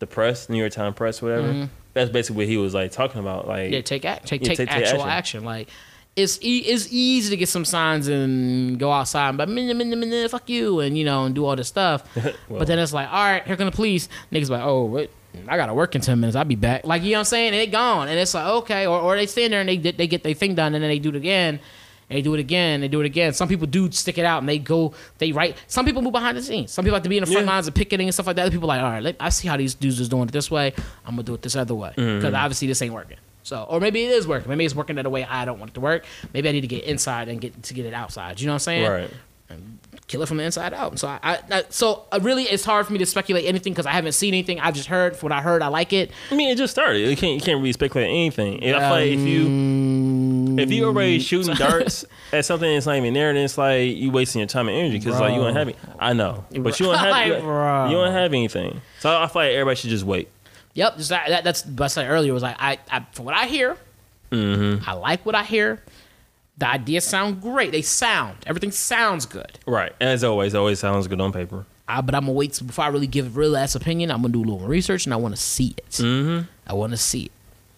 Speaker 1: the press, New York Times press, whatever. That's basically what he was like talking about. Like,
Speaker 2: Mm-hmm. Yeah, take act, take,
Speaker 1: Yeah,
Speaker 2: take,
Speaker 1: take-
Speaker 2: actual
Speaker 1: action.
Speaker 2: action. Like it's e- it's easy to get some signs and go outside, but minna, minna, minna, fuck you, and you know, and do all this stuff.
Speaker 1: Well.
Speaker 2: but then it's like, all right, here come the police. Niggas like, oh, what? I gotta work in ten minutes. I'll be back. Like you know what I'm saying? And they gone, and it's like okay, or, or they stand there and they they get their thing done, and then they do it again. and they do it again, they do it again. Some people do stick it out and they go, they write. Some people move behind the scenes. Some people have to be in the front
Speaker 1: Yeah.
Speaker 2: lines of picketing and stuff like that. Other people are like, all right, let, I see how these dudes is doing it this way. I'm gonna do it this other way because
Speaker 1: Mm-hmm.
Speaker 2: obviously this ain't working. So, or maybe it is working. Maybe it's working in a way I don't want it to work. Maybe I need to get inside and get to get it outside. You know what I'm saying?
Speaker 1: Right.
Speaker 2: Kill it from the inside out. So I, I, so uh, really, it's hard for me to speculate anything because I haven't seen anything. I just heard from what I heard. I like it.
Speaker 1: I mean, it just started. You can't you can't really speculate anything. I feel like if
Speaker 2: Um,
Speaker 1: you if you already shooting darts at something that's not even there, then it's like you wasting your time and energy because like you don't have any. I know, but you don't have
Speaker 2: bro.
Speaker 1: you don't have anything. So I feel like everybody should just wait.
Speaker 2: Yep, just that, that, that's what I said earlier. Was like I, I from what I hear,
Speaker 1: Mm-hmm.
Speaker 2: I like what I hear. The ideas sound great. They sound everything sounds good.
Speaker 1: Right. As always, always sounds good on paper.
Speaker 2: I, but I'm gonna wait before I really give a real ass opinion. I'm gonna do a little research and I want to see it.
Speaker 1: Mm-hmm.
Speaker 2: I want to see it.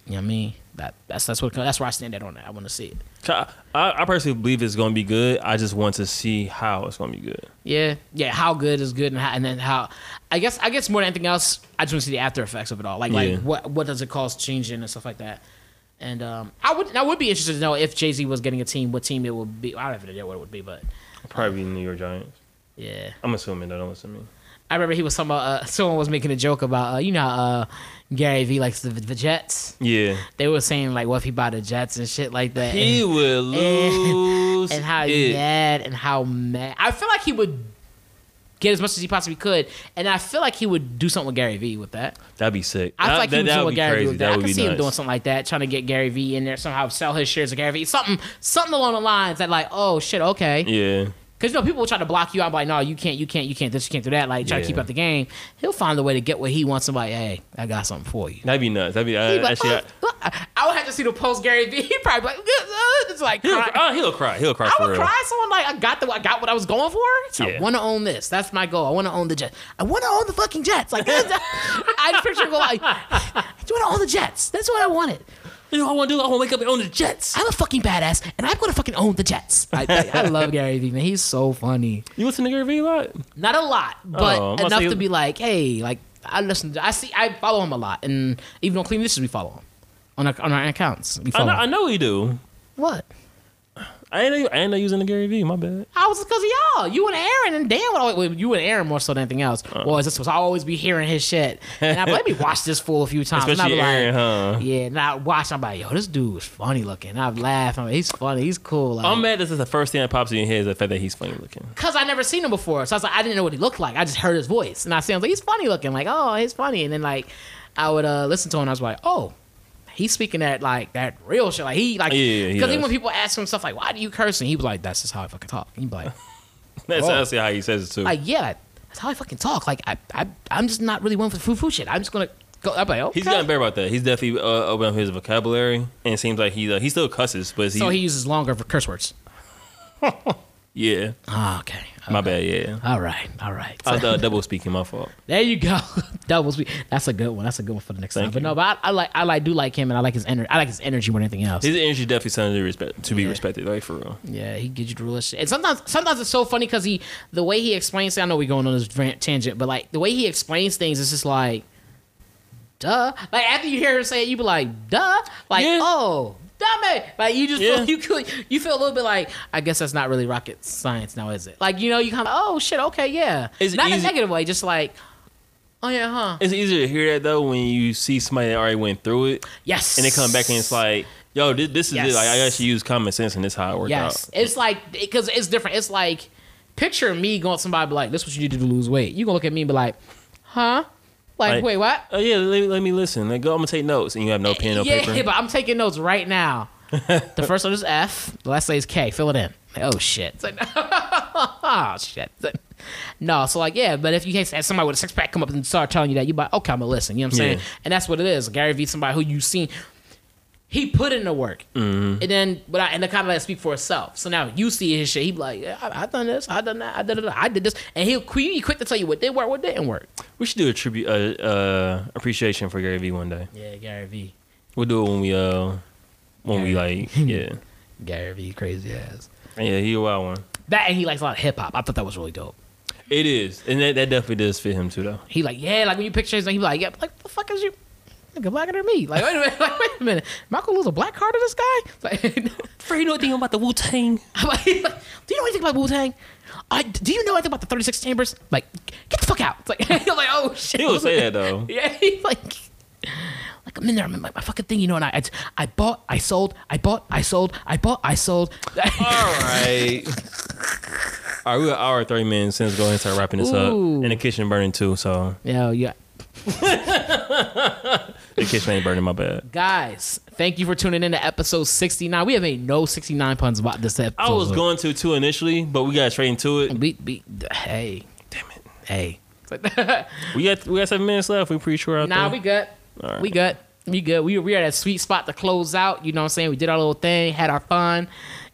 Speaker 2: You know what I mean? That that's that's what that's where I stand at on that. I want to see it.
Speaker 1: I, I personally believe it's going to be good. I just want to see how it's going to be good.
Speaker 2: Yeah, yeah. How good is good, and, how, and then how? I guess I guess more than anything else, I just want to see the after effects of it all. Like
Speaker 1: Yeah.
Speaker 2: like what what does it cost changing and stuff like that. And um, I would I would be interested to know if Jay Z was getting a team, what team it would be. I don't have any idea what it would be, but
Speaker 1: Probably the New York Giants.
Speaker 2: yeah.
Speaker 1: I'm assuming that. Don't listen to me.
Speaker 2: I remember he was talking about uh, someone was making a joke about uh, you know uh, Gary Vee likes the, the Jets.
Speaker 1: Yeah.
Speaker 2: They were saying like what if he bought the Jets and shit like that.
Speaker 1: He
Speaker 2: and,
Speaker 1: will lose.
Speaker 2: and how
Speaker 1: it.
Speaker 2: mad and how mad. I feel like he would get as much as he possibly could, and I feel like he would do something with Gary Vee with that.
Speaker 1: That'd be sick.
Speaker 2: I feel like he
Speaker 1: that, that
Speaker 2: doing
Speaker 1: would
Speaker 2: what
Speaker 1: be
Speaker 2: Gary Vee
Speaker 1: crazy.
Speaker 2: was
Speaker 1: That
Speaker 2: I
Speaker 1: be
Speaker 2: see him doing something like that, trying to get Gary Vee in there somehow, sell his shares of Gary Vee, something, something along the lines that like, oh shit, okay,
Speaker 1: Yeah.
Speaker 2: Because you know people will try to block you out, like, no, you can't, you can't, you can't, this, you can't do that, like try to keep up the game. He'll find a way to get what he wants. Somebody, hey, I got something for you.
Speaker 1: That'd be nuts. That'd be uh,
Speaker 2: be like,
Speaker 1: actually. I,
Speaker 2: "Oh, I, I would have to see the post Gary Vee. He'd probably be like, uh, it's like,
Speaker 1: he'll,
Speaker 2: cry.
Speaker 1: oh, he'll cry. He'll cry
Speaker 2: I would
Speaker 1: real.
Speaker 2: cry. Someone like I got the I got what I was going for. So I
Speaker 1: Yeah.
Speaker 2: want to own this. That's my goal. I want to own the Jets. I want to own the fucking Jets. Like I just picture him go like, I want to own the Jets. That's what I wanted.
Speaker 1: You know what I want to do? I want to wake up and own the Jets.
Speaker 2: I'm a fucking badass, and I'm gonna fucking own the Jets. I, I, I love Gary Vee, man. He's so funny.
Speaker 1: You listen to Gary Vee a lot?
Speaker 2: Not a lot, but
Speaker 1: Oh, I'm about to
Speaker 2: enough
Speaker 1: say-
Speaker 2: to be like, hey, like I listen. To, I see. I follow him a lot, and even on Clean Dishes, we follow him on our, on our accounts. We
Speaker 1: I
Speaker 2: follow
Speaker 1: know,
Speaker 2: him.
Speaker 1: I know you do.
Speaker 2: what?
Speaker 1: I ain't know, I ain't know you the Gary Vee. My bad.
Speaker 2: I was because of y'all. You and Aaron and Dan would always, well, you and Aaron more so than anything else.
Speaker 1: Uh.
Speaker 2: was this was I always be hearing his shit. And I let me watch this fool a few times. and I'd
Speaker 1: Especially
Speaker 2: like,
Speaker 1: Aaron, huh?
Speaker 2: Yeah, and I watch. I'm like, yo, this dude is funny looking. I'd laugh. I'm like, he's funny. He's cool. Like,
Speaker 1: I'm mad. This is the first thing that pops in your head is the fact that he's funny looking.
Speaker 2: Cause I never seen him before, so I was like, I didn't know what he looked like. I just heard his voice, and I see him like he's funny looking. Like, oh, he's funny. And then like, I would uh, listen to him. and I was like, oh, he's speaking that like that real shit. Like he like,
Speaker 1: Yeah, yeah,
Speaker 2: because even when people ask him stuff like, why do you curse? And he was like, that's just how I fucking talk. And he'd be like.
Speaker 1: That's
Speaker 2: Oh.
Speaker 1: honestly how he says it too.
Speaker 2: like yeah, that's how I fucking talk. Like I, I I'm just not really one for foo foo shit. I'm just gonna go. I'm like okay.
Speaker 1: He's gotten better about that. He's definitely uh, opened up his vocabulary, and it seems like he uh, he still cusses, but he,
Speaker 2: so he uses longer for curse words.
Speaker 1: yeah.
Speaker 2: Ah, okay.
Speaker 1: My bad. Yeah.
Speaker 2: All right, all right.
Speaker 1: I was uh, double speaking. My fault.
Speaker 2: there you go. Double speak. That's a good one. That's a good one for the next
Speaker 1: Thank
Speaker 2: time. But no, but I, I like I like do like him, and I like his energy. I like his energy more than anything else.
Speaker 1: His energy definitely something to respect to be respected, like for real.
Speaker 2: yeah, he gives you the real shit. And sometimes, sometimes it's so funny because he, the way he explains. I know we're going on this tangent, but like the way he explains things is just like, duh. Like after you hear him say it, you be like, duh. Like
Speaker 1: Yeah.
Speaker 2: oh, dummy. Like you just
Speaker 1: Yeah.
Speaker 2: feel, you could you feel a little bit like I guess that's not really rocket science now, is it? Like you know you kind of oh shit okay yeah.
Speaker 1: It's
Speaker 2: not in a negative way, just like oh yeah huh
Speaker 1: It's easier to hear that though when you see somebody that already went through it,
Speaker 2: yes.
Speaker 1: and they come back and it's like, yo, this, this is
Speaker 2: Yes.
Speaker 1: it. Like I actually use common sense, and this is how it worked
Speaker 2: Yes,
Speaker 1: out.
Speaker 2: it's like because it's different. It's like picture me going to somebody be like, "This is what you need to do to lose weight." You gonna look at me and be like, "Huh? Like,
Speaker 1: Like-
Speaker 2: wait, what?"
Speaker 1: Oh yeah, let, let me listen. Like, go, I'm gonna take notes, and you have no pen, no
Speaker 2: yeah,
Speaker 1: paper.
Speaker 2: but I'm taking notes right now. the first one is F. The last name is K. Fill it in. Like, oh shit. It's like, oh shit. Like- no, so like yeah, but if you have somebody with a six pack come up and start telling you that, you like, okay, I'm gonna listen. You know what I'm saying?
Speaker 1: Yeah.
Speaker 2: And that's what it is. Gary Vee, somebody who you've seen. He put in the work,
Speaker 1: Mm-hmm.
Speaker 2: and then but I, and the kind of let it speak for itself. So now you see his shit. He be like, yeah, I, I done this, I done that, I did it, I did this, and he'll he quick to tell you what did work, what didn't work.
Speaker 1: We should do a tribute, uh, uh, appreciation for Gary Vee one day.
Speaker 2: Yeah, Gary Vee,
Speaker 1: We'll do it when we, uh, when we like, yeah,
Speaker 2: Gary Vee, crazy ass.
Speaker 1: yeah, he a wild one.
Speaker 2: That and he likes a lot of hip hop. I thought that was really dope.
Speaker 1: It is, and that, that definitely does fit him too, though.
Speaker 2: He like, yeah, like when you picture his name, he be like, yeah, like the fuck is you? Nigga blacker than me. Like, wait a minute, like, wait a minute. Michael lose a black card to this guy? Like,
Speaker 1: Free you know anything about the Wu Tang?
Speaker 2: Like, do you know anything about Wu Tang? I do you know anything about the 36 chambers? Like, get the fuck out. It's like, you're like, oh shit.
Speaker 1: He would say that though.
Speaker 2: Yeah, he's like, like I'm in there. I'm in my, my fucking thing, you know. And I, I, I bought, I sold, I bought, I sold, I bought, I sold.
Speaker 1: All right. All right, we got hour thirty minutes since go ahead and start wrapping this up.
Speaker 2: Ooh.
Speaker 1: And the kitchen burning too, so
Speaker 2: yeah, yeah.
Speaker 1: The kitchen ain't burning. My bad.
Speaker 2: Guys, thank you for tuning in to episode 69. We have made no 69 puns about this episode.
Speaker 1: I was going to too initially, but we got straight into it.
Speaker 2: We, we, hey,
Speaker 1: Damn it.
Speaker 2: hey.
Speaker 1: We got we got seven minutes left. We pretty sure out
Speaker 2: Nah,
Speaker 1: there.
Speaker 2: we good.
Speaker 1: All right.
Speaker 2: We good. We good. We we are at a sweet spot to close out. You know what I'm saying? We did our little thing, had our fun,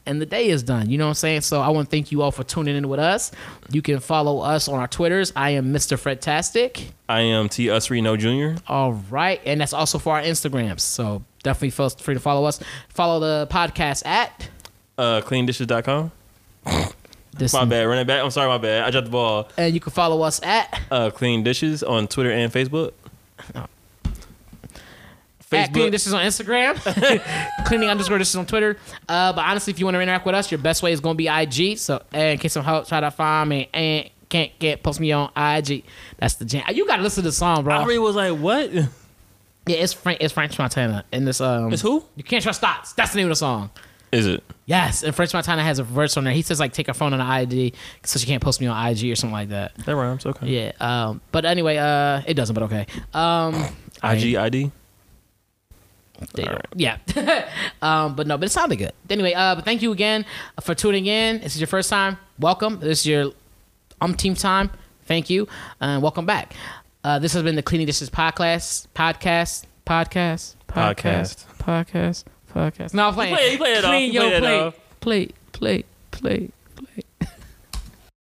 Speaker 2: and the day is done. You know what I'm saying? So I want to thank you all for tuning in with us. You can follow us on our Twitters. I am Mr. Fredtastic.
Speaker 1: I am T Usry No Jr.
Speaker 2: All right, and that's also for our Instagrams. So definitely feel free to follow us. Follow the podcast at
Speaker 1: Uh, cleandishes.com.
Speaker 2: this,
Speaker 1: My bad. Run it back. I'm sorry. My bad. I dropped the ball.
Speaker 2: and you can follow us at
Speaker 1: Uh, Clean Dishes on Twitter and Facebook.
Speaker 2: At cleaning dishes on Instagram, cleaning underscore dishes on Twitter. Uh, but honestly, if you want to interact with us, your best way is going to be IG. So uh, in case some help, try to find me and can't get post me on IG. That's the jam. You got to listen to the song, bro.
Speaker 1: I was like, what?
Speaker 2: yeah, it's Frank. It's French Montana in this. Um,
Speaker 1: It's who?
Speaker 2: You can't trust thoughts. That's the name of the song.
Speaker 1: Is it?
Speaker 2: Yes, and French Montana has a verse on there. He says like, take her phone on ID so she can't post me on IG or something like that.
Speaker 1: That rhymes. Okay.
Speaker 2: Yeah. Um. But anyway, uh, it doesn't. But okay. Um.
Speaker 1: IG ID.
Speaker 2: There you
Speaker 1: All
Speaker 2: go. Yeah. um, but no, but it sounded good. Anyway, uh, but thank you again for tuning in. This is your first time. Welcome. This is your umpteenth time. Thank you. And welcome back. Uh, this has been the Cleaning Dishes podcast. Podcast. Podcast. Podcast. Podcast. Podcast. No, I'm playing.
Speaker 1: play you play it.
Speaker 2: Clean
Speaker 1: You
Speaker 2: your plate. Plate. Plate. Plate.